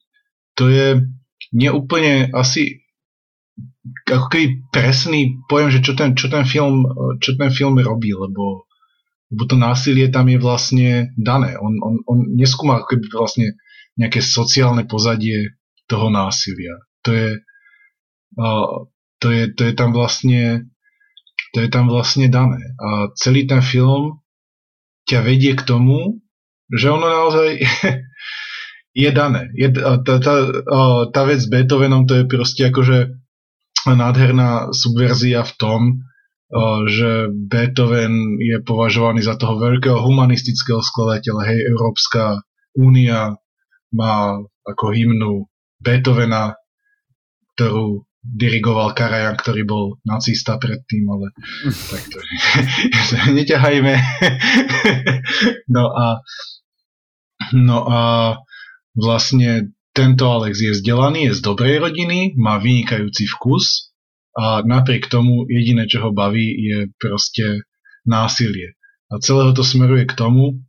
to je neúplne asi ako keby presný pojem, že čo ten, čo ten, film, čo ten film robí, lebo, lebo to násilie tam je vlastne dané. On, on, on neskúma ako keby vlastne nejaké sociálne pozadie toho násilia. To je, uh, to je, to je tam vlastne to je tam vlastne dané. A celý ten film ťa vedie k tomu, že ono naozaj (laughs) je dané. Je, tá, tá, tá vec s Beethovenom to je proste akože nádherná subverzia v tom, že Beethoven je považovaný za toho veľkého humanistického skladateľa. Hej, Európska únia má ako hymnu Beethovena, ktorú dirigoval Karajan, ktorý bol nacista predtým, ale (laughs) tak to (laughs) neťahajme. (laughs) no a no a vlastne tento Alex je vzdelaný, je z dobrej rodiny, má vynikajúci vkus a napriek tomu jediné, čo ho baví, je proste násilie. A celého to smeruje k tomu,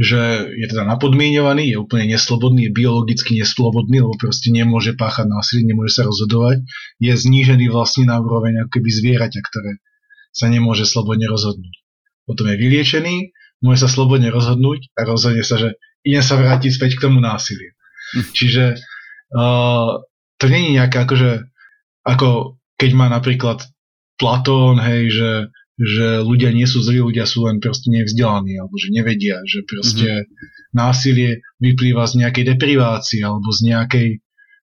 že je teda napodmienovaný, je úplne neslobodný, je biologicky neslobodný, lebo proste nemôže páchať násilie, nemôže sa rozhodovať, je znížený vlastne na úroveň ako keby zvieraťa, ktoré sa nemôže slobodne rozhodnúť. Potom je vyliečený, môže sa slobodne rozhodnúť a rozhodne sa, že ide sa vrátiť späť k tomu násiliu. Čiže uh, to není nejaké akože, ako keď má napríklad Platón, hej, že, že ľudia nie sú zlí, ľudia sú len proste nevzdelaní, alebo že nevedia, že proste mm-hmm. násilie vyplýva z nejakej deprivácie, alebo z nejakej,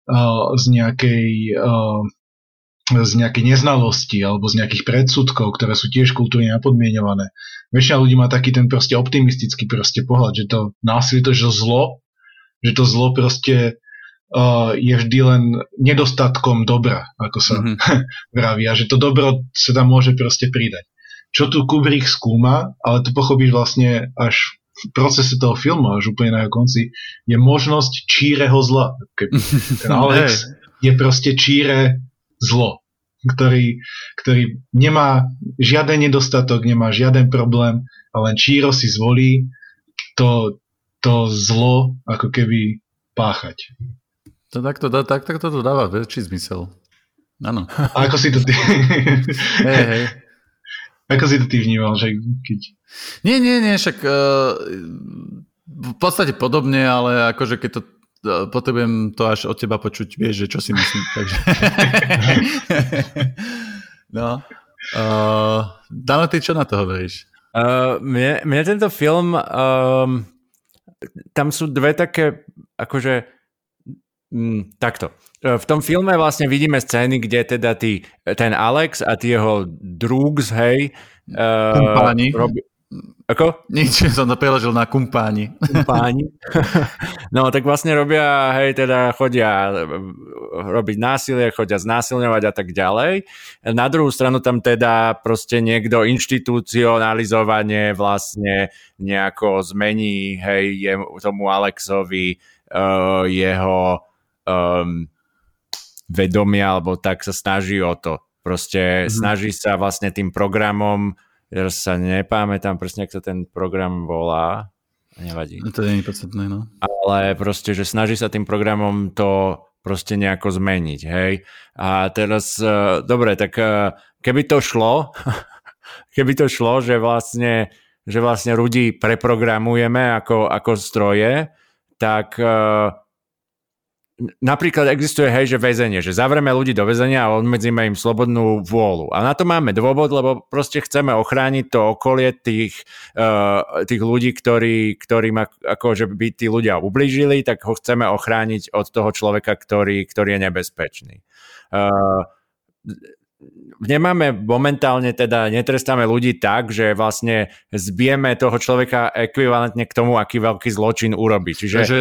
uh, z nejakej uh, z nejakej neznalosti alebo z nejakých predsudkov, ktoré sú tiež kultúrne napodmienované. Väčšina ľudí má taký ten proste optimistický proste pohľad, že to násilie to je zlo že to zlo proste uh, je vždy len nedostatkom dobra, ako sa mm-hmm. (laughs) vraví, a že to dobro sa tam môže proste pridať. Čo tu Kubrick skúma, ale to pochopíš vlastne až v procese toho filmu, až úplne na jeho konci, je možnosť číreho zla. (laughs) Ten Alex je proste číre zlo, ktorý, ktorý nemá žiaden nedostatok, nemá žiaden problém a len číro si zvolí to, to zlo ako keby páchať. To takto, tak, tak, tak to dáva väčší zmysel. Áno. A ako si to ty... (laughs) hey, hey. Ako si to ty vnímal, že keď... Nie, nie, nie, však uh, v podstate podobne, ale akože keď to uh, potrebujem to až od teba počuť, vieš, že čo si myslím, takže... (laughs) no. Uh, Dano, ty čo na to hovoríš? Uh, mne, mne tento film um, tam sú dve také, akože mm, takto. E, v tom filme vlastne vidíme scény, kde teda tí, ten Alex a tí jeho drugs, hej, uh, kumpáni. Ako? Nič, (laughs) som to preložil na kumpáni. Kumpáni. (laughs) no tak vlastne robia, hej, teda chodia e, robiť násilie, chodia znásilňovať a tak ďalej. Na druhú stranu tam teda proste niekto inštitucionalizovanie vlastne nejako zmení, hej, tomu Alexovi uh, jeho um, vedomia, alebo tak sa snaží o to. Proste mm-hmm. snaží sa vlastne tým programom Teraz sa nepamätám presne, ak sa ten program volá. Nevadí. No to je podstatné, no. Ale proste, že snaží sa tým programom to proste nejako zmeniť, hej. A teraz, uh, dobre, tak uh, keby to šlo, (laughs) keby to šlo, že vlastne, že vlastne ľudí preprogramujeme ako, ako stroje, tak uh, napríklad existuje, hej, že väzenie, že zavreme ľudí do väzenia a obmedzíme im slobodnú vôľu. A na to máme dôvod, lebo proste chceme ochrániť to okolie tých, uh, tých ľudí, ktorí, ktorým akože by tí ľudia ublížili, tak ho chceme ochrániť od toho človeka, ktorý, ktorý je nebezpečný. Uh, nemáme momentálne teda, netrestáme ľudí tak, že vlastne zbijeme toho človeka ekvivalentne k tomu, aký veľký zločin urobí. Čiže, že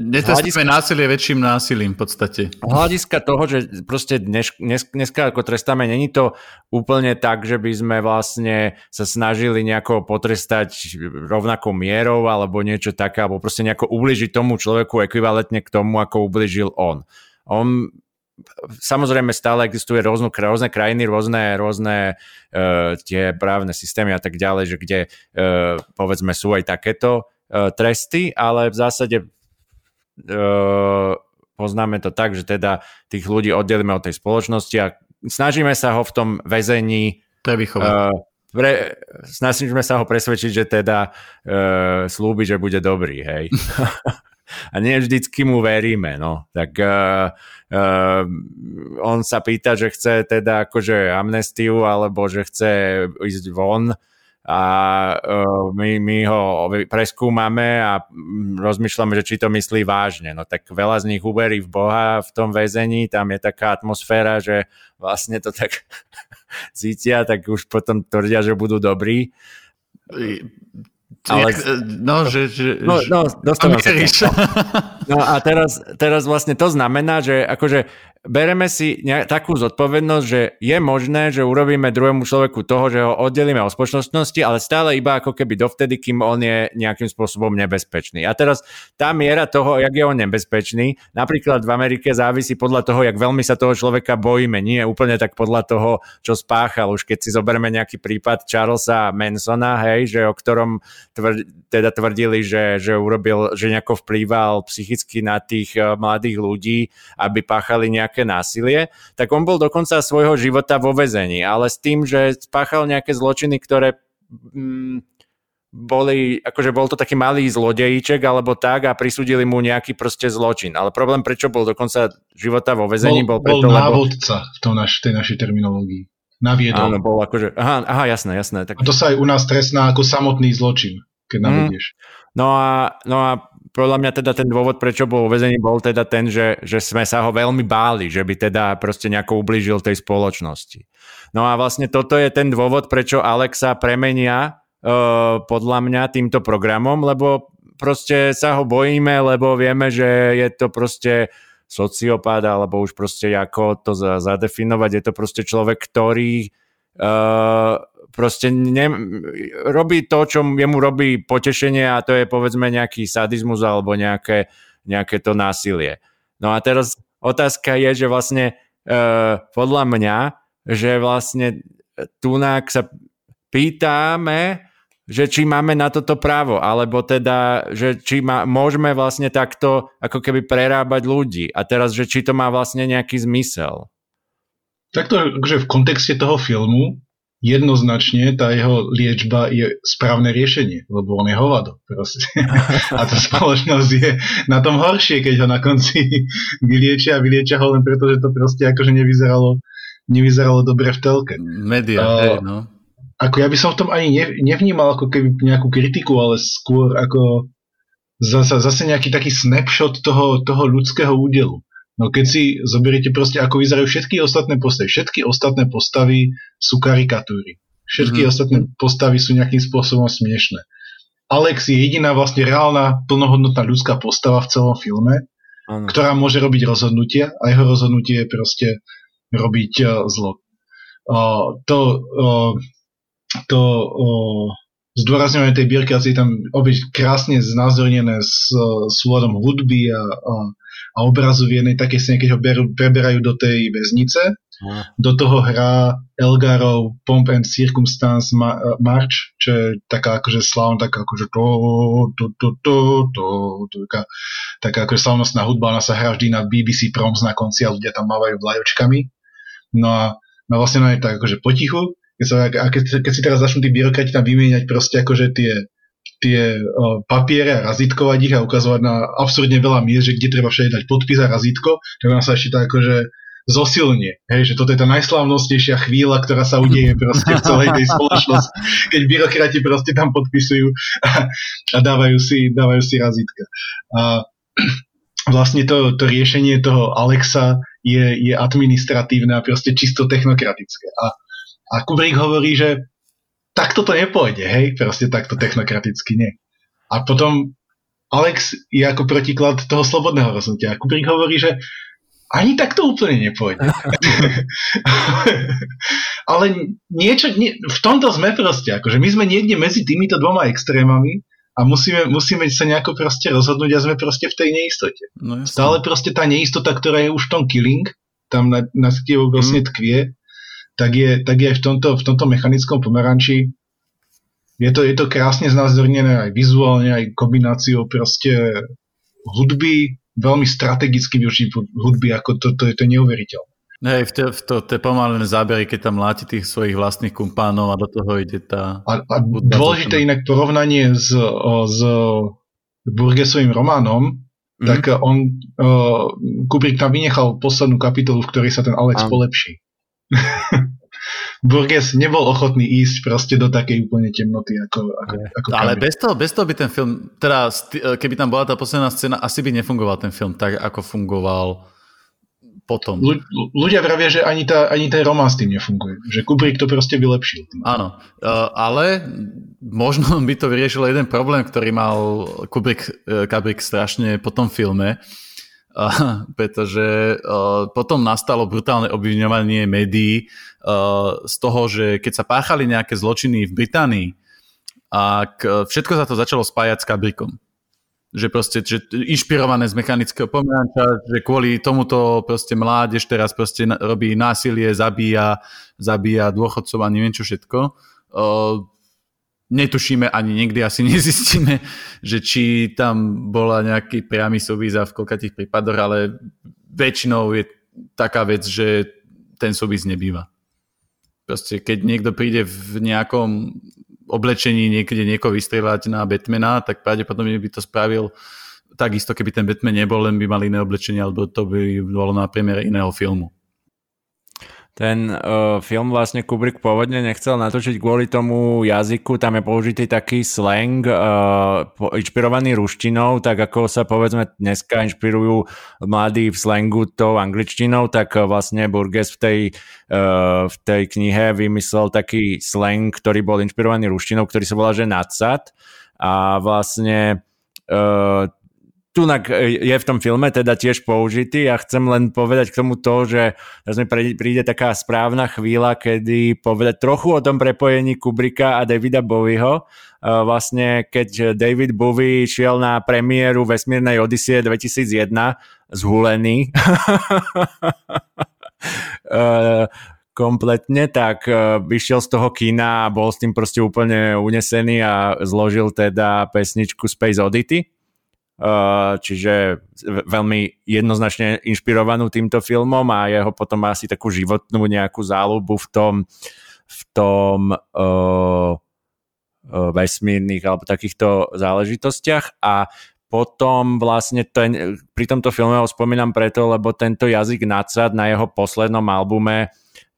netrestáme hľadiska, násilie väčším násilím v podstate. Hľadiska toho, že proste dnes, dnes, dneska ako trestáme, není to úplne tak, že by sme vlastne sa snažili nejako potrestať rovnakou mierou alebo niečo také, alebo proste nejako ubližiť tomu človeku ekvivalentne k tomu, ako ubližil on. On samozrejme stále existuje rôzne, rôzne krajiny, rôzne, rôzne uh, tie právne systémy a tak ďalej, že kde uh, povedzme sú aj takéto uh, tresty, ale v zásade uh, poznáme to tak, že teda tých ľudí oddelíme od tej spoločnosti a snažíme sa ho v tom väzení uh, pre, snažíme sa ho presvedčiť, že teda uh, slúbi, že bude dobrý, hej. (laughs) a nie vždycky mu veríme, no. Tak uh, uh, on sa pýta, že chce teda akože amnestiu, alebo že chce ísť von. A uh, my, my ho preskúmame a rozmýšľame, že či to myslí vážne. No tak veľa z nich uverí v Boha v tom väzení, tam je taká atmosféra, že vlastne to tak (laughs) cítia, tak už potom tvrdia, že budú dobrí ale... (laughs) No, že... že no, no, dostávam sa. No a teraz, teraz vlastne to znamená, že akože bereme si takú zodpovednosť, že je možné, že urobíme druhému človeku toho, že ho oddelíme od spoločnosti, ale stále iba ako keby dovtedy, kým on je nejakým spôsobom nebezpečný. A teraz tá miera toho, jak je on nebezpečný, napríklad v Amerike závisí podľa toho, jak veľmi sa toho človeka bojíme. Nie úplne tak podľa toho, čo spáchal. Už keď si zoberieme nejaký prípad Charlesa Mansona, hej, že o ktorom tvr, teda tvrdili, že, že urobil, že nejako vplýval psychicky na tých uh, mladých ľudí, aby páchali nejaké nejaké násilie, tak on bol dokonca svojho života vo vezení, ale s tým, že spáchal nejaké zločiny, ktoré mm, boli, akože bol to taký malý zlodejíček alebo tak a prisúdili mu nejaký proste zločin. Ale problém, prečo bol dokonca života vo vezení, bol, bol preto, bol návodca lebo... v tom naš, tej našej terminológii. Naviedol. Áno, bol akože, aha, aha jasné, jasné. Tak... A to sa aj u nás trestná ako samotný zločin, keď navedieš. Mm. No a, no a podľa mňa teda ten dôvod, prečo bol uväzený, bol teda ten, že, že sme sa ho veľmi báli, že by teda proste nejako ublížil tej spoločnosti. No a vlastne toto je ten dôvod, prečo Alexa premenia uh, podľa mňa týmto programom, lebo proste sa ho bojíme, lebo vieme, že je to proste sociopát, alebo už proste ako to zadefinovať, je to proste človek, ktorý uh, proste ne, robí to, čo jemu robí potešenie a to je povedzme nejaký sadizmus alebo nejaké, nejaké to násilie. No a teraz otázka je, že vlastne uh, podľa mňa, že vlastne tunák sa pýtame, že či máme na toto právo, alebo teda, že či má, môžeme vlastne takto ako keby prerábať ľudí. A teraz, že či to má vlastne nejaký zmysel. Takto, že v kontexte toho filmu jednoznačne tá jeho liečba je správne riešenie, lebo on je hovado. Proste. A tá spoločnosť je na tom horšie, keď ho na konci vyliečia a vyliečia ho len preto, že to proste akože nevyzeralo, nevyzeralo dobre v telke. Media, uh, hej, no. Ako ja by som v tom ani nevnímal ako keby nejakú kritiku, ale skôr ako zase, zase nejaký taký snapshot toho, toho ľudského údelu. No keď si zoberiete proste, ako vyzerajú všetky ostatné postavy. Všetky ostatné postavy sú karikatúry. Všetky mm-hmm. ostatné postavy sú nejakým spôsobom smiešné. Alex je jediná vlastne reálna, plnohodnotná ľudská postava v celom filme, ano. ktorá môže robiť rozhodnutia a jeho rozhodnutie je proste robiť uh, zlo. Uh, to uh, to uh, zdôrazňovanie tej bierky asi tam opäť krásne znázornené s uh, súladom hudby a, a, a obrazu v jednej takej scéne, keď ho berú, preberajú do tej väznice. Do toho hrá Elgarov Pomp and Circumstance March, čo je taká akože slavná, taká akože to, to, to, to, to, to taká, taká akože slavnostná hudba, ona sa hrá vždy na BBC Proms na konci a ľudia tam mávajú vlajočkami. No a no vlastne ona je tak akože potichu, keď, sa, keď, keď si teraz začnú tí byrokrati tam vymieňať proste akože tie tie uh, papiere a razítkovať ich a ukazovať na absurdne veľa miest, že kde treba všade dať podpis a razítko, tak ona sa ešte tak akože zosilne. Hej, že toto je tá najslavnostnejšia chvíľa, ktorá sa udeje proste v celej tej spoločnosti, (laughs) keď byrokrati proste tam podpisujú a, a dávajú, si, dávajú si razítka. A (clears throat) vlastne to, to riešenie toho Alexa je, je administratívne a proste čisto technokratické. A, a Kubrick hovorí, že takto to nepôjde, hej, proste takto technokraticky nie. A potom Alex je ako protiklad toho slobodného rozhodnutia. Kubrick hovorí, že ani tak to úplne nepôjde. (laughs) Ale niečo, nie, v tomto sme proste, akože my sme niekde medzi týmito dvoma extrémami a musíme, musíme sa nejako proste rozhodnúť a sme proste v tej neistote. No, Stále proste tá neistota, ktorá je už v tom killing, tam na, na vlastne tkvie, tak je, tak je v tomto, v tomto mechanickom pomeranči je to, je to krásne znázornené aj vizuálne, aj kombináciou proste hudby, veľmi strategicky využiť hudby, ako to, to, je to neuveriteľné. Hej, v, te, v to, tie pomalené zábery, keď tam láti tých svojich vlastných kumpánov a do toho ide tá... A, a dôležité inak porovnanie s, s Burgesovým románom, mm. tak on, uh, Kubrick tam vynechal poslednú kapitolu, v ktorej sa ten Alex Am. polepší. Burgess nebol ochotný ísť proste do takej úplne temnoty ako, ako, ako Ale bez toho, bez toho by ten film, teda keby tam bola tá posledná scéna, asi by nefungoval ten film tak, ako fungoval potom. Ľu, ľudia vravia, že ani, tá, ani ten román s tým nefunguje. Že Kubrick to proste vylepšil. Áno, uh, ale možno by to vyriešilo jeden problém, ktorý mal Kubrick, uh, Kubrick strašne po tom filme, (laughs) pretože uh, potom nastalo brutálne obviňovanie médií uh, z toho, že keď sa páchali nejaké zločiny v Británii, a k, všetko sa to začalo spájať s Kabrikom. Že proste, že inšpirované z mechanického pomeranča, že kvôli tomuto proste mládež teraz proste robí násilie, zabíja, zabíja dôchodcov a neviem čo všetko. Uh, netušíme ani nikdy asi (laughs) nezistíme, že či tam bola nejaký priamy súvis a v koľkatých prípadoch, ale väčšinou je taká vec, že ten súvis nebýva. Proste keď niekto príde v nejakom oblečení niekde niekoho vystrieľať na Batmana, tak pravdepodobne by to spravil takisto, keby ten Batman nebol, len by mal iné oblečenie, alebo to by bolo na premiére iného filmu. Ten uh, film vlastne Kubrick pôvodne nechcel natočiť kvôli tomu jazyku, tam je použitý taký slang uh, inšpirovaný ruštinou, tak ako sa povedzme dneska inšpirujú mladí v slangu tou angličtinou, tak uh, vlastne Burgess v tej, uh, v tej knihe vymyslel taký slang, ktorý bol inšpirovaný ruštinou, ktorý sa volá že nadsat. A vlastne uh, tunak e, je v tom filme teda tiež použitý. A chcem len povedať k tomu to, že mi príde taká správna chvíľa, kedy povedať trochu o tom prepojení Kubricka a Davida Bowieho. E, vlastne keď David Bowie šiel na premiéru Vesmírnej Odisie 2001 zhulený. (laughs) E, kompletne, tak vyšiel z toho kina a bol s tým proste úplne unesený a zložil teda pesničku Space Oddity čiže veľmi jednoznačne inšpirovanú týmto filmom a jeho potom asi takú životnú nejakú záľubu v tom, v tom uh, vesmírnych alebo takýchto záležitostiach. A potom vlastne ten, pri tomto filme ho spomínam preto, lebo tento jazyk nadsad na jeho poslednom albume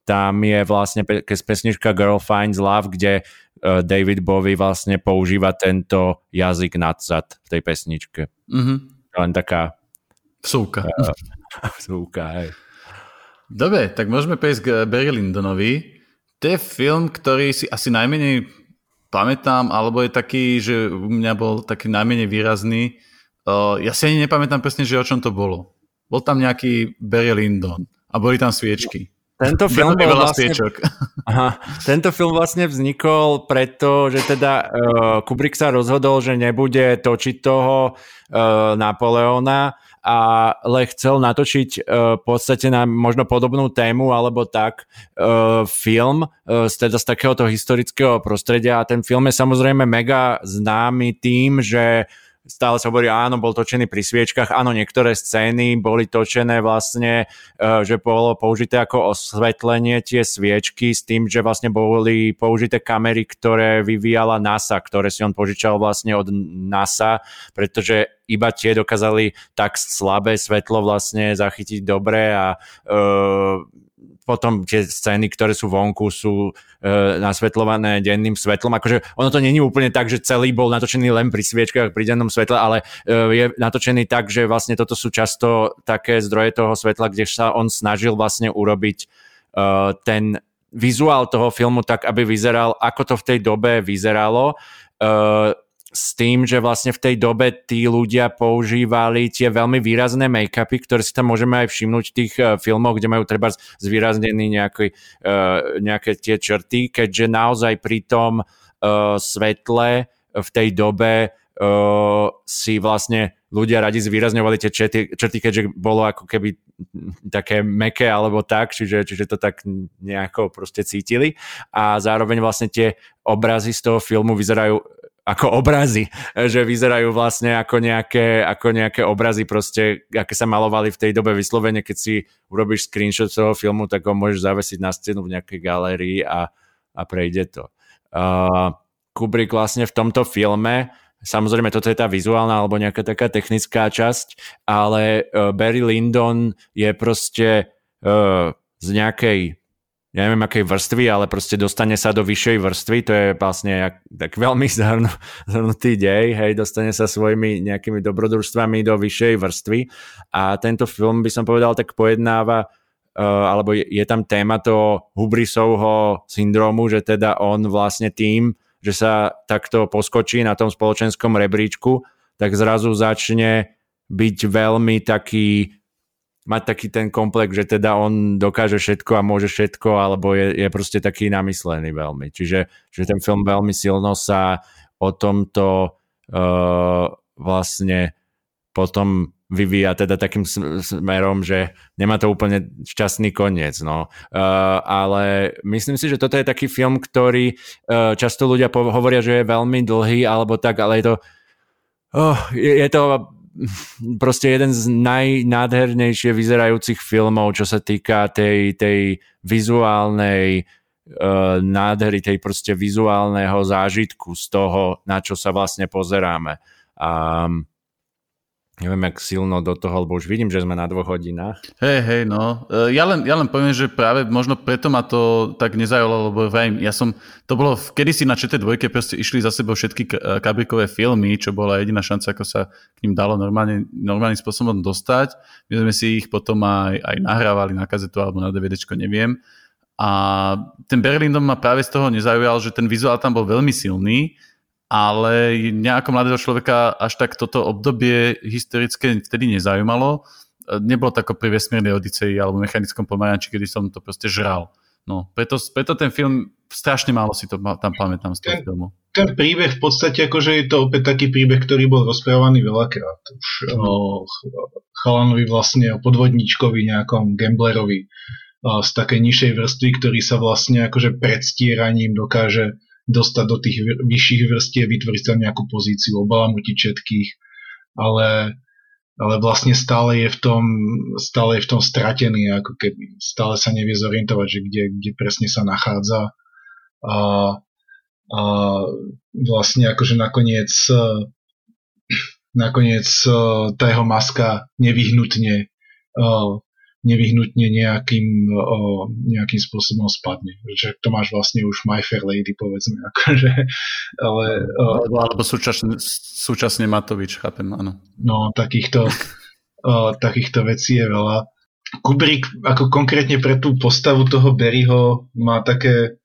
tam je vlastne pe- pesnička Girl Finds Love, kde uh, David Bowie vlastne používa tento jazyk nadsad v tej pesničke. Mm-hmm. Len taká... Vsúka. Uh, (laughs) vsúka, hej. Dobre, tak môžeme prejsť k Barry Lindonovi, to je film, ktorý si asi najmenej pamätám, alebo je taký, že u mňa bol taký najmenej výrazný. Uh, ja si ani nepamätám presne, že o čom to bolo. Bol tam nejaký Barry Lyndon a boli tam sviečky. Tento film, bol vlastne, (laughs) aha, tento film vlastne vznikol preto, že teda uh, Kubrick sa rozhodol, že nebude točiť toho uh, Napoleona, ale chcel natočiť uh, v podstate na možno podobnú tému alebo tak uh, film uh, z, teda z takéhoto historického prostredia. A ten film je samozrejme mega známy tým, že stále sa hovorí, áno, bol točený pri sviečkach, áno, niektoré scény boli točené vlastne, e, že bolo použité ako osvetlenie tie sviečky s tým, že vlastne boli použité kamery, ktoré vyvíjala NASA, ktoré si on požičal vlastne od NASA, pretože iba tie dokázali tak slabé svetlo vlastne zachytiť dobre a uh, potom tie scény, ktoré sú vonku, sú e, nasvetľované denným svetlom. Akože ono to není úplne tak, že celý bol natočený len pri sviečkach, pri dennom svetle, ale e, je natočený tak, že vlastne toto sú často také zdroje toho svetla, kde sa on snažil vlastne urobiť e, ten vizuál toho filmu tak, aby vyzeral, ako to v tej dobe vyzeralo. E, s tým, že vlastne v tej dobe tí ľudia používali tie veľmi výrazné make-upy, ktoré si tam môžeme aj všimnúť v tých uh, filmoch, kde majú treba zvýraznený nejaký, uh, nejaké tie črty, keďže naozaj pri tom uh, svetle v tej dobe uh, si vlastne ľudia radi zvýrazňovali tie črty, črty, keďže bolo ako keby také meké alebo tak, čiže, čiže to tak nejako proste cítili. A zároveň vlastne tie obrazy z toho filmu vyzerajú ako obrazy, že vyzerajú vlastne ako nejaké, ako nejaké obrazy proste, aké sa malovali v tej dobe vyslovene, keď si urobíš screenshot toho filmu, tak ho môžeš zavesiť na scénu v nejakej galérii a, a prejde to. Uh, Kubrick vlastne v tomto filme Samozrejme, toto je tá vizuálna alebo nejaká taká technická časť, ale uh, Barry Lyndon je proste uh, z nejakej ja neviem akej vrstvy, ale proste dostane sa do vyššej vrstvy, to je vlastne jak, tak veľmi (laughs) zhrnu, zhrnutý dej, hej, dostane sa svojimi nejakými dobrodružstvami do vyššej vrstvy. A tento film by som povedal tak pojednáva uh, alebo je, je tam téma toho Hubrisovho syndromu, že teda on vlastne tým, že sa takto poskočí na tom spoločenskom rebríčku, tak zrazu začne byť veľmi taký mať taký ten komplex, že teda on dokáže všetko a môže všetko, alebo je, je proste taký namyslený veľmi. Čiže že ten film veľmi silno sa o tomto uh, vlastne potom vyvíja teda takým smerom, že nemá to úplne šťastný koniec. No. Uh, ale myslím si, že toto je taký film, ktorý uh, často ľudia hovoria, že je veľmi dlhý alebo tak, ale je to, oh, je, je to proste jeden z najnádhernejšie vyzerajúcich filmov, čo sa týka tej, tej vizuálnej uh, nádhery, tej proste vizuálneho zážitku z toho, na čo sa vlastne pozeráme. Um, neviem, jak silno do toho, lebo už vidím, že sme na dvoch hodinách. Hej, hej, no. E, ja len, ja len poviem, že práve možno preto ma to tak nezajalo, lebo vrajím, ja som, to bolo kedysi na ČT2 proste išli za sebou všetky e, kabrikové filmy, čo bola jediná šanca, ako sa k ním dalo normálne, normálnym spôsobom dostať. My sme si ich potom aj, aj nahrávali na kazetu alebo na DVDčko, neviem. A ten Berlindom ma práve z toho nezaujal, že ten vizuál tam bol veľmi silný, ale nejako mladého človeka až tak toto obdobie historické vtedy nezaujímalo. Nebolo to ako pri vesmírnej Odiseji alebo mechanickom pomaranči, kedy som to proste žral. No, preto, preto ten film, strašne málo si to tam pamätám z toho ten, filmu. Ten príbeh v podstate, akože je to opäť taký príbeh, ktorý bol rozprávaný veľakrát. Už mm. o chalanovi vlastne o podvodníčkovi, nejakom gamblerovi z takej nižšej vrstvy, ktorý sa vlastne akože predstieraním dokáže dostať do tých vyšších vrstiev, vytvoriť tam nejakú pozíciu, obalamutiť všetkých, ale, ale vlastne stále je v tom, stále je v tom stratený, ako keby. Stále sa nevie zorientovať, že kde, kde presne sa nachádza. A, a vlastne akože nakoniec nakoniec tá jeho maska nevyhnutne nevyhnutne nejakým, o, nejakým spôsobom spadne. Že to máš vlastne už My Fair Lady, povedzme. (laughs) Akože, ale, o, alebo, alebo súčasne, súčasne Matovič, chápem, áno. No, takýchto, o, takýchto vecí je veľa. Kubrick ako konkrétne pre tú postavu toho Berryho má také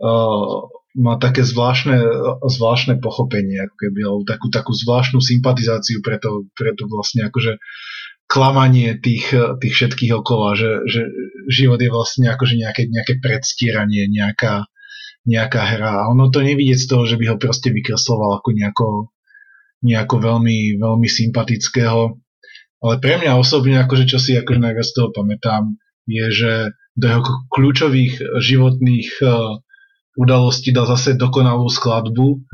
uh, má také zvláštne, zvláštne pochopenie, ako keby, alebo takú, takú zvláštnu sympatizáciu pre to, pre to vlastne akože klamanie tých, tých všetkých okolo, že, že život je vlastne akože nejaké, nejaké predstieranie, nejaká, nejaká hra. A ono to nevidieť z toho, že by ho proste vykresloval ako nejako, nejako veľmi, veľmi sympatického. Ale pre mňa osobne, akože čo si akože najviac toho pamätám, je, že do jeho kľúčových životných uh, udalostí dal zase dokonalú skladbu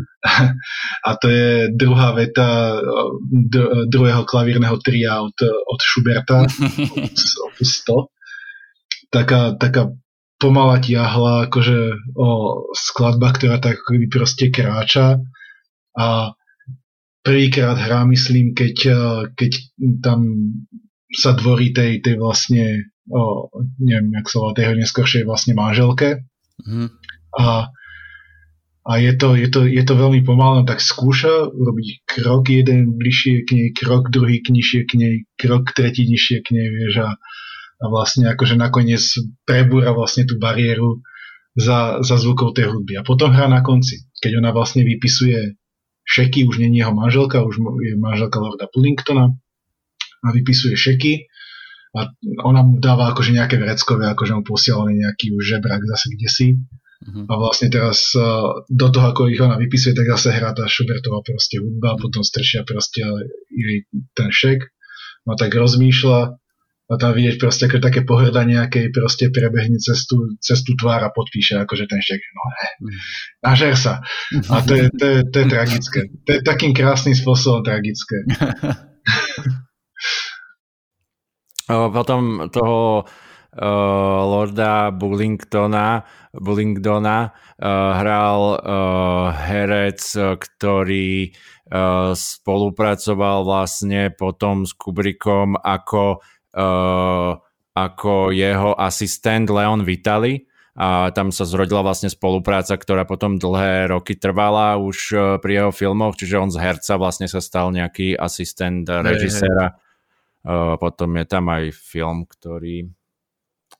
a to je druhá veta uh, d- druhého klavírneho tria od, od Schuberta opus 100. Taká, taká pomala tiahla akože o, skladba, ktorá tak ako proste kráča a prvýkrát hrá, myslím, keď, uh, keď tam sa dvorí tej, tej vlastne, o, neviem, jak sa volá, tej neskôršej vlastne manželke. Mm. A, a je, to, je, to, je to veľmi pomalé, tak skúša urobiť krok jeden bližšie k nej, krok druhý nižšie k nej, krok tretí nižšie k nej, vieš, a, a vlastne akože nakoniec prebúra vlastne tú bariéru za, za zvukov tej hudby. A potom hrá na konci, keď ona vlastne vypisuje šeky, už je jeho manželka, už je manželka Lorda Pullingtona, a vypisuje šeky a ona mu dáva akože nejaké vreckové, akože mu posiela nejaký už žebrak zase kde si. Uh-huh. A vlastne teraz uh, do toho, ako ich ona vypisuje, tak zase hrá tá Schubertová proste hudba, uh-huh. potom stršia proste jej ten šek. No tak rozmýšľa a tam vidieť proste ako také pohrdanie, nejakej proste prebehne cez tú, cez tú tvár a podpíše akože ten šek. No ne, nažer sa. A to je, to, je, to je (laughs) tragické. To je takým krásnym spôsobom tragické. (laughs) Potom toho uh, Lorda Bullingtona, Bullingdona uh, hral uh, herec, ktorý uh, spolupracoval vlastne potom s Kubrickom ako, uh, ako jeho asistent Leon Vitali a tam sa zrodila vlastne spolupráca, ktorá potom dlhé roky trvala už pri jeho filmoch, čiže on z herca vlastne sa stal nejaký asistent režiséra. Hey, hey potom je tam aj film, ktorý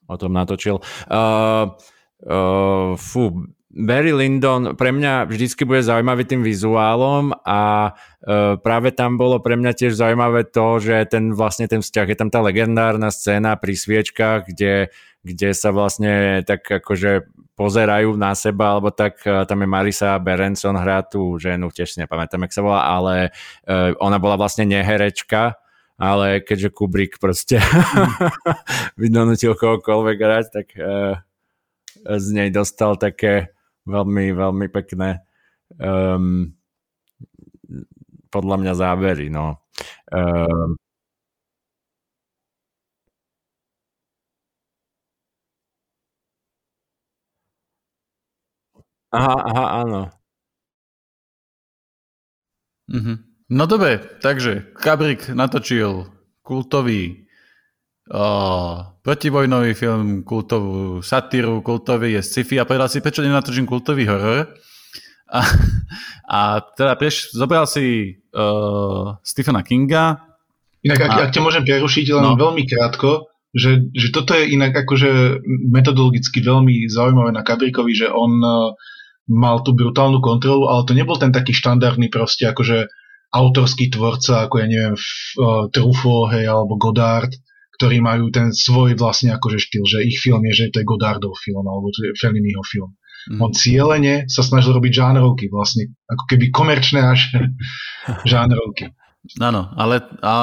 o tom natočil. Uh, uh, fú, Barry Lyndon pre mňa vždycky bude zaujímavý tým vizuálom a uh, práve tam bolo pre mňa tiež zaujímavé to, že ten vlastne ten vzťah, je tam tá legendárna scéna pri sviečkach, kde, kde sa vlastne tak akože pozerajú na seba, alebo tak tam je Marisa Berenson hrá tú ženu, tiež si nepamätám, jak sa volá, ale ona bola vlastne neherečka, ale keďže Kubrick proste (laughs) vydonutil kohokoľvek hrať, tak uh, z nej dostal také veľmi, veľmi pekné um, podľa mňa zábery, no. Um, Aha, aha, áno. Mhm. No dobre, takže Kabrik natočil kultový uh, protivojnový film, kultovú satíru, kultový je sci-fi a povedal si, prečo nenatočím kultový horor. A, (laughs) a teda prieš, zobral si uh, Stephena Kinga. Inak, ak, a, ak ťa môžem prerušiť len no. veľmi krátko, že, že toto je inak akože metodologicky veľmi zaujímavé na Kabrikovi, že on uh, mal tú brutálnu kontrolu, ale to nebol ten taký štandardný proste akože autorský tvorca, ako ja neviem, uh, Truffaut, hej, alebo Godard, ktorí majú ten svoj vlastne akože štýl, že ich film je, že to je Godardov film, alebo to je Felliniho film. Mm. On cieľene sa snažil robiť žánrovky, vlastne ako keby komerčné až (laughs) žánrovky. Áno, ale a,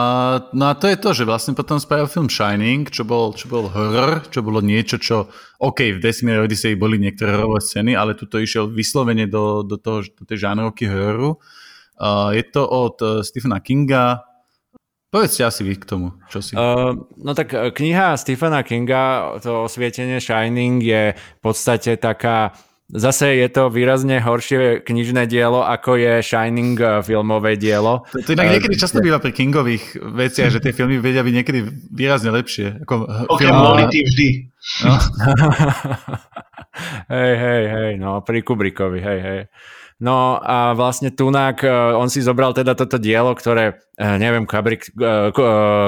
no a to je to, že vlastne potom spravil film Shining, čo bol, čo bol horror, čo bolo niečo, čo, OK, v Desmere Odyssey boli niektoré hororové scény, ale tuto išiel vyslovene do, do, toho, do tej žánrovky hororu je to od e, Stephena Kinga. Povedzte asi vy k tomu, čo si... Uh, no tak kniha Stephena Kinga, to osvietenie Shining je v podstate taká Zase je to výrazne horšie knižné dielo, ako je Shining filmové dielo. To, to inak niekedy často býva pri Kingových veciach, že tie filmy vedia byť niekedy výrazne lepšie. Ako ok, film... vždy. No. (laughs) hej, hej, hej, no pri Kubrickovi, hej, hej. No a vlastne Tunák, e, on si zobral teda toto dielo, ktoré, e, neviem, Kubrick, e,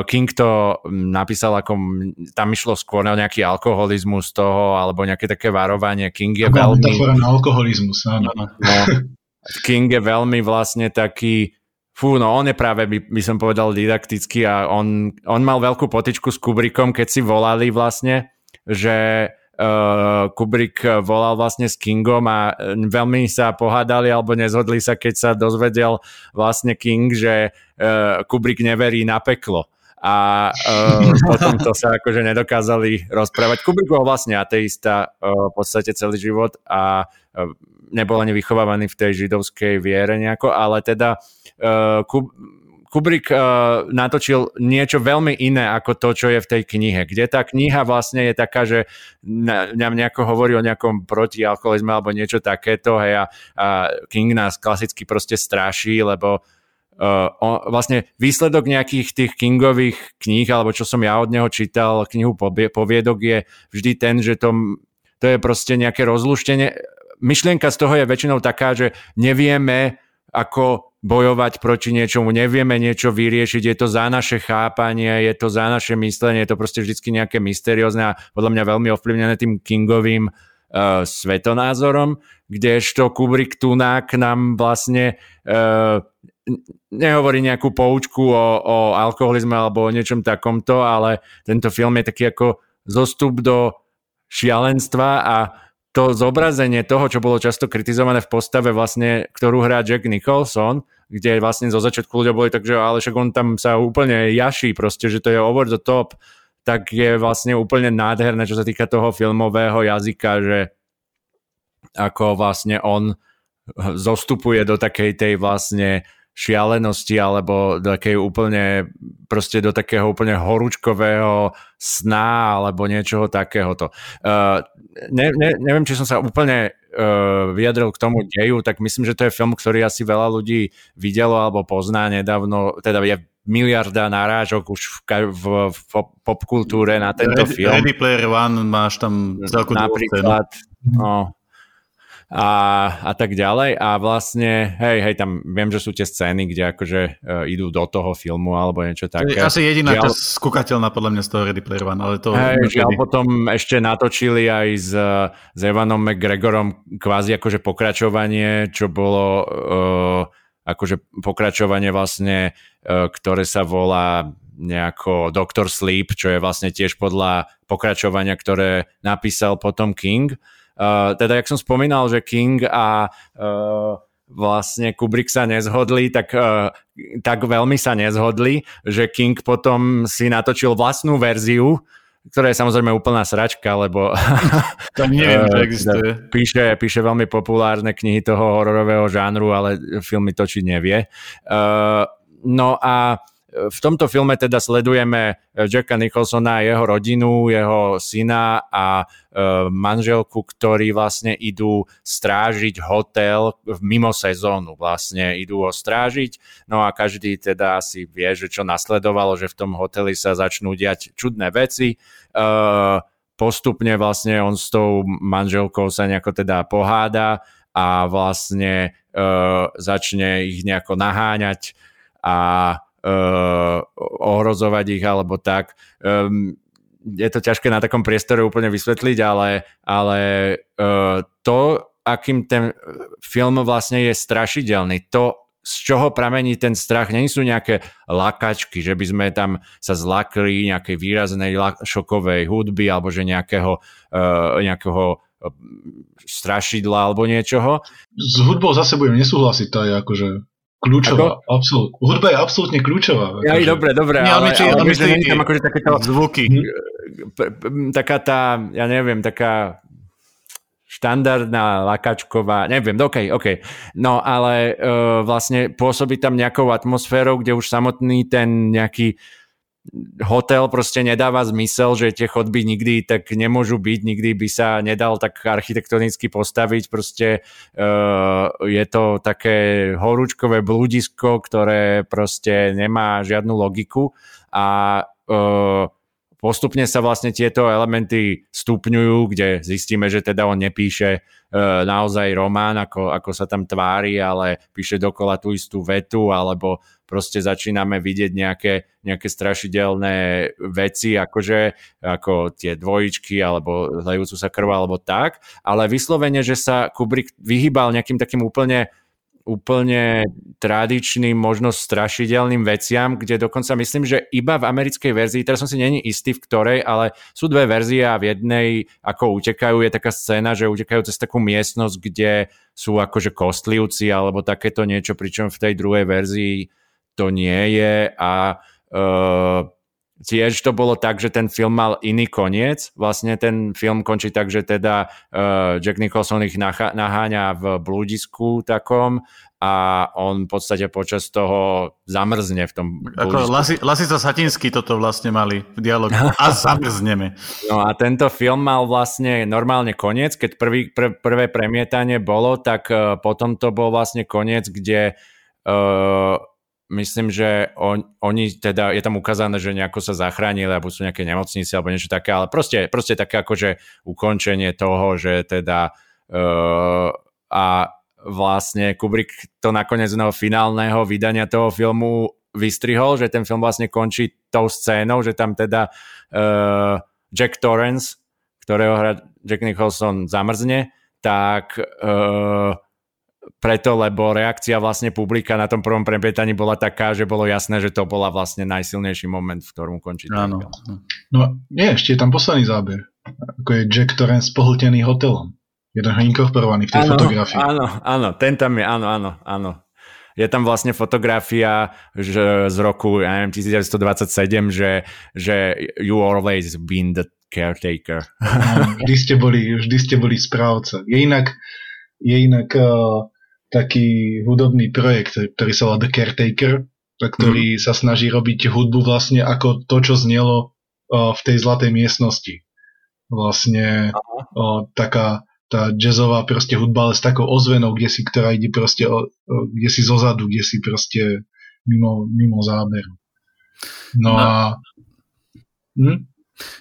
King to napísal, ako tam išlo skôr na nejaký alkoholizmus toho, alebo nejaké také varovanie. King je veľmi... na alkoholizmus, áno. No, King je veľmi vlastne taký, fú, no on je práve, by, by som povedal, didaktický a on, on mal veľkú potičku s Kubrickom, keď si volali vlastne, že uh, Kubrick volal vlastne s Kingom a eh, veľmi sa pohádali alebo nezhodli sa, keď sa dozvedel vlastne King, že uh, Kubrick neverí na peklo a uh, (laughs) potom to sa akože nedokázali rozprávať. Kubrick bol vlastne ateista uh, v podstate celý život a uh, nebol ani vychovávaný v tej židovskej viere nejako, ale teda uh, Kub- Kubrick uh, natočil niečo veľmi iné ako to, čo je v tej knihe, kde tá kniha vlastne je taká, že na, nejako hovorí o nejakom protialkoholizme alebo niečo takéto, hej, a, a King nás klasicky proste straší, lebo uh, on, vlastne výsledok nejakých tých Kingových kníh, alebo čo som ja od neho čítal, knihu poviedok je vždy ten, že to, to je proste nejaké rozluštenie. Myšlienka z toho je väčšinou taká, že nevieme, ako bojovať proti niečomu, nevieme niečo vyriešiť, je to za naše chápanie, je to za naše myslenie, je to proste vždy nejaké mysteriózne a podľa mňa veľmi ovplyvnené tým Kingovým uh, svetonázorom, kdežto Kubrick Tunák nám vlastne uh, nehovorí nejakú poučku o, o alkoholizme alebo o niečom takomto, ale tento film je taký ako zostup do šialenstva a to zobrazenie toho, čo bolo často kritizované v postave vlastne, ktorú hrá Jack Nicholson, kde vlastne zo začiatku ľudia boli tak, že ale však on tam sa úplne jaší proste, že to je over the top, tak je vlastne úplne nádherné, čo sa týka toho filmového jazyka, že ako vlastne on zostupuje do takej tej vlastne šialenosti alebo takej úplne, proste do takého úplne horúčkového sna alebo niečoho takéhoto. Uh, ne, ne, neviem, či som sa úplne uh, vyjadril k tomu deju, tak myslím, že to je film, ktorý asi veľa ľudí videlo alebo pozná nedávno, teda je miliarda narážok už v, v, v popkultúre na tento Ready, film. Ready Player One, máš tam celku Napríklad, no, a, a tak ďalej a vlastne, hej, hej, tam viem, že sú tie scény, kde akože uh, idú do toho filmu alebo niečo také. Asi jediná žiaľ, skúkateľná podľa mňa z toho Ready Player One, ale to... Hej, žiaľ, potom ešte natočili aj s, s Evanom McGregorom kvázi akože pokračovanie, čo bolo uh, akože pokračovanie vlastne, ktoré sa volá nejako Doctor Sleep, čo je vlastne tiež podľa pokračovania, ktoré napísal potom King. Uh, teda, jak som spomínal, že King a uh, vlastne Kubrick sa nezhodli, tak, uh, tak veľmi sa nezhodli, že King potom si natočil vlastnú verziu, ktorá je samozrejme úplná sračka, lebo (laughs) to neviem, že existuje. Píše, píše veľmi populárne knihy toho hororového žánru, ale filmy točiť nevie. Uh, no a v tomto filme teda sledujeme Jacka Nicholsona a jeho rodinu, jeho syna a e, manželku, ktorí vlastne idú strážiť hotel mimo sezónu. Vlastne idú ho strážiť, no a každý teda asi vie, že čo nasledovalo, že v tom hoteli sa začnú diať čudné veci. E, postupne vlastne on s tou manželkou sa nejako teda poháda a vlastne začne ich nejako naháňať a ohrozovať ich alebo tak. Um, je to ťažké na takom priestore úplne vysvetliť, ale, ale uh, to, akým ten film vlastne je strašidelný, to, z čoho pramení ten strach, nie sú nejaké lakačky, že by sme tam sa zlakli nejakej výraznej šokovej hudby alebo že nejakého, uh, nejakého strašidla alebo niečoho. S hudbou zase budem nesúhlasiť, to je akože Kľúčová, absolút, hudba je absolútne kľúčová. Ja, akože. dobre, dobre, Nie, ale, ale, ale ale tam akože takéto zvuky. Taká tá, ja neviem, taká štandardná lakačková, neviem, OK, OK. No ale uh, vlastne pôsobí tam nejakou atmosférou, kde už samotný ten nejaký hotel proste nedáva zmysel, že tie chodby nikdy tak nemôžu byť, nikdy by sa nedal tak architektonicky postaviť, proste uh, je to také horúčkové blúdisko, ktoré proste nemá žiadnu logiku a uh, postupne sa vlastne tieto elementy stupňujú, kde zistíme, že teda on nepíše uh, naozaj román, ako, ako sa tam tvári, ale píše dokola tú istú vetu, alebo proste začíname vidieť nejaké, nejaké strašidelné veci, akože ako tie dvojičky, alebo zlejúcu sa krv, alebo tak, ale vyslovene, že sa Kubrick vyhýbal nejakým takým úplne úplne tradičným, možno strašidelným veciam, kde dokonca myslím, že iba v americkej verzii, teraz som si není istý v ktorej, ale sú dve verzie a v jednej ako utekajú, je taká scéna, že utekajú cez takú miestnosť, kde sú akože kostlivci alebo takéto niečo, pričom v tej druhej verzii to nie je a uh, tiež to bolo tak, že ten film mal iný koniec. Vlastne ten film končí tak, že teda uh, Jack Nicholson ich nacha- naháňa v blúdisku takom a on v podstate počas toho zamrzne v tom Ako Lasi, Lasica Satinsky toto vlastne mali v dialogu. A (laughs) zamrzneme. No a tento film mal vlastne normálne koniec. Keď prvý, pr- prvé premietanie bolo, tak uh, potom to bol vlastne koniec, kde uh, myslím, že on, oni teda, je tam ukázané, že nejako sa zachránili, alebo sú nejaké nemocnice, alebo niečo také, ale proste, proste také akože ukončenie toho, že teda uh, a vlastne Kubrick to nakoniec z finálneho vydania toho filmu vystrihol, že ten film vlastne končí tou scénou, že tam teda uh, Jack Torrance, ktorého hra Jack Nicholson zamrzne, tak uh, preto, lebo reakcia vlastne publika na tom prvom premietaní bola taká, že bolo jasné, že to bola vlastne najsilnejší moment, v ktorom končí Áno. No nie, ešte je tam posledný záber. Ako je Jack Torrance pohltený hotelom. Jeden inkorporovaný v tej áno, fotografii. Áno, áno, ten tam je, áno, áno, áno. Je tam vlastne fotografia že z roku, ja neviem, 1927, že, že you always been the caretaker. vždy ste boli, vždy ste boli správca. Je inak, je inak uh, taký hudobný projekt, ktorý sa volá The Caretaker, ktorý mm. sa snaží robiť hudbu vlastne ako to, čo znelo v tej zlatej miestnosti. Vlastne uh, taká tá jazzová proste hudba, ale s takou ozvenou, kde si, ktorá ide proste, o, o, kde si zozadu, kde si proste mimo, mimo záberu. No, no. a... Hm?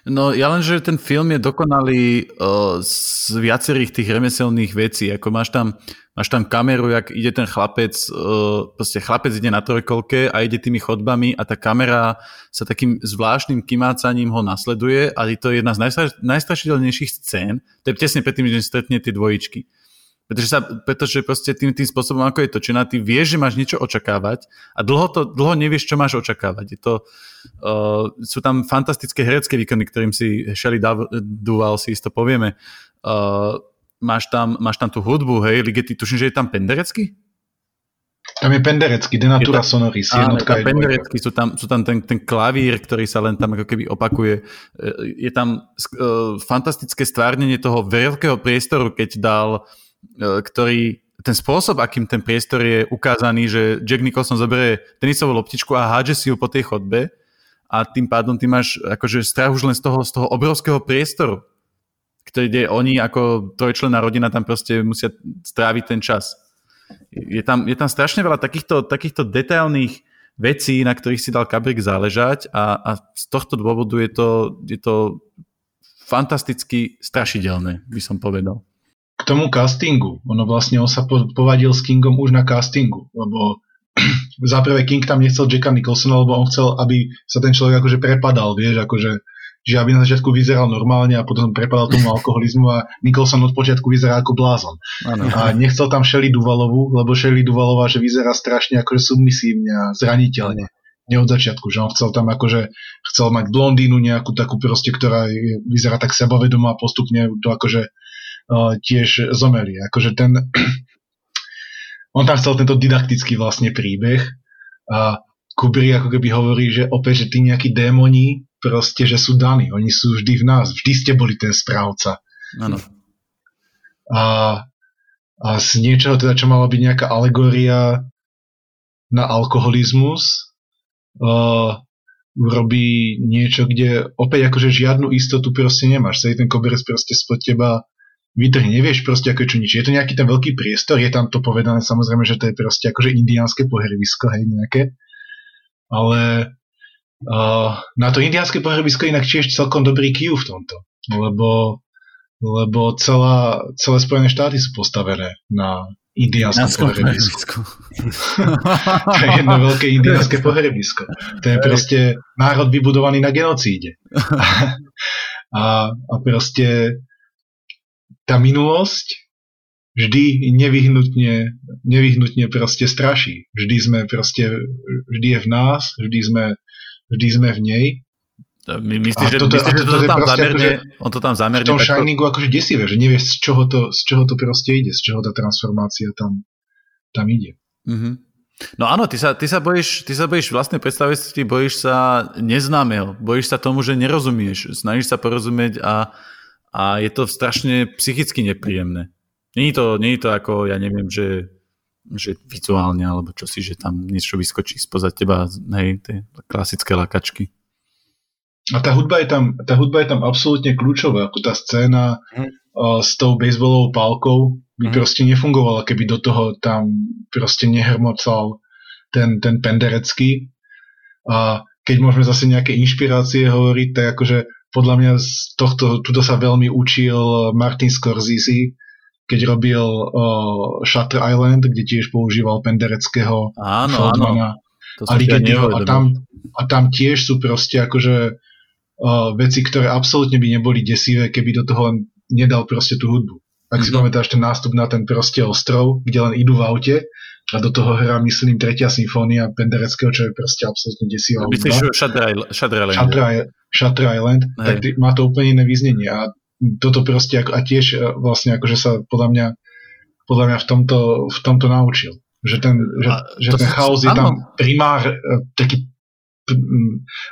No ja len, že ten film je dokonalý uh, z viacerých tých remeselných vecí. Ako máš tam, máš tam kameru, jak ide ten chlapec, uh, proste chlapec ide na trojkolke a ide tými chodbami a tá kamera sa takým zvláštnym kymácaním ho nasleduje a je to jedna z najstra- najstrašidelnejších scén. To je tesne predtým, že stretne tie dvojičky. Pretože, sa, pretože proste tým, tým spôsobom, ako je to točená, ty vieš, že máš niečo očakávať a dlho, to, dlho nevieš, čo máš očakávať. Je to, uh, sú tam fantastické herecké výkony, ktorým si Shelley Duval si isto povieme. Uh, máš, tam, máš tam tú hudbu, hej, Ligeti, tuším, že je tam penderecky? Tam je penderecky, Denatura je Sonoris, áno, jednotka je penderecky, sú tam, sú tam ten, ten klavír, ktorý sa len tam ako keby opakuje. Je tam uh, fantastické stvárnenie toho veľkého priestoru, keď dal uh, E, ktorý ten spôsob, akým ten priestor je ukázaný, že Jack Nicholson zoberie tenisovú loptičku a hádže si ju po tej chodbe a tým pádom ty máš akože strach už len z toho, z toho obrovského priestoru, ide oni ako trojčlenná rodina tam proste musia stráviť ten čas. Je tam, je tam strašne veľa takýchto, takýchto detailných vecí, na ktorých si dal Kabrik záležať a, a z tohto dôvodu je to, je to fantasticky strašidelné, by som povedal k tomu castingu. Ono vlastne on sa povadil s Kingom už na castingu, lebo (clears throat) za prvé King tam nechcel Jacka Nicholsona, lebo on chcel, aby sa ten človek akože prepadal, vieš, akože že aby na začiatku vyzeral normálne a potom prepadal tomu alkoholizmu a Nicholson od počiatku vyzerá ako blázon. Ano. A nechcel tam Shelly Duvalovu, lebo Shelly Duvalová, že vyzerá strašne akože submisívne a zraniteľne. Nie od začiatku, že on chcel tam akože, chcel mať blondínu nejakú takú proste, ktorá je, vyzerá tak sebavedomá a postupne to akože tiež zomeli. Akože ten, (clears throat) on tam chcel tento didaktický vlastne príbeh a Kubrick ako keby hovorí, že opäť, že tí nejakí démoni proste, že sú daní. Oni sú vždy v nás. Vždy ste boli ten správca. Áno. A, a z niečoho teda, čo mala byť nejaká alegória na alkoholizmus, uh, urobí niečo, kde opäť akože žiadnu istotu proste nemáš. Celý ten koberec proste spod teba vytrhne, nevieš proste ako čo nič. Je to nejaký ten veľký priestor, je tam to povedané samozrejme, že to je proste akože indiánske pohrvisko, hej, nejaké. Ale na to indiánske pohrebisko inak tiež celkom dobrý kiu v tomto, lebo, lebo celá, celé Spojené štáty sú postavené na indiánskom pohrebisku. to je jedno veľké indiánske pohrebisko. To je proste národ vybudovaný na genocíde. a, a proste tá minulosť vždy nevyhnutne, nevyhnutne proste straší. Vždy sme proste, vždy je v nás, vždy sme vždy sme v nej. My myslíš, že, toto, myslíš, že to, to tam zamerne, akože, on to tam zamerne... V tom takto... Shiningu akože desivé, že nevieš, z čoho, to, z čoho to proste ide, z čoho tá transformácia tam, tam ide. Mm-hmm. No áno, ty sa, ty sa bojíš, ty sa bojíš vlastnej predstavivosti, bojíš sa neznámeho, bojíš sa tomu, že nerozumieš, snažíš sa porozumieť a, a je to strašne psychicky nepríjemné. Není to, není to ako, ja neviem, že že vizuálne, alebo čo si, že tam niečo vyskočí spoza teba, hej, tie klasické lakačky. A tá hudba je tam, tá hudba je tam absolútne kľúčová, ako tá scéna mm. uh, s tou baseballovou pálkou by mm. proste nefungovala, keby do toho tam proste nehrmocal ten, ten penderecký. A keď môžeme zase nejaké inšpirácie hovoriť, tak akože podľa mňa z tohto, tuto sa veľmi učil Martin Scorsese, keď robil uh, Shutter Island, kde tiež používal pendereckého áno, Feldmana áno. a Ligetiho a tam, a tam tiež sú proste akože uh, veci, ktoré absolútne by neboli desivé, keby do toho nedal proste tú hudbu. Ak mm-hmm. si mhm. pamätáš ten nástup na ten proste ostrov, kde len idú v aute a do toho hrá, myslím, tretia symfónia Pendereckého, čo je proste absolútne desivá hudba. Myslíš Shutter Island? Shutter Island, Shutter, Shutter Island tak má to úplne iné význenie a toto proste a tiež e, vlastne akože sa podľa mňa, podľa mňa v tomto, v tomto naučil. Že ten, že, že ten chaos je tam primár e, taký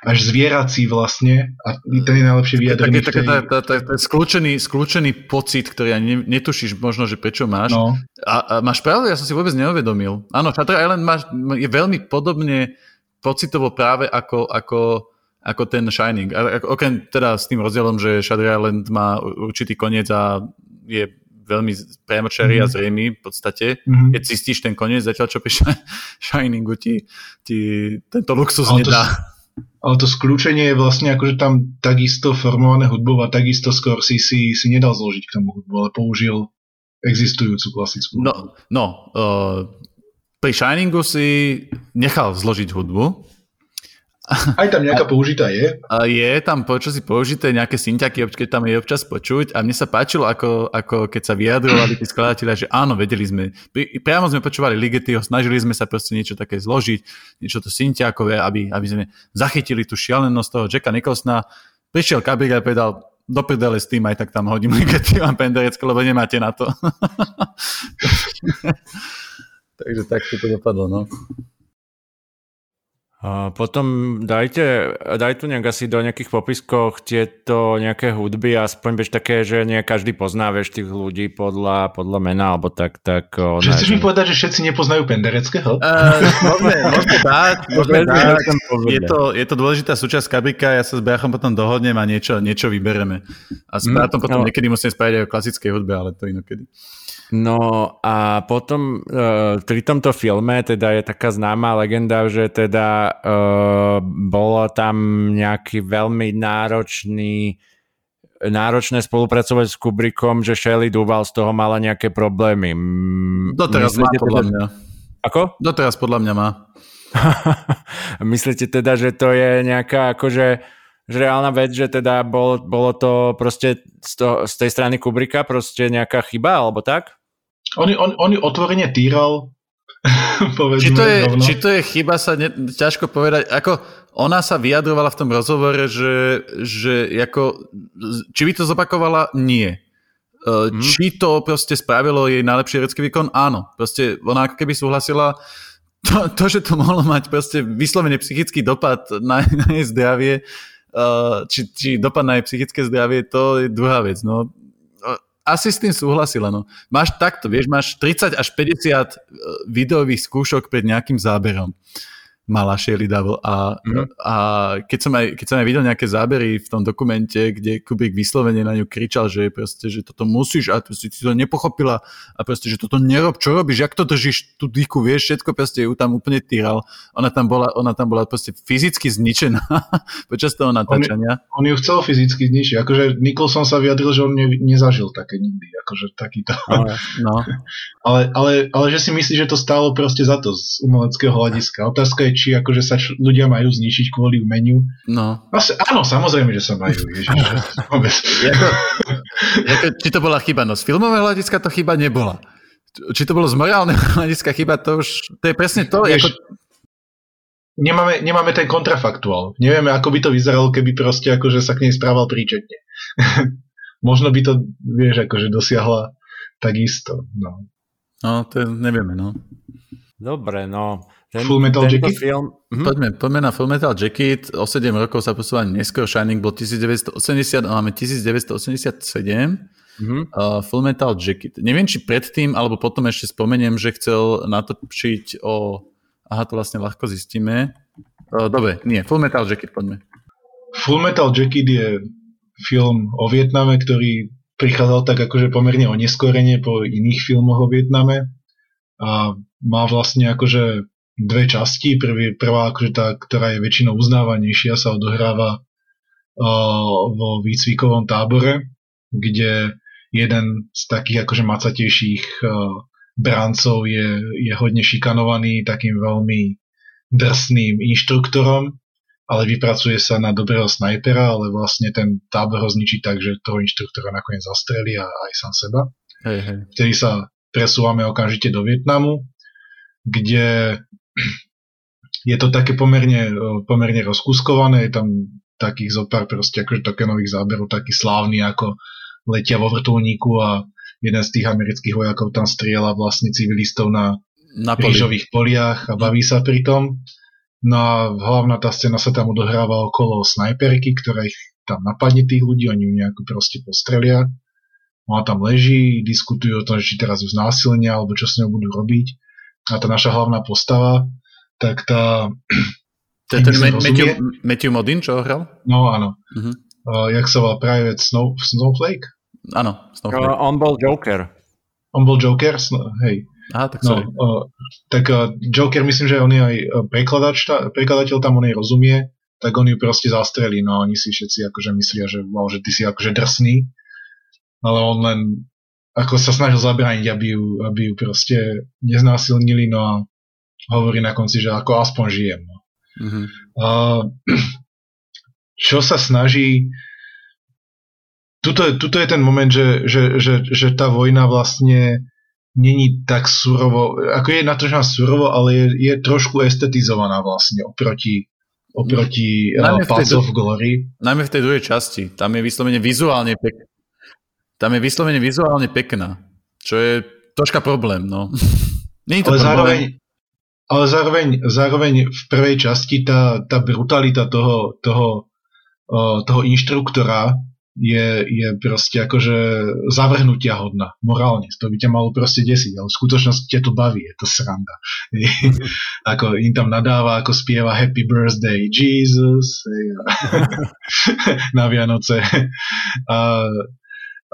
až zvierací vlastne a ten je najlepšie vyjadrený. Také, také, tá, tá, tá, skľúčený, skľúčený pocit, ktorý ani netušíš možno, že prečo máš. No. A, a máš pravdu, ja som si vôbec neuvedomil. Áno, Shutter Island máš, je veľmi podobne pocitovo práve ako, ako ako ten Shining. Okrem teda s tým rozdielom, že Shadow Island má určitý koniec a je veľmi priamočarý mm-hmm. a mhm. zrejmý v podstate. Mm-hmm. Keď zistíš ten koniec, zatiaľ čo pri (laughs) Shiningu ti, ti tento luxus ale nedá. To, ale to skľúčenie je vlastne akože tam takisto formované hudbou a takisto skôr si, si, si nedal zložiť k tomu hudbu, ale použil existujúcu klasickú No, no uh, pri Shiningu si nechal zložiť hudbu, (laughs) aj tam nejaká použitá je? A je tam si použité, nejaké synťaky, keď tam je občas počuť a mne sa páčilo, ako, ako keď sa vyjadrovali tí skladatelia, že áno, vedeli sme, priamo sme počúvali Ligetyho, snažili sme sa proste niečo také zložiť, niečo to synťakové, aby, aby sme zachytili tú šialenosť toho Jacka Nicholsona. Prišiel Kabir a povedal, do prdele s tým, aj tak tam hodím (laughs) Ligety a Penderecko, lebo nemáte na to. (laughs) Takže tak to dopadlo, no. Potom dajte, daj tu nejak asi do nejakých popiskoch tieto nejaké hudby, aspoň bež také, že nie každý pozná, vieš, tých ľudí podľa, podľa mena, alebo tak. tak Čiže chceš mi povedať, že všetci nepoznajú Pendereckého? Uh, môžeme, môžeme tak, (laughs) tak. Je to, je to dôležitá súčasť kabika, ja sa s Beachom potom dohodnem a niečo, niečo vybereme. A s mm, potom no. niekedy musím spraviť aj o klasickej hudbe, ale to inokedy. No a potom uh, pri tomto filme teda je taká známa legenda, že teda uh, bolo tam nejaký veľmi náročný náročné spolupracovať s Kubrickom, že Shelley Duval z toho mala nejaké problémy. Doteraz má podľa teda... mňa. Ako? Doteraz podľa mňa má. (laughs) Myslíte teda, že to je nejaká akože že reálna vec, že teda bol, bolo to proste z, to, z tej strany Kubricka proste nejaká chyba, alebo tak? On, on, on ju otvorene týral, (laughs) či to, je, či to je chyba, sa ne, ťažko povedať. Ako ona sa vyjadrovala v tom rozhovore, že, že ako, či by to zopakovala? Nie. Hmm. Či to proste spravilo jej najlepší herecký výkon? Áno. Proste ona ako keby súhlasila to, to, že to mohlo mať proste vyslovene psychický dopad na, (laughs) na jej zdravie, Uh, či, či dopadne aj psychické zdravie, to je druhá vec. No, asi s tým súhlasila. No. Máš takto, vieš, máš 30 až 50 uh, videových skúšok pred nejakým záberom. Mala Shirley Double a, mm-hmm. a keď, som aj, keď som aj videl nejaké zábery v tom dokumente, kde Kubik vyslovene na ňu kričal, že proste, že toto musíš a si to nepochopila a proste, že toto nerob, čo robíš, jak to držíš tú dýku, vieš, všetko proste ju tam úplne týral. Ona tam bola, ona tam bola proste fyzicky zničená (laughs) počas toho natáčania. On, on ju chcel fyzicky zničiť, akože Nicholson sa vyjadril, že on ne, nezažil také nikdy, akože takýto. Ale, no. (laughs) ale, ale, ale že si myslí, že to stálo proste za to z umeleckého hľadiska. Otázka je, či akože sa č- ľudia majú zničiť kvôli umeniu. No. Asi, áno, samozrejme, že sa majú. Ježiš, (laughs) jako, (laughs) jako, či to bola chyba? No z filmového hľadiska to chyba nebola. Či to bolo z morálneho (laughs) hľadiska chyba, to už, to je presne to. Vieš, ako... nemáme, nemáme ten kontrafaktuál. Nevieme, ako by to vyzeralo, keby proste akože sa k nej správal príčetne. Možno by to, vieš, akože dosiahla takisto. No. No, to nevieme, no. Dobre, no. Ten, Full Metal Jacket? Film... Mhm. Poďme, poďme na Full Metal Jacket. O 7 rokov sa posúva neskôr. Shining bol 1980 a máme 1987. Mm-hmm. Uh, Full Metal Jacket. Neviem, či predtým, alebo potom ešte spomeniem, že chcel natočiť o... Aha, to vlastne ľahko zistíme. Uh, dobre, nie, Full Metal Jacket, poďme. Full Metal Jacket je film o Vietname, ktorý prichádzal tak akože pomerne oneskorene po iných filmoch o Vietname a má vlastne akože dve časti. Prvý, prvá, akože tá, ktorá je väčšinou uznávanejšia, sa odohráva uh, vo výcvikovom tábore, kde jeden z takých akože macatejších uh, brancov je, je hodne šikanovaný takým veľmi drsným inštruktorom, ale vypracuje sa na dobrého snajpera, ale vlastne ten tábor ho zničí tak, že toho inštruktora nakoniec zastrelí a aj sám seba. Hej, hej. Vtedy sa presúvame okamžite do Vietnamu, kde (clears throat) je to také pomerne, pomerne rozkuskované, je tam takých zopár proste akože tokenových záberov, taký slávny ako letia vo vrtulníku a jeden z tých amerických vojakov tam strieľa vlastne civilistov na, na poli. rýžových poliach a baví sa pri tom. No a hlavná tá scéna sa tam odohráva okolo snajperky, ktorá ich tam napadne tých ľudí, oni ju nejako proste postrelia. Ona tam leží, diskutujú o tom, či teraz ju znásilnia, alebo čo s ňou budú robiť a tá naša hlavná postava, tak tá... To je ten Matthew, Matthew Modin, čo ho hral? No áno. Uh-huh. Uh, jak sa volá Private Snow, Snowflake? Áno, Snowflake. Uh, on bol Joker. On bol Joker? Sno, hej. Aha, tak no, uh, tak uh, Joker, myslím, že on je aj prekladač, prekladateľ tam, on jej rozumie, tak on ju proste zastrelí, no oni si všetci akože myslia, že wow, že ty si akože drsný, ale on len ako sa snažil zabrániť, aby ju, aby ju proste neznásilnili, no a hovorí na konci, že ako aspoň žijem. No. Mm-hmm. A, čo sa snaží tuto, tuto je ten moment, že, že, že, že tá vojna vlastne není tak surovo, ako je natočená surovo, ale je, je trošku estetizovaná vlastne oproti oproti uh, Path of Glory. Najmä v tej druhej časti. Tam je vyslovene vizuálne pek, tam je vyslovene vizuálne pekná, čo je troška problém, no. (laughs) Nie je to ale problém. zároveň, ale zároveň, zároveň v prvej časti tá, tá brutalita toho, toho, toho inštruktora je, je proste akože zavrhnutia hodná, morálne. To by ťa malo proste desiť, ale v skutočnosti ťa to baví, je to sranda. (laughs) ako im tam nadáva, ako spieva Happy Birthday Jesus (laughs) na Vianoce. A,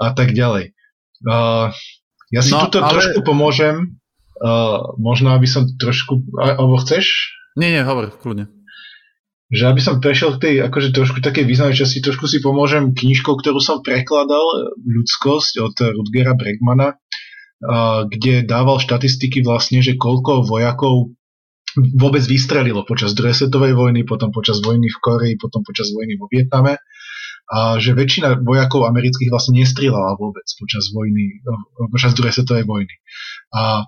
a tak ďalej. Uh, ja si no, tuto ale... trošku pomôžem, uh, možno aby som trošku, alebo chceš? Nie, nie, hovor, kľudne. Že aby som prešiel k tej akože trošku takej významnej časti, trošku si pomôžem knižkou, ktorú som prekladal, Ľudskosť od Rudgera Bregmana, uh, kde dával štatistiky vlastne, že koľko vojakov vôbec vystrelilo počas druhej svetovej vojny, potom počas vojny v Koreji, potom počas vojny vo Vietname a že väčšina vojakov amerických vlastne nestrieľala vôbec počas vojny, počas druhej svetovej vojny. A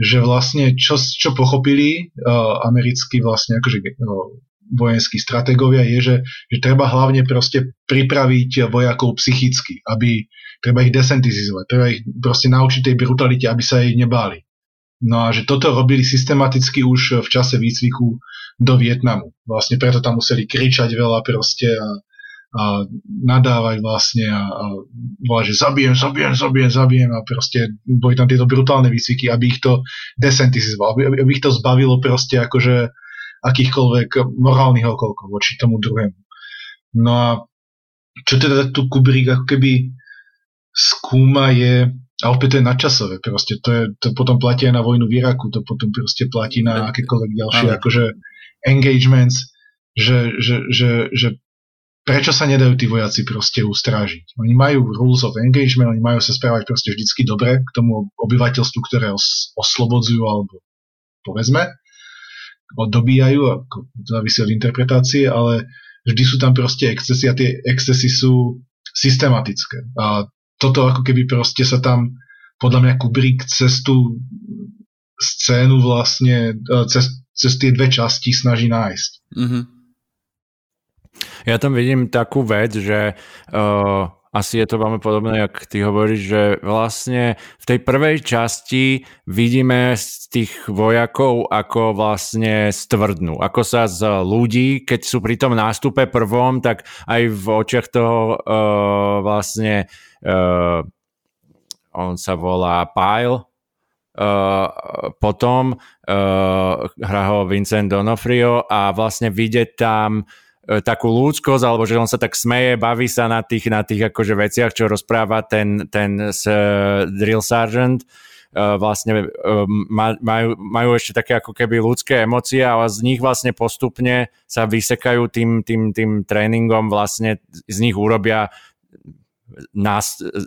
že vlastne čo, čo pochopili uh, americkí vlastne akože uh, vojenskí stratégovia je, že, že treba hlavne proste pripraviť vojakov psychicky, aby treba ich desentizizovať, treba ich proste naučiť tej brutalite, aby sa jej nebáli. No a že toto robili systematicky už v čase výcviku do Vietnamu. Vlastne preto tam museli kričať veľa proste a, a nadávať vlastne a, a volať, že zabijem, zabijem, zabijem, zabijem a proste boli tam tieto brutálne výcviky, aby ich to desentizizoval, aby, aby ich to zbavilo proste akože akýchkoľvek morálnych okolkov voči tomu druhému. No a čo teda tu Kubrick ako keby skúma je, a opäť to je nadčasové, proste to, je, to potom platí aj na vojnu v Iraku, to potom proste platí na akékoľvek ďalšie akože engagements, že, že, že, že prečo sa nedajú tí vojaci proste ustrážiť. Oni majú rules of engagement, oni majú sa správať proste vždycky dobre k tomu obyvateľstvu, ktoré os, oslobodzujú alebo povedzme, dobíjajú, ako závisí od interpretácie, ale vždy sú tam proste excesy a tie excesy sú systematické. A toto ako keby proste sa tam podľa mňa Kubrick cez tú scénu vlastne, e, cez, cez tie dve časti snaží nájsť. Mm-hmm. Ja tam vidím takú vec, že uh, asi je to veľmi podobné, jak ty hovoríš, že vlastne v tej prvej časti vidíme z tých vojakov, ako vlastne stvrdnú. Ako sa z ľudí, keď sú pri tom nástupe prvom, tak aj v očiach toho uh, vlastne uh, on sa volá Pyle, Uh, potom uh, hrá ho Vincent Donofrio a vlastne vidieť tam takú ľudskosť, alebo že on sa tak smeje, baví sa na tých, na tých akože veciach, čo rozpráva ten, ten uh, drill sergeant. Uh, vlastne uh, majú, majú ešte také ako keby ľudské emócie, ale z nich vlastne postupne sa vysekajú tým, tým, tým tréningom, vlastne z nich urobia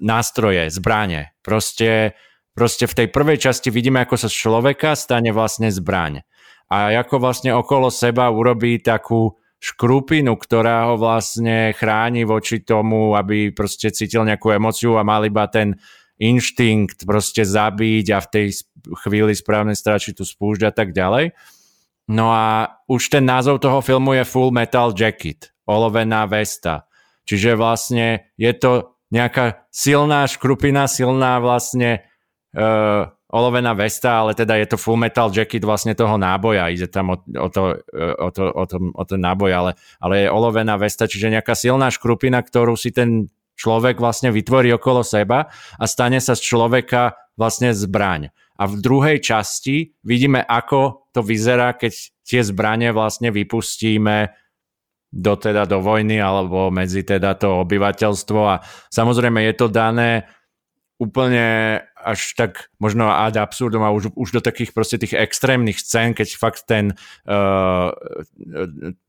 nástroje, zbranie. Proste, proste v tej prvej časti vidíme, ako sa z človeka stane vlastne zbraň. A ako vlastne okolo seba urobí takú škrupinu, ktorá ho vlastne chráni voči tomu, aby proste cítil nejakú emociu a mal iba ten inštinkt proste zabiť a v tej chvíli správne stráčiť tú spúšť a tak ďalej. No a už ten názov toho filmu je Full Metal Jacket, olovená vesta. Čiže vlastne je to nejaká silná škrupina, silná vlastne uh, olovená vesta, ale teda je to full metal jacket vlastne toho náboja, ide tam o, o, to, o, to, o, to, o ten náboj, ale, ale je olovená vesta, čiže nejaká silná škrupina, ktorú si ten človek vlastne vytvorí okolo seba a stane sa z človeka vlastne zbraň. A v druhej časti vidíme, ako to vyzerá, keď tie zbranie vlastne vypustíme do teda do vojny alebo medzi teda to obyvateľstvo a samozrejme je to dané úplne až tak možno ad absurdum a už, už do takých proste tých extrémnych scén, keď fakt ten uh,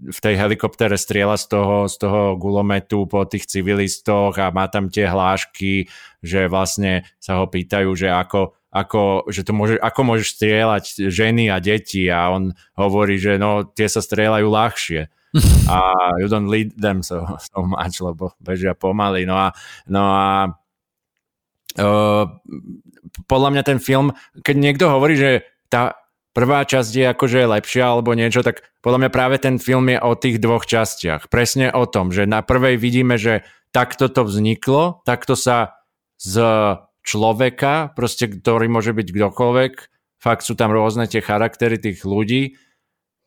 v tej helikoptere striela z toho, z toho gulometu po tých civilistoch a má tam tie hlášky, že vlastne sa ho pýtajú, že ako, ako, že to môže, ako môžeš strieľať ženy a deti a on hovorí, že no tie sa strieľajú ľahšie (laughs) a you don't lead them so, so much, lebo bežia pomaly. No a, no a uh, podľa mňa ten film, keď niekto hovorí, že tá prvá časť je akože lepšia alebo niečo, tak podľa mňa práve ten film je o tých dvoch častiach. Presne o tom, že na prvej vidíme, že takto to vzniklo, takto sa z človeka, proste, ktorý môže byť kdokoľvek, fakt sú tam rôzne tie charaktery tých ľudí,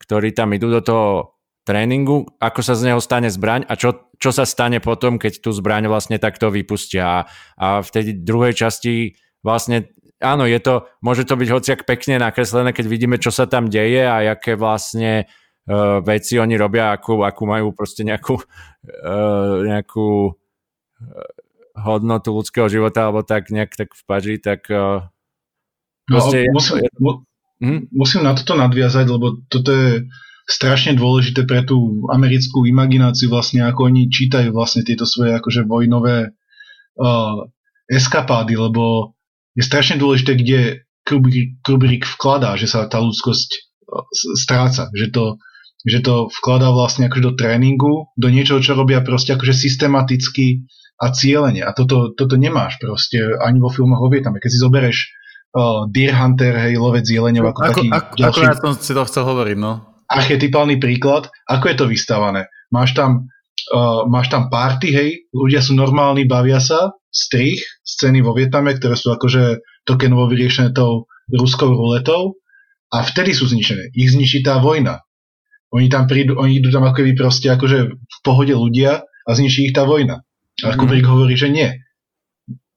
ktorí tam idú do toho tréningu, ako sa z neho stane zbraň a čo, čo sa stane potom, keď tú zbraň vlastne takto vypustia. A v tej druhej časti vlastne áno, je to, môže to byť hociak pekne nakreslené, keď vidíme, čo sa tam deje a aké vlastne uh, veci oni robia, akú, akú majú proste nejakú, uh, nejakú uh, hodnotu ľudského života alebo tak nejak tak v paži, tak uh, proste... No, musím, je, mu, hm? musím na toto nadviazať, lebo toto je strašne dôležité pre tú americkú imagináciu vlastne, ako oni čítajú vlastne tieto svoje akože vojnové uh, eskapády, lebo je strašne dôležité, kde Kubrick, Kubrick vkladá, že sa tá ľudskosť uh, stráca, že to, že to vkladá vlastne akože do tréningu, do niečoho, čo robia proste akože systematicky a cieľene. A toto, toto nemáš proste ani vo filmoch o Vietname. Keď si zoberieš uh, Deer Hunter, hej, lovec jeleňov ako, ako taký ako, ďalší... Ja som si to chcel hovoriť, no archetypálny príklad, ako je to vystavané. Máš tam, uh, máš tam party, hej, ľudia sú normálni, bavia sa, strich, scény vo Vietname, ktoré sú akože tokenovo vyriešené tou ruskou ruletou a vtedy sú zničené. Ich zničí tá vojna. Oni tam prídu, oni idú tam ako keby proste akože v pohode ľudia a zničí ich tá vojna. A mm. Kubrick hovorí, že nie.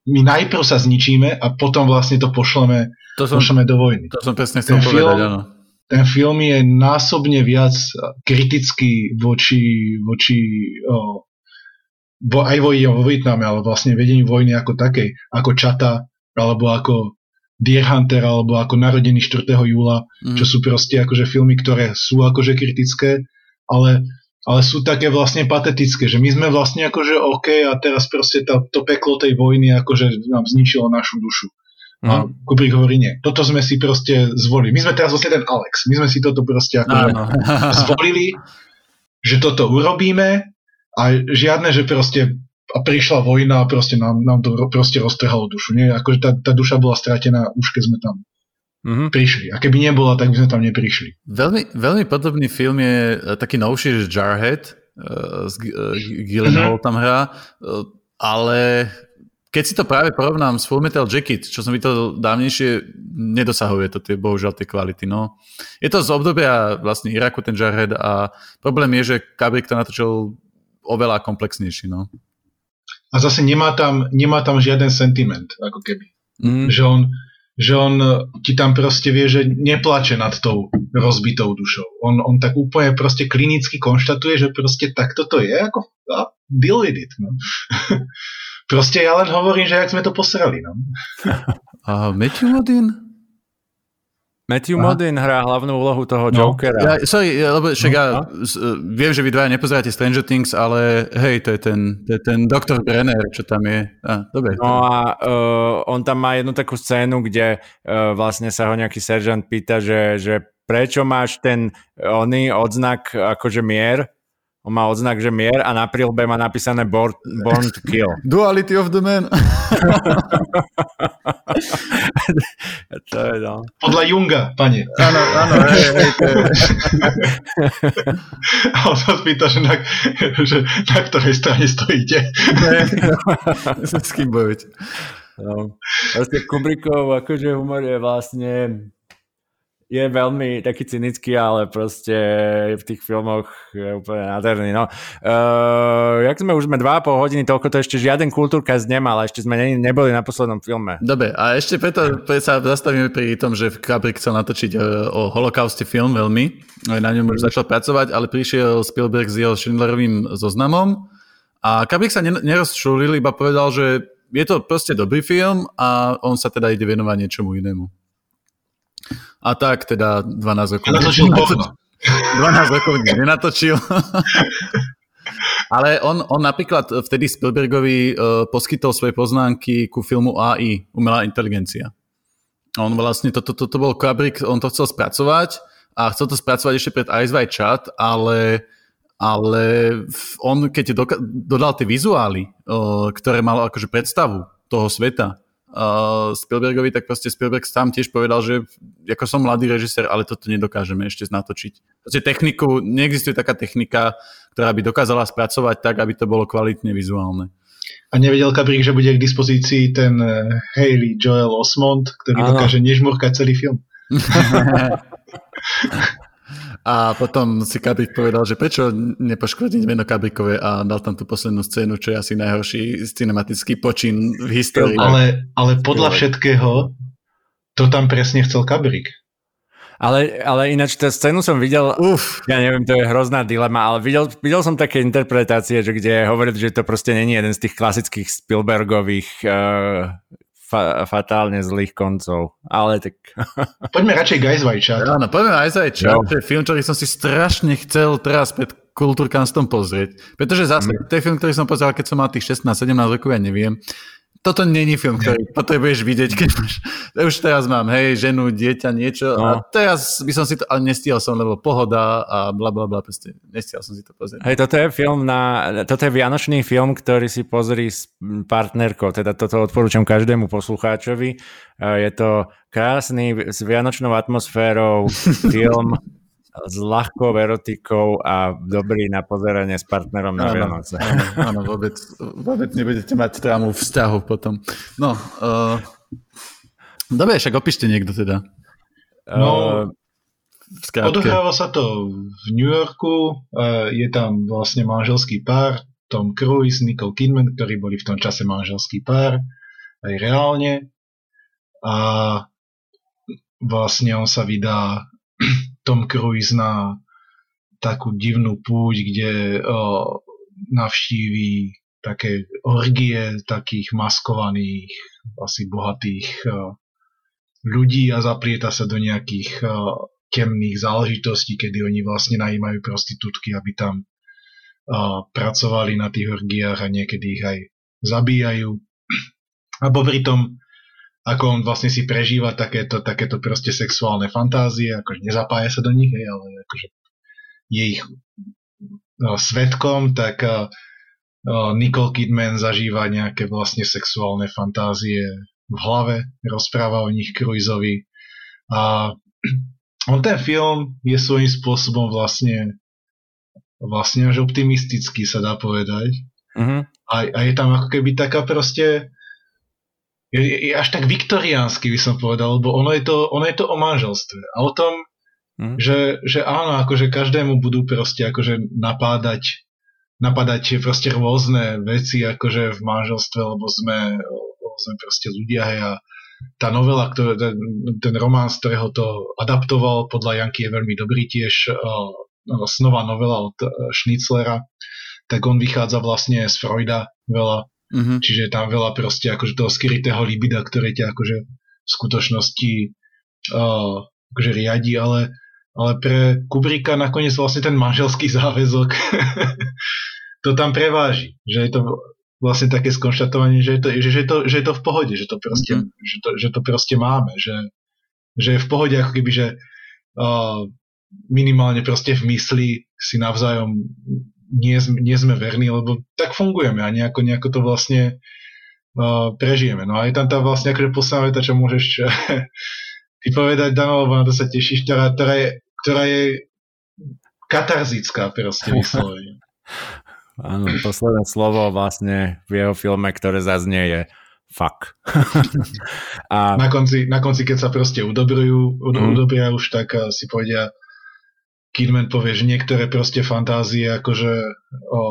My najprv sa zničíme a potom vlastne to pošleme, to som, pošleme do vojny. To som presne chcel ten povedať, film, áno ten film je násobne viac kritický voči, voči o, vo, aj vojne vo Vietname, ale vlastne vedení vojny ako takej, ako Čata, alebo ako Deer Hunter, alebo ako Narodený 4. júla, mm. čo sú proste akože filmy, ktoré sú akože kritické, ale, ale sú také vlastne patetické, že my sme vlastne akože OK a teraz proste to, to peklo tej vojny akože nám zničilo našu dušu. Mm. A mhm. Kubrick hovorí, nie, toto sme si proste zvolili. My sme teraz vlastne ten Alex, my sme si toto proste akože (laughs) zvolili, že toto urobíme a žiadne, že proste a prišla vojna a proste nám, nám to proste roztrhalo dušu. Nie? Akože tá, tá duša bola stratená už keď sme tam mm-hmm. prišli. A keby nebola, tak by sme tam neprišli. Veľmi, veľmi podobný film je e, taký novší, že Jarhead, uh, z uh, Gyllenhaal mm-hmm. tam hrá, uh, ale keď si to práve porovnám s Full Metal Jacket, čo som videl dávnejšie, nedosahuje to tie, bohužiaľ tie kvality. No. Je to z obdobia vlastne Iraku ten Jarhead a problém je, že Kubrick to natočil oveľa komplexnejší. No. A zase nemá tam, nemá tam žiaden sentiment, ako keby. Mm. Že, on, že on ti tam proste vie, že neplače nad tou rozbitou dušou. On, on tak úplne proste klinicky konštatuje, že proste takto to je, ako deal with it. No. (laughs) Proste ja len hovorím, že jak sme to posrali. No. (laughs) A Matthew Modin? Matthew Aha. Modin hrá hlavnú úlohu toho no. Jokera. Ja, sorry, lebo však no, ja no. viem, že vy dvaja nepozeráte Stranger Things, ale hej, to je ten, to je ten doktor Brenner, čo tam je. A, dobre. No a uh, on tam má jednu takú scénu, kde uh, vlastne sa ho nejaký seržant pýta, že, že prečo máš ten oný odznak akože mier on má odznak, že mier a na prílbe má napísané Born, born to Kill. (laughs) Duality of the man. (laughs) to je no. Podľa Junga, pane. Áno, áno, hej, hej, to je. (laughs) A on sa spýta, že na, že na ktorej strane stojíte. S kým bojujete. No. Vlastne Kubrickov akože humor je vlastne je veľmi taký cynický, ale proste v tých filmoch je úplne nádherný. No. Uh, jak sme už sme 2,5 hodiny, toľko to ešte žiaden kultúrkaz nemal, a ešte sme ne, neboli na poslednom filme. Dobre, a ešte preto, preto sa zastavíme pri tom, že Kubrick chcel natočiť uh, o holokauste film veľmi, na ňom už začal pracovať, ale prišiel Spielberg s jeho Schindlerovým zoznamom a Kubrick sa nerozčulil, iba povedal, že je to proste dobrý film a on sa teda ide venovať niečomu inému. A tak teda 12 rokov. Natočil (laughs) 12 rokov nenatočil. (laughs) Ale on, on napríklad vtedy Spielbergovi uh, poskytol svoje poznámky ku filmu AI, umelá inteligencia. On vlastne, toto to, to, to bol Kubrick, on to chcel spracovať a chcel to spracovať ešte pred Ice White Chat, ale, ale on keď doka- dodal tie vizuály, uh, ktoré mal akože predstavu toho sveta, uh, Spielbergovi, tak proste Spielberg sám tiež povedal, že ako som mladý režisér, ale toto nedokážeme ešte natočiť. Proste techniku, neexistuje taká technika, ktorá by dokázala spracovať tak, aby to bolo kvalitne vizuálne. A nevedel Kabrik, že bude k dispozícii ten eh, Haley Joel Osmond, ktorý ano. dokáže nežmurkať celý film. (laughs) A potom si Kabrik povedal, že prečo nepoškodiť meno Kabrikové a dal tam tú poslednú scénu, čo je asi najhorší cinematický počin v histórii. Ale, ale podľa všetkého to tam presne chcel Kabrik. Ale, ale ináč tú scénu som videl, Uf. ja neviem, to je hrozná dilema, ale videl, videl som také interpretácie, že kde hovorí, že to proste není jeden z tých klasických Spielbergových uh, fa- fatálne zlých koncov, ale tak... (laughs) Poďme radšej Chat. Áno, poďme no. to je film, ktorý som si strašne chcel teraz pred Kultúrkanstom pozrieť, pretože zase, mm. to je film, ktorý som pozeral, keď som mal tých 16-17 rokov, ja neviem, toto není film, ktorý potrebuješ vidieť, keď máš, už teraz mám, hej, ženu, dieťa, niečo no. a teraz by som si to, ale nestihol som, lebo pohoda a bla bla bla, proste nestihol som si to pozrieť. Hej, toto je film na, toto je vianočný film, ktorý si pozri s partnerkou, teda toto odporúčam každému poslucháčovi. Je to krásny, s vianočnou atmosférou (laughs) film, s ľahkou erotikou a dobrý na pozeranie s partnerom na Vianoce. Áno, áno vôbec, vôbec nebudete mať trámu vzťahu potom. No, uh, dobre, však opíšte niekto teda. No, uh, odohráva sa to v New Yorku, uh, je tam vlastne manželský pár, Tom Cruise, Nicole Kidman, ktorí boli v tom čase manželský pár, aj reálne. A vlastne on sa vydá Tom Cruise na takú divnú púť, kde uh, navštíví také orgie takých maskovaných, asi bohatých uh, ľudí a zaplieta sa do nejakých uh, temných záležitostí, kedy oni vlastne najímajú prostitútky, aby tam uh, pracovali na tých orgiách a niekedy ich aj zabíjajú. A popri tom, ako on vlastne si prežíva takéto, takéto proste sexuálne fantázie, akože nezapája sa do nich, hej, ale akože je ich uh, svetkom, tak uh, Nicole Kidman zažíva nejaké vlastne sexuálne fantázie v hlave, rozpráva o nich Cruiseovi a (clears throat) on ten film je svojím spôsobom vlastne vlastne až optimistický sa dá povedať. Uh-huh. A, a je tam ako keby taká proste je, je až tak viktoriánsky by som povedal, lebo ono je to, ono je to o manželstve a o tom, uh-huh. že, že áno, akože každému budú proste akože napádať napadať proste rôzne veci akože v manželstve, lebo sme, lebo sme proste ľudia hej, a tá novela, ktorý, ten, ten román, z ktorého to adaptoval, podľa Janky je veľmi dobrý tiež, uh, snová novela od uh, Schnitzlera, tak on vychádza vlastne z Freuda veľa, mm-hmm. čiže tam veľa proste akože toho skrytého libida, ktoré ťa akože v skutočnosti uh, akože riadi, ale ale pre Kubrika nakoniec vlastne ten manželský záväzok (laughs) to tam preváži, že je to vlastne také skonštatovanie, že je to, že, že je to, že je to v pohode, že to proste, mm-hmm. že to, že to proste máme, že, že je v pohode ako keby, že uh, minimálne proste v mysli si navzájom nie, nie sme verní, lebo tak fungujeme a nejako, nejako to vlastne uh, prežijeme. No a je tam tá vlastne akože posledná veta, čo môžeš (laughs) vypovedať, Dano, lebo na to sa tešíš, ktorá, ktorá, je, ktorá je katarzická proste (laughs) vyslovene. Áno, posledné slovo vlastne v jeho filme, ktoré zaznie je fuck. (laughs) a... na, konci, na konci, keď sa proste udobrujú, mm. udobria už, tak uh, si povedia Kidman povie, že niektoré proste fantázie, akože o,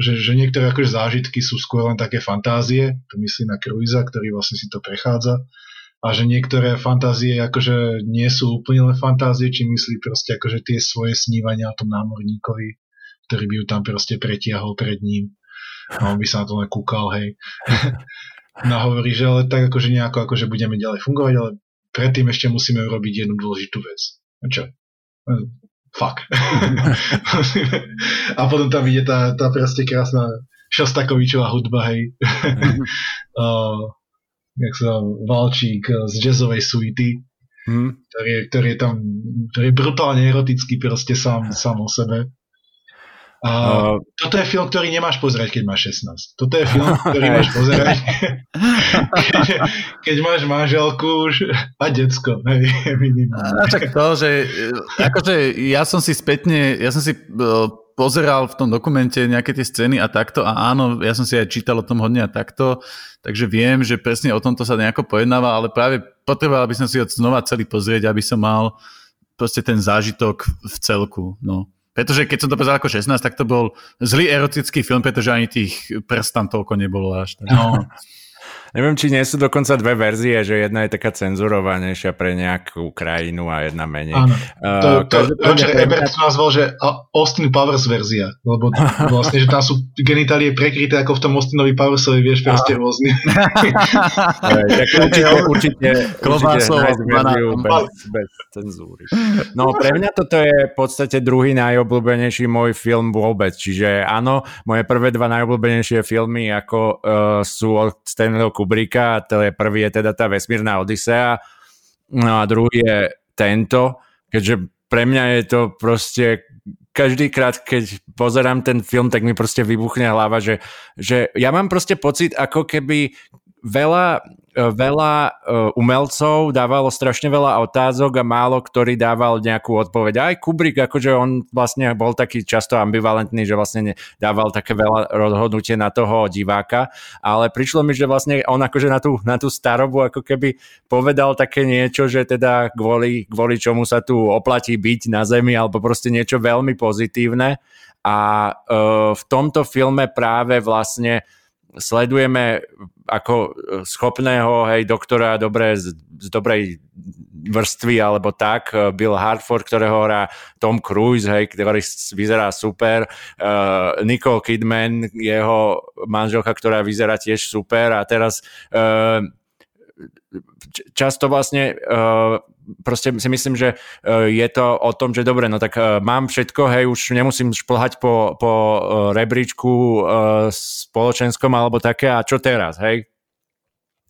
že, že niektoré akože zážitky sú skôr len také fantázie, to myslí na Cruisa, ktorý vlastne si to prechádza, a že niektoré fantázie akože nie sú úplne len fantázie, či myslí proste akože tie svoje snívania o tom námorníkovi, ktorý by ju tam proste pretiahol pred ním. A on by sa na to len kúkal, hej. (laughs) no hovorí, že ale tak akože nejako akože budeme ďalej fungovať, ale predtým ešte musíme urobiť jednu dôležitú vec. A čo? Fuck. (laughs) a potom tam ide tá, tá proste krásna Šostakovičová hudba, hej. (laughs) uh, jak sa Valčík z jazzovej suity, hmm. ktorý, ktorý je tam ktorý je brutálne erotický proste sám, sám o sebe. Uh, toto je film, ktorý nemáš pozerať, keď máš 16. Toto je film, (laughs) ktorý máš pozerať, (laughs) keď, keď máš manželku už a decko. Hej, a tak to, že akože ja som si spätne, ja som si uh, pozeral v tom dokumente nejaké tie scény a takto a áno, ja som si aj čítal o tom hodne a takto, takže viem, že presne o tomto sa nejako pojednáva, ale práve potreboval by som si ho znova celý pozrieť, aby som mal proste ten zážitok v celku. No. Pretože keď som to pozeral ako 16, tak to bol zlý erotický film, pretože ani tých prstan toľko nebolo až. Tak. No. Neviem, či nie sú dokonca dve verzie, že jedna je taká cenzurovanejšia pre nejakú krajinu a jedna menej. Áno. Uh, to, to, Roger Ebert to nazval, že Austin Powers verzia, lebo (laughs) vlastne, že tam sú genitálie prekryté ako v tom Austinovi Powersovi, vieš, proste rôzny. (laughs) (laughs) tak určite, určite, určite bez, bez cenzúry. No pre mňa toto je v podstate druhý najobľúbenejší môj film vôbec, čiže áno, moje prvé dva najobľúbenejšie filmy ako uh, sú od Stanleyho Kubricka, to je prvý je teda tá vesmírna Odisea, no a druhý je tento, keďže pre mňa je to proste každýkrát, keď pozerám ten film, tak mi proste vybuchne hlava, že, že ja mám proste pocit, ako keby veľa veľa e, umelcov dávalo strašne veľa otázok a málo ktorý dával nejakú odpoveď. Aj Kubrick, akože on vlastne bol taký často ambivalentný, že vlastne dával také veľa rozhodnutie na toho diváka, ale prišlo mi, že vlastne on akože na tú, na tú starobu ako keby povedal také niečo, že teda kvôli, kvôli čomu sa tu oplatí byť na zemi alebo proste niečo veľmi pozitívne a uh, v tomto filme práve vlastne sledujeme ako schopného, hej, doktora dobré, z, z dobrej vrstvy alebo tak, Bill Hartford, ktorého hrá Tom Cruise, hej, ktorý vyzerá super, uh, Nicole Kidman, jeho manželka, ktorá vyzerá tiež super. A teraz uh, často vlastne uh, proste si myslím, že uh, je to o tom, že dobre, no tak uh, mám všetko, hej, už nemusím šplhať po, po rebríčku spoločenskom alebo také a čo teraz, hej,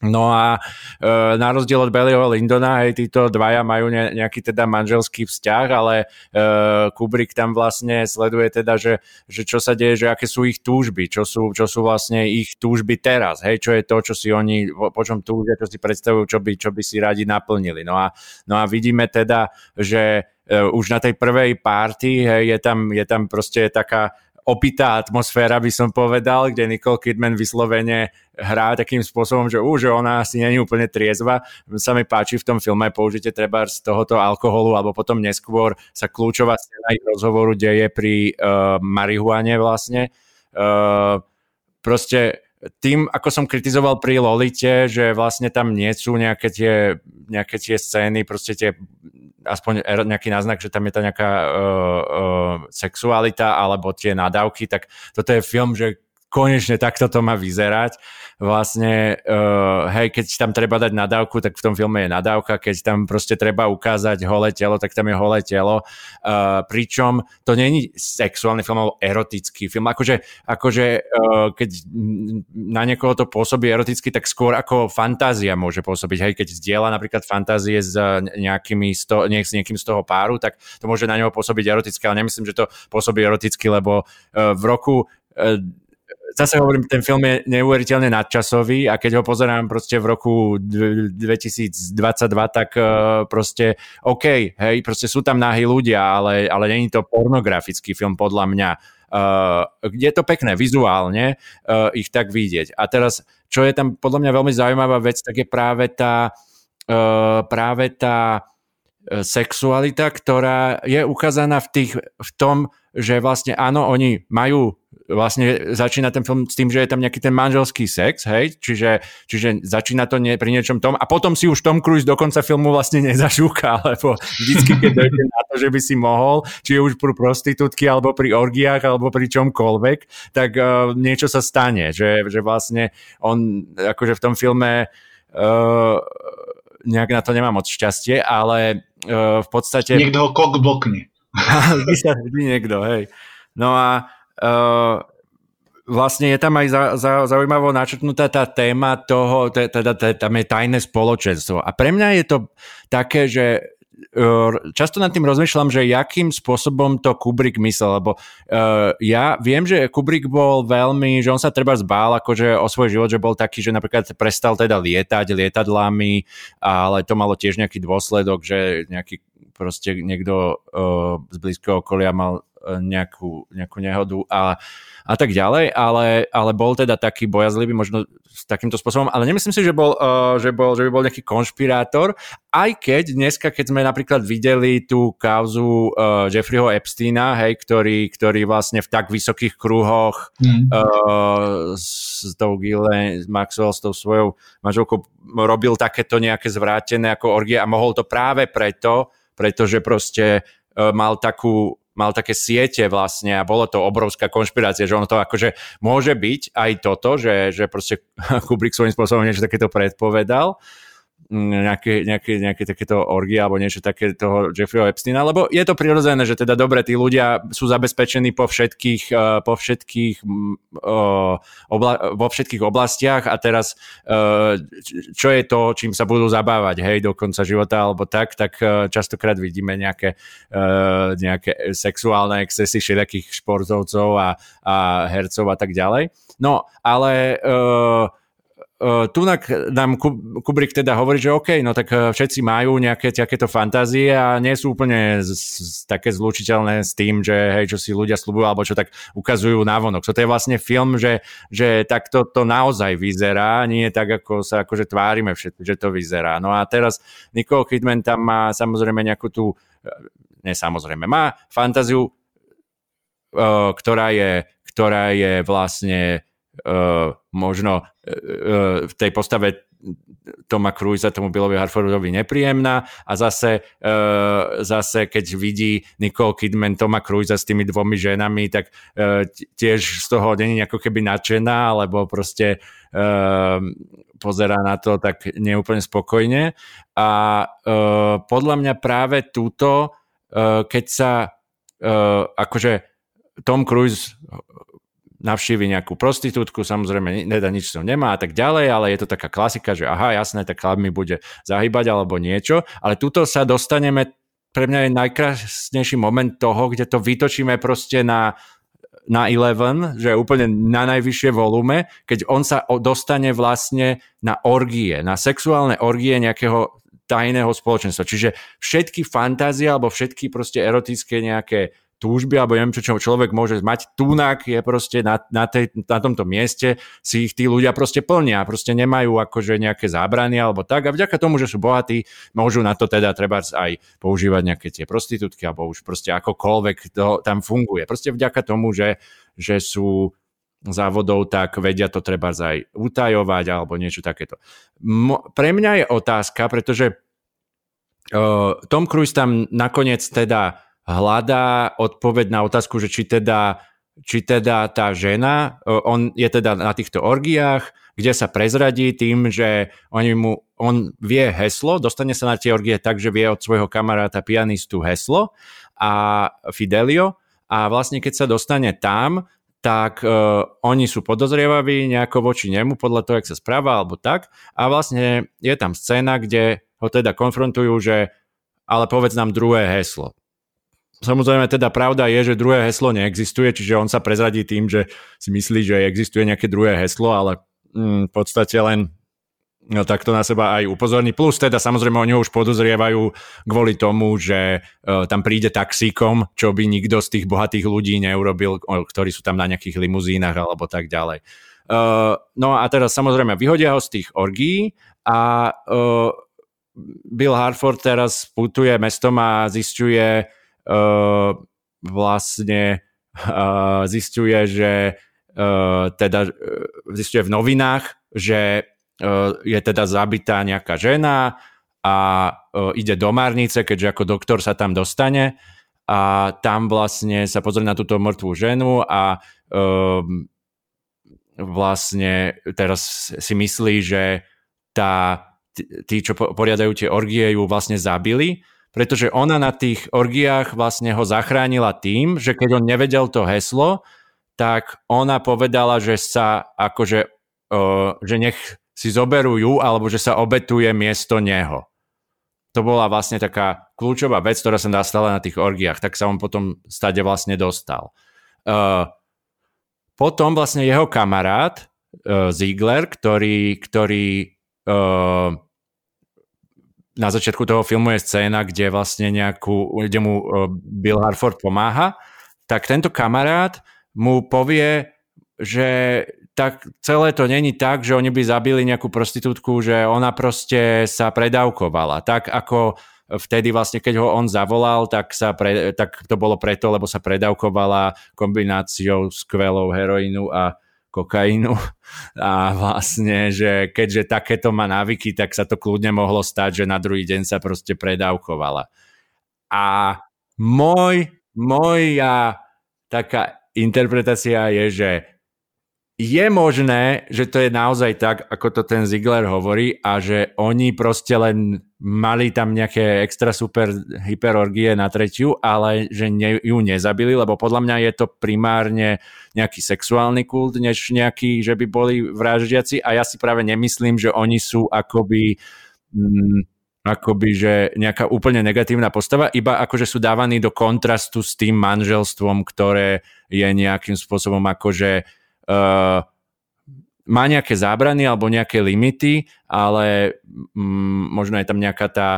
No a e, na rozdiel od Bellyho Lindona, hej, títo dvaja majú ne, nejaký teda manželský vzťah, ale e, Kubrick tam vlastne sleduje teda, že, že čo sa deje, že aké sú ich túžby, čo sú, čo sú vlastne ich túžby teraz, hej, čo je to, čo si oni, po, po čom túžia, čo si predstavujú, čo by, čo by si radi naplnili. No a, no a vidíme teda, že e, už na tej prvej párty je, tam, je tam proste taká opitá atmosféra, by som povedal, kde Nicole Kidman vyslovene hrá takým spôsobom, že, že ona asi není úplne triezva. Sa mi páči v tom filme použite treba z tohoto alkoholu, alebo potom neskôr sa kľúčová scéna ich rozhovoru deje pri uh, marihuane vlastne. Uh, proste tým, ako som kritizoval pri Lolite, že vlastne tam nie sú nejaké tie, nejaké tie scény, proste tie aspoň er, nejaký náznak, že tam je tá nejaká uh, uh, sexualita alebo tie nadávky, tak toto je film, že konečne takto to má vyzerať. Vlastne, uh, hej, keď tam treba dať nadávku, tak v tom filme je nadávka, keď tam proste treba ukázať holé telo, tak tam je holé telo. Uh, pričom to není sexuálny film, alebo erotický film. Akože, akože uh, keď na niekoho to pôsobí eroticky, tak skôr ako fantázia môže pôsobiť. Hej, keď zdieľa napríklad fantázie s, nejakými sto, nie, s niekým z toho páru, tak to môže na neho pôsobiť eroticky, ale nemyslím, že to pôsobí eroticky, lebo uh, v roku uh, zase hovorím, ten film je neuveriteľne nadčasový a keď ho pozerám proste v roku 2022, tak uh, proste OK, hej, proste sú tam nahý ľudia, ale, ale není to pornografický film podľa mňa. Uh, je to pekné vizuálne uh, ich tak vidieť. A teraz, čo je tam podľa mňa veľmi zaujímavá vec, tak je práve tá uh, práve tá sexualita, ktorá je ukázaná v, tých, v tom, že vlastne áno, oni majú vlastne začína ten film s tým, že je tam nejaký ten manželský sex, hej, čiže, čiže začína to nie, pri niečom tom a potom si už Tom Cruise do konca filmu vlastne (laughs) nezašúka, lebo vždycky, keď dojde na to, že by si mohol, či už pri prostitútky, alebo pri orgiách, alebo pri čomkoľvek, tak uh, niečo sa stane, že, že vlastne on akože v tom filme uh, nejak na to nemá moc šťastie, ale uh, v podstate... Niekto ho kok blokne. (laughs) vždy niekto, hej. No a vlastne je tam aj za, za, zaujímavo načrtnutá tá téma toho, teda tam je tajné spoločenstvo. A pre mňa je to také, že uh, často nad tým rozmýšľam, že jakým spôsobom to Kubrick myslel, lebo uh, ja viem, že Kubrick bol veľmi, že on sa treba zbál akože o svoj život, že bol taký, že napríklad prestal teda lietať lietadlami, ale to malo tiež nejaký dôsledok, že nejaký proste niekto uh, z blízkeho okolia mal nejakú, nejakú nehodu a, a tak ďalej, ale, ale bol teda taký bojazlivý možno s takýmto spôsobom, ale nemyslím si, že, bol, uh, že, bol, že by bol nejaký konšpirátor, aj keď dneska, keď sme napríklad videli tú kauzu uh, Jeffreyho Epsteina, hej, ktorý, ktorý vlastne v tak vysokých kruhoch mm. uh, s tou Gillen Maxwell, s tou svojou manželkou robil takéto nejaké zvrátené ako orgie a mohol to práve preto, pretože proste mal takú mal také siete vlastne a bolo to obrovská konšpirácia, že ono to akože môže byť aj toto, že, že proste (laughs) Kubrick svojím spôsobom niečo takéto predpovedal, nejaké, nejaké, nejaké takéto orgie alebo niečo také toho Jeffreyho Epsteina, lebo je to prirodzené, že teda dobre, tí ľudia sú zabezpečení po všetkých, uh, po všetkých uh, obla, vo všetkých oblastiach a teraz uh, čo je to, čím sa budú zabávať, hej, do konca života alebo tak, tak uh, častokrát vidíme nejaké, uh, nejaké sexuálne excesy všetkých športovcov a, a hercov a tak ďalej. No, ale uh, tunak nám Kubrick teda hovorí, že OK, no tak uh, všetci majú nejaké takéto fantázie a nie sú úplne z, z, také zlučiteľné s tým, že hej, čo si ľudia slúbujú alebo čo tak ukazujú návonok. So to je vlastne film, že, že takto to naozaj vyzerá, nie tak, ako sa akože tvárime všetci, že to vyzerá. No a teraz Nicole Kidman tam má samozrejme nejakú tú, ne samozrejme, má fantáziu, ktorá je, ktorá je vlastne uh, možno uh, v tej postave Toma Cruisa tomu Billovi Harfordovi nepríjemná a zase, zase keď vidí Nicole Kidman Toma Cruisa s tými dvomi ženami, tak tiež z toho není ako keby nadšená, alebo proste pozerá na to tak neúplne spokojne. A podľa mňa práve túto, keď sa akože Tom Cruise navštívi nejakú prostitútku, samozrejme nedá nič som nemá a tak ďalej, ale je to taká klasika, že aha, jasné, tak chlap mi bude zahybať alebo niečo, ale tuto sa dostaneme, pre mňa je najkrásnejší moment toho, kde to vytočíme proste na na 11, že je úplne na najvyššie volume, keď on sa dostane vlastne na orgie, na sexuálne orgie nejakého tajného spoločenstva. Čiže všetky fantázie alebo všetky proste erotické nejaké túžby alebo neviem čo, čo človek môže mať. Tunak je proste na, na, tej, na tomto mieste, si ich tí ľudia proste plnia, proste nemajú akože nejaké zábrany alebo tak a vďaka tomu, že sú bohatí, môžu na to teda treba aj používať nejaké tie prostitútky alebo už proste akokoľvek to tam funguje. Proste vďaka tomu, že, že sú závodov, tak vedia to treba aj utajovať alebo niečo takéto. Pre mňa je otázka, pretože uh, Tom Cruise tam nakoniec teda hľadá odpoveď na otázku, že či teda, či teda tá žena, on je teda na týchto orgiách, kde sa prezradí tým, že on, mu, on vie heslo, dostane sa na tie orgie tak, že vie od svojho kamaráta pianistu heslo a Fidelio a vlastne keď sa dostane tam, tak uh, oni sú podozrievaví nejako voči nemu podľa toho, jak sa správa alebo tak a vlastne je tam scéna, kde ho teda konfrontujú, že ale povedz nám druhé heslo. Samozrejme teda pravda je, že druhé heslo neexistuje, čiže on sa prezradí tým, že si myslí, že existuje nejaké druhé heslo, ale mm, v podstate len no, takto na seba aj upozorní. Plus teda samozrejme oni ho už podozrievajú kvôli tomu, že uh, tam príde taxíkom, čo by nikto z tých bohatých ľudí neurobil, ktorí sú tam na nejakých limuzínach alebo tak ďalej. Uh, no a teraz samozrejme vyhodia ho z tých orgí a uh, Bill Harford teraz putuje mestom a zistuje, vlastne uh, zistuje, že uh, teda uh, zistuje v novinách, že je teda zabitá nejaká žena a ide do Marnice, keďže ako doktor sa tam dostane. A tam vlastne sa pozrie na túto mŕtvú ženu a uh, vlastne teraz si myslí, že tá, tí, čo poriadajú tie orgie, ju vlastne zabili pretože ona na tých orgiách vlastne ho zachránila tým, že keď on nevedel to heslo, tak ona povedala, že sa akože, uh, že nech si zoberú ju, alebo že sa obetuje miesto neho. To bola vlastne taká kľúčová vec, ktorá sa nastala na tých orgiách, tak sa on potom stade vlastne dostal. Uh, potom vlastne jeho kamarát uh, Ziegler, ktorý, ktorý uh, na začiatku toho filmu je scéna, kde vlastne nejakú, kde mu e, Bill Harford pomáha, tak tento kamarát mu povie, že tak celé to není tak, že oni by zabili nejakú prostitútku, že ona proste sa predávkovala. Tak ako vtedy vlastne, keď ho on zavolal, tak, sa pre, tak to bolo preto, lebo sa predávkovala kombináciou skvelou heroínu a kokainu a vlastne, že keďže takéto má návyky, tak sa to kľudne mohlo stať, že na druhý deň sa proste predávkovala. A môj, moja taká interpretácia je, že je možné, že to je naozaj tak, ako to ten Ziegler hovorí a že oni proste len mali tam nejaké extra super hyperorgie na tretiu, ale že ne, ju nezabili, lebo podľa mňa je to primárne nejaký sexuálny kult, než nejaký, že by boli vraždiaci. A ja si práve nemyslím, že oni sú akoby mm, akoby, že nejaká úplne negatívna postava, iba akože sú dávaní do kontrastu s tým manželstvom, ktoré je nejakým spôsobom akože má nejaké zábrany alebo nejaké limity, ale mm, možno je tam nejaká tá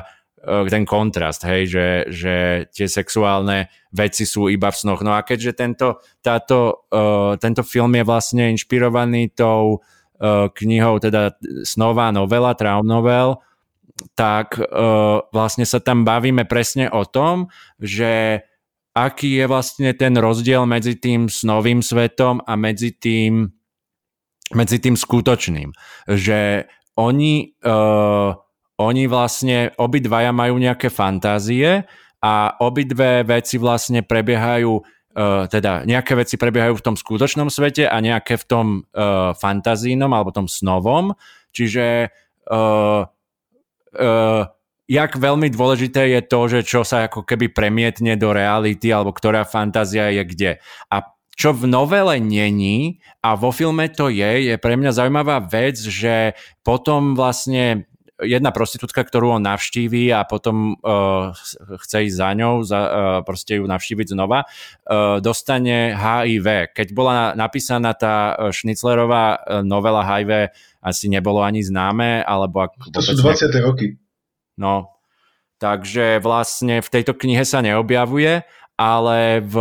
uh, ten kontrast, hej, že, že tie sexuálne veci sú iba v snoch. No a keďže tento, táto, uh, tento film je vlastne inšpirovaný tou uh, knihou, teda snová novela, traum novel, tak uh, vlastne sa tam bavíme presne o tom, že aký je vlastne ten rozdiel medzi tým snovým svetom a medzi tým medzi tým skutočným. Že oni, uh, oni vlastne, obidvaja majú nejaké fantázie a obidve veci vlastne prebiehajú Uh, teda nejaké veci prebiehajú v tom skutočnom svete a nejaké v tom uh, fantazínom alebo tom snovom. Čiže uh, uh, jak veľmi dôležité je to, že čo sa ako keby premietne do reality alebo ktorá fantázia je kde. A čo v novele není a vo filme to je, je pre mňa zaujímavá vec, že potom vlastne jedna prostitútka, ktorú on navštíví a potom uh, chce ísť za ňou, za, uh, proste ju navštíviť znova, uh, dostane HIV. Keď bola napísaná tá Šniclerová novela HIV, asi nebolo ani známe, alebo ak... To sú 20. Ne... roky. No, takže vlastne v tejto knihe sa neobjavuje, ale v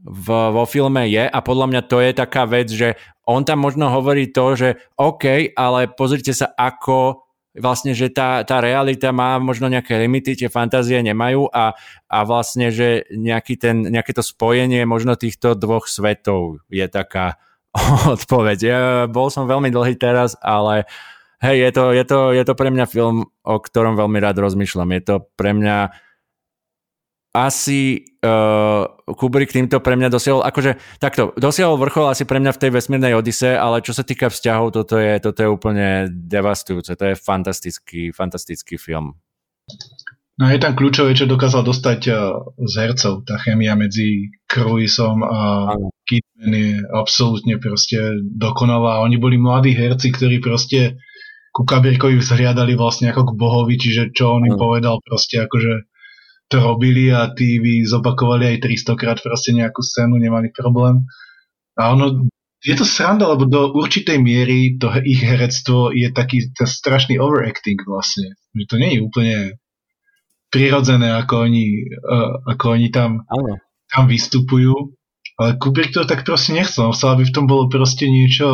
v, vo filme je a podľa mňa to je taká vec, že on tam možno hovorí to, že OK, ale pozrite sa, ako vlastne, že tá, tá realita má možno nejaké limity, tie fantázie nemajú a, a vlastne, že nejaký ten, nejaké to spojenie možno týchto dvoch svetov je taká (laughs) odpoveď. Ja bol som veľmi dlhý teraz, ale hej, je to, je to, je to pre mňa film, o ktorom veľmi rád rozmýšľam. Je to pre mňa asi uh, Kubrick týmto pre mňa dosiahol, akože takto, dosiahol vrchol asi pre mňa v tej vesmírnej Odise, ale čo sa týka vzťahov, toto je, toto je úplne devastujúce, to je fantastický, fantastický film. No je tam kľúčové, čo dokázal dostať uh, z hercov. Tá chemia medzi Cruisom a Kidman je absolútne proste dokonalá. Oni boli mladí herci, ktorí proste ku Kabirkovi vzhliadali vlastne ako k bohovi, čiže čo on im povedal proste akože to robili a tí by zopakovali aj 300 krát proste nejakú scénu, nemali problém. A ono, je to sranda, lebo do určitej miery to ich herectvo je taký strašný overacting vlastne. Že to nie je úplne prirodzené, ako oni, uh, ako oni tam, tam vystupujú. Ale Kubrick to tak proste nechcel. Chcel, aby v tom bolo proste niečo,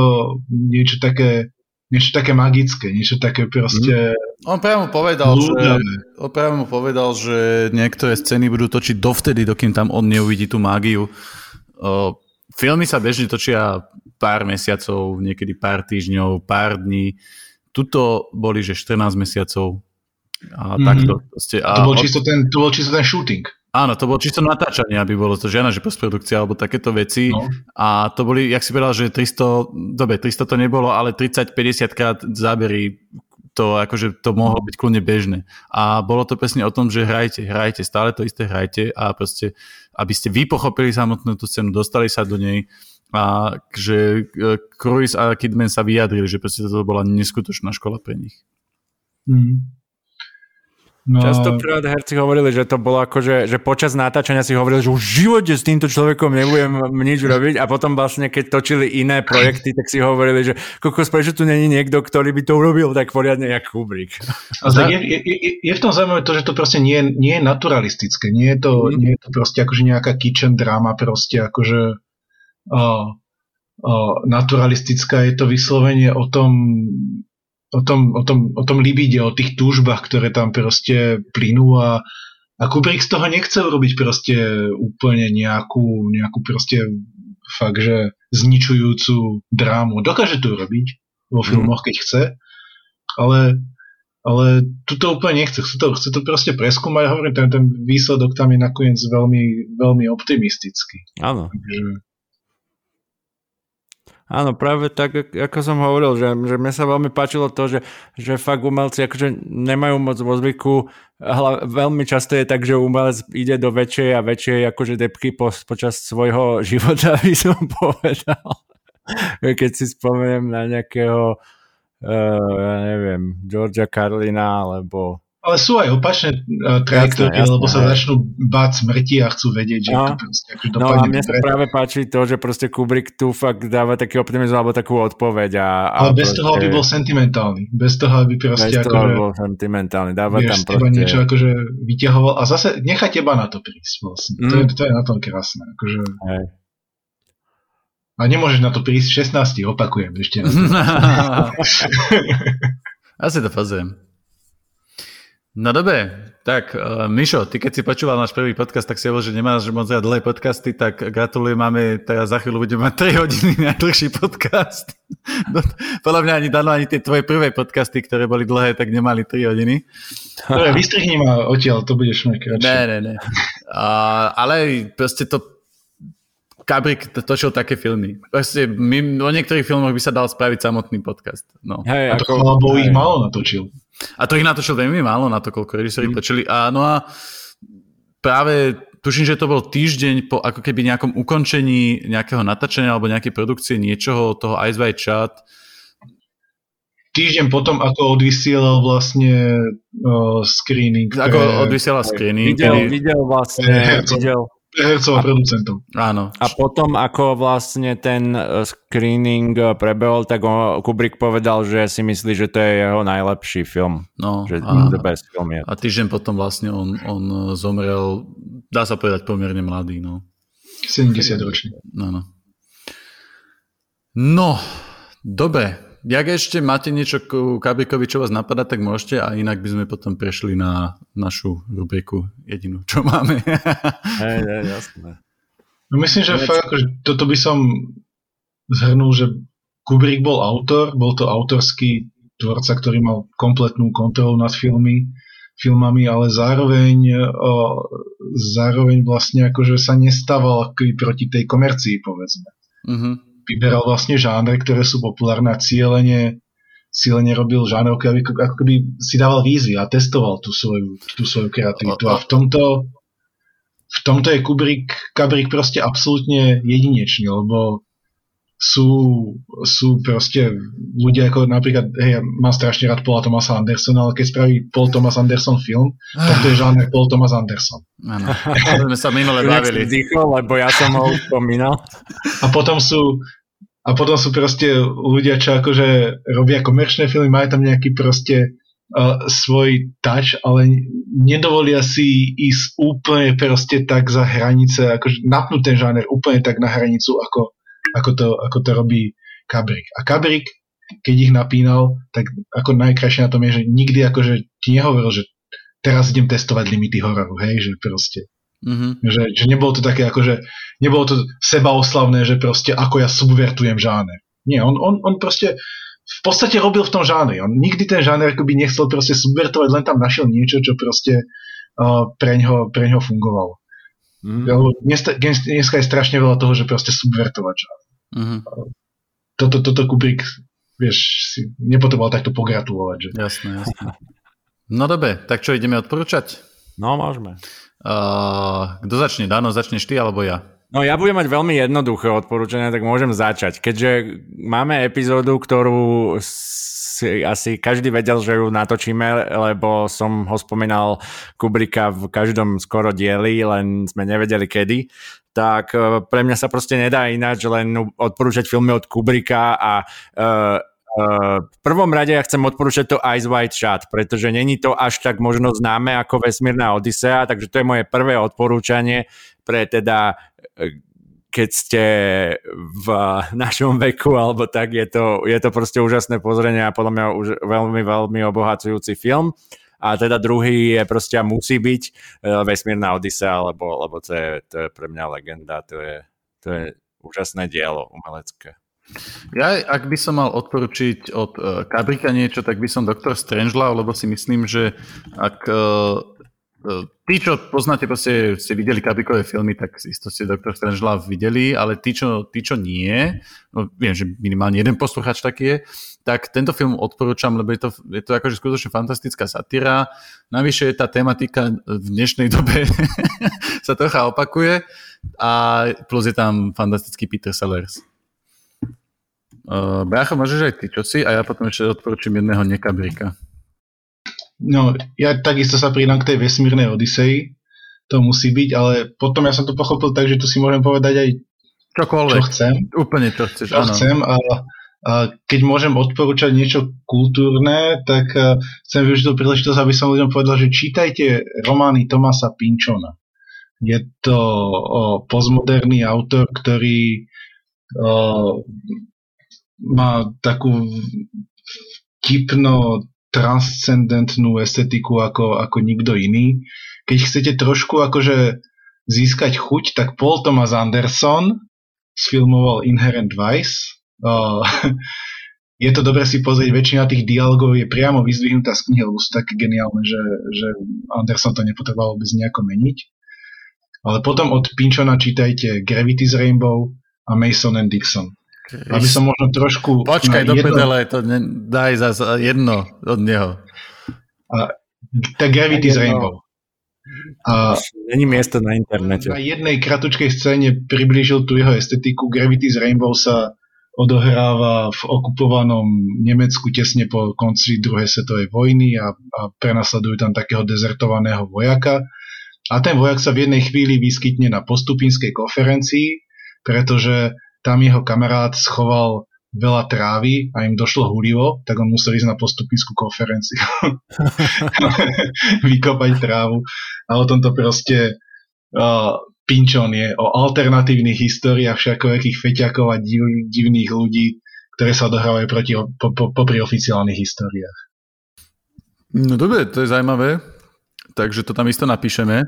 niečo také niečo také magické, niečo také proste... Mm. On priamo povedal, že, on priamo povedal, že niektoré scény budú točiť dovtedy, dokým tam on neuvidí tú mágiu. O, filmy sa bežne točia pár mesiacov, niekedy pár týždňov, pár dní. Tuto boli, že 14 mesiacov. A mm-hmm. takto. Proste, a to, bol čisto ten, to bol čisto ten shooting. Áno, to bolo čisto natáčanie, aby bolo to žiadna, že postprodukcia alebo takéto veci. No. A to boli, jak si povedal, že 300, dobre, 300 to nebolo, ale 30-50 krát zábery to akože to mohlo byť kľudne bežné. A bolo to presne o tom, že hrajte, hrajte, stále to isté hrajte a proste, aby ste vy pochopili samotnú tú scénu, dostali sa do nej a že e, Cruise a Kidman sa vyjadrili, že proste to bola neskutočná škola pre nich. Mm. No... Častokrát herci hovorili, že to bolo ako, že, že počas natáčania si hovorili, že už v živote s týmto človekom nebudem nič robiť a potom vlastne, keď točili iné projekty, tak si hovorili, že kokos, prečo tu není niekto, ktorý by to urobil tak poriadne, jak Kubrick. A je, je, je, je v tom zaujímavé to, že to proste nie, nie je naturalistické, nie je to, mm. nie je to proste akože nejaká kitchen drama, proste akože uh, uh, naturalistická, je to vyslovenie o tom, o tom, o tom, o tom libide, o tých túžbách, ktoré tam proste plynú a, a Kubrick z toho nechce urobiť proste úplne nejakú, nejakú proste fakt, že zničujúcu drámu. Dokáže to urobiť vo mhm. filmoch, keď chce, ale, ale tu to úplne nechce. Chce to, chce to proste preskúmať a hovorím, ten, ten výsledok tam je nakoniec veľmi, veľmi optimistický. Áno. Takže, Áno, práve tak, ako som hovoril, že, že mne sa veľmi páčilo to, že, že fakt umelci akože nemajú moc vo zvyku, hla, veľmi často je tak, že umelec ide do väčšej a väčšej akože depky po, počas svojho (laughs) života, by som povedal. Keď si spomeniem na nejakého, uh, ja neviem, Georgia Carlina, alebo ale sú aj opačné uh, trajektórie, lebo sa začnú báť smrti a chcú vedieť, že no. to proste akože No a mne sa práve páči to, že proste Kubrick tu fakt dáva taký optimizmus alebo takú odpoveď. A, a Ale bez proste... toho, aby bol sentimentálny. Bez toho, aby proste bez toho, akože, bol sentimentálny. Dáva vieš, tam proste... niečo akože vyťahoval a zase nechá teba na to prísť vlastne. Mm. To, je, to je na tom krásne. Akože... Hej. A nemôžeš na to prísť 16, opakujem ešte. (laughs) (laughs) Asi to fazujem. No dobre, Tak, uh, Mišo, ty keď si počúval náš prvý podcast, tak si hovoril, že nemáš moc rád dlhé podcasty, tak gratulujem, máme teraz za chvíľu budeme mať 3 (laughs) hodiny najdlhší podcast. (laughs) No, podľa mňa ani Dano, ani tie tvoje prvé podcasty, ktoré boli dlhé, tak nemali 3 hodiny. Dobre, vystrihni ma odtiaľ, to budeš mať kratšie. Ne, ne, ne. Uh, ale proste to Kabrik točil také filmy. Proste my, o niektorých filmoch by sa dal spraviť samotný podcast. No. Hej, a to ako, ich málo natočil. A to ich natočil veľmi málo na to, koľko režiséri mm. točili. A, no a práve tuším, že to bol týždeň po ako keby nejakom ukončení nejakého natáčania alebo nejakej produkcie niečoho, toho Ice White Chat. Týždeň potom, ako odvysielal vlastne uh, screening. Ako odvysielal screening. Videl, kedy... videl vlastne, (laughs) videl, hercov a producentov. Áno. A potom, ako vlastne ten e, screening e, prebehol, tak Kubrick povedal, že si myslí, že to je jeho najlepší film. No, že a, the best film je. A týždeň potom vlastne on, on zomrel, dá sa povedať, pomerne mladý. No. 70 ročný. No, no. No, dobre. Jak ešte máte niečo k Kabrikovi, čo vás napadá, tak môžete a inak by sme potom prešli na našu rubriku jedinú, čo máme. (laughs) Hej, hej, jasné. No myslím, že fakt, akože toto by som zhrnul, že Kubrick bol autor, bol to autorský tvorca, ktorý mal kompletnú kontrolu nad filmy, filmami, ale zároveň, o, zároveň vlastne akože sa nestával proti tej komercii, povedzme. Mm-hmm vyberal vlastne žánre, ktoré sú populárne a cieľene, cieľene robil žánrovky, aby ako keby si dával výzvy a testoval tú svoju, tú svoju kreativitu. A v tomto, v tomto je Kubrick, Kubrick proste absolútne jedinečný, lebo sú, sú proste ľudia ako napríklad, hej, ja mám strašne rád Paula Thomasa Andersona, ale keď spraví Paul Thomas Anderson film, tak to je žáner Paul Thomas Anderson. Áno, (laughs) sme sa minule bavili. Vzdychol, lebo ja som ho spomínal. A potom sú, a potom sú proste ľudia, čo akože robia komerčné filmy, majú tam nejaký proste uh, svoj touch, ale nedovolia si ísť úplne proste tak za hranice, akože napnúť ten žáner úplne tak na hranicu, ako ako to, ako to robí Kabrik. A Kabrik, keď ich napínal, tak ako najkrajšie na tom je, že nikdy akože ti nehovoril, že teraz idem testovať limity hororu, hej, že proste. Mm-hmm. Že, že nebolo to také akože, nebolo to sebaoslavné, že proste ako ja subvertujem žáner. Nie, on, on, on proste v podstate robil v tom žánri. On nikdy ten žáner akoby nechcel proste subvertovať, len tam našiel niečo, čo proste uh, preňho, preňho fungovalo. Mm. Lebo dnes, dnes, dneska je strašne veľa toho, že proste subvertovať žánr. Mm-hmm. Toto, toto Kubrick, vieš, si nepotreboval takto pogratulovať. Že? Jasné, jasné. No dobre, tak čo ideme odporúčať? No, môžeme. Uh, kto začne? Dano, začneš ty alebo ja? No ja budem mať veľmi jednoduché odporúčania, tak môžem začať. Keďže máme epizódu, ktorú si asi každý vedel, že ju natočíme, lebo som ho spomínal Kubrika v každom skoro dieli, len sme nevedeli kedy tak e, pre mňa sa proste nedá ináč len odporúčať filmy od Kubrika a uh, v prvom rade ja chcem odporúčať to Ice White Shot, pretože není to až tak možno známe ako Vesmírna Odisea, takže to je moje prvé odporúčanie pre teda keď ste v našom veku alebo tak, je to, je to proste úžasné pozrenie a podľa mňa už veľmi, veľmi obohacujúci film. A teda druhý je proste musí byť uh, Vesmírna Odisea, lebo, lebo to, je, to je pre mňa legenda, to je, to je úžasné dielo umelecké. Ja, ak by som mal odporučiť od uh, Kabrika niečo, tak by som Doktor Strangelove, lebo si myslím, že ak uh, tí, čo poznáte, proste ste videli Kubrickové filmy, tak isto ste Dr. Strangelove videli, ale tí, čo, tí, čo nie, no viem, že minimálne jeden posluchač taký je, tak tento film odporúčam, lebo je to, je to akože skutočne fantastická satíra. Navyše tá tematika v dnešnej dobe (laughs) sa trocha opakuje a plus je tam fantastický Peter Sellers. Uh, Brácho, môžeš aj ty, čo si? A ja potom ešte odporúčam jedného nekabrika. No, ja takisto sa pridám k tej vesmírnej Odisei, to musí byť, ale potom ja som to pochopil tak, že tu si môžem povedať aj Čokoľvek. čo chcem. Úplne čo chceš, čo áno. chcem a, a keď môžem odporúčať niečo kultúrne, tak a, chcem využiť tú príležitosť, aby som ľuďom povedal, že čítajte romány Tomasa Pinchona. Je to o, postmoderný autor, ktorý o, má takú vtipno transcendentnú estetiku ako, ako nikto iný. Keď chcete trošku akože získať chuť, tak Paul Thomas Anderson sfilmoval Inherent Vice. Uh, (laughs) je to dobre si pozrieť, väčšina tých dialogov je priamo vyzdvihnutá z knihy, lebo sú také geniálne, že, že Anderson to nepotreboval vôbec nejako meniť. Ale potom od Pinchona čítajte Gravity's Rainbow a Mason and Dixon. Aby som možno trošku... Počkaj, do jedno... pedele, to ne, daj za jedno od neho. A, tá Gravity's Rainbow. A Není miesto na internete. Na jednej kratučkej scéne priblížil tu jeho estetiku. Gravity's Rainbow sa odohráva v okupovanom Nemecku tesne po konci druhej svetovej vojny a, a prenasledujú tam takého dezertovaného vojaka. A ten vojak sa v jednej chvíli vyskytne na postupinskej konferencii, pretože tam jeho kamarát schoval veľa trávy a im došlo hulivo, tak on musel ísť na postupinskú konferenciu. (laughs) Vykopať trávu. A o tomto proste uh, Pinčon je o alternatívnych históriách všakovekých feťakov a div, divných ľudí, ktoré sa odohrávajú proti, po, po, popri oficiálnych históriách. No dobre, to je zaujímavé takže to tam isto napíšeme.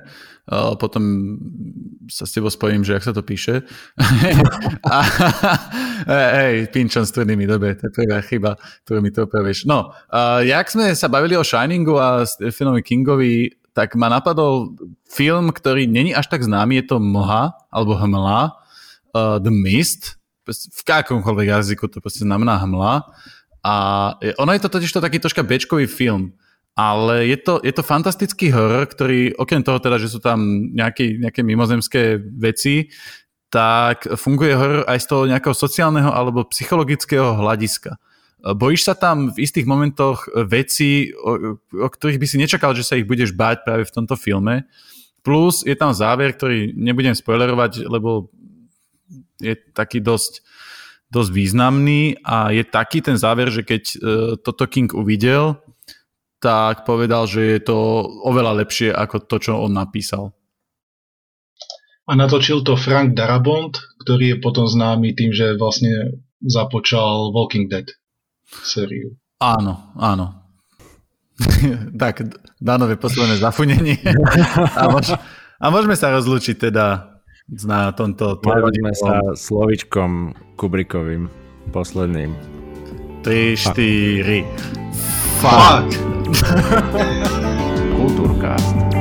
Potom sa s tebou spojím, že ak sa to píše. (laughs) a, (laughs) hej, pinčom s tvrdými, dobre, to je prvá chyba, ktorú mi to opravíš. No, a jak sme sa bavili o Shiningu a Stephenovi Kingovi, tak ma napadol film, ktorý není až tak známy, je to Mlha, alebo Hmla, uh, The Mist, v akomkoľvek jazyku to proste znamená hmla. A ono je to totiž to taký troška bečkový film ale je to, je to fantastický horor, ktorý okrem toho teda, že sú tam nejaké, nejaké mimozemské veci, tak funguje horor aj z toho nejakého sociálneho alebo psychologického hľadiska. Bojíš sa tam v istých momentoch veci, o, o ktorých by si nečakal, že sa ich budeš báť práve v tomto filme. Plus je tam záver, ktorý nebudem spoilerovať, lebo je taký dosť, dosť významný a je taký ten záver, že keď uh, toto King uvidel, tak povedal, že je to oveľa lepšie ako to, čo on napísal. A natočil to Frank Darabont, ktorý je potom známy tým, že vlastne započal Walking Dead sériu. Áno, áno. (laughs) tak, Danové posledné zafunenie. (laughs) a, mož, a môžeme sa rozlúčiť teda na tomto... Môžeme sa slovičkom Kubrikovým posledným. 3, 4. Fuck! Kultúrkast. (laughs)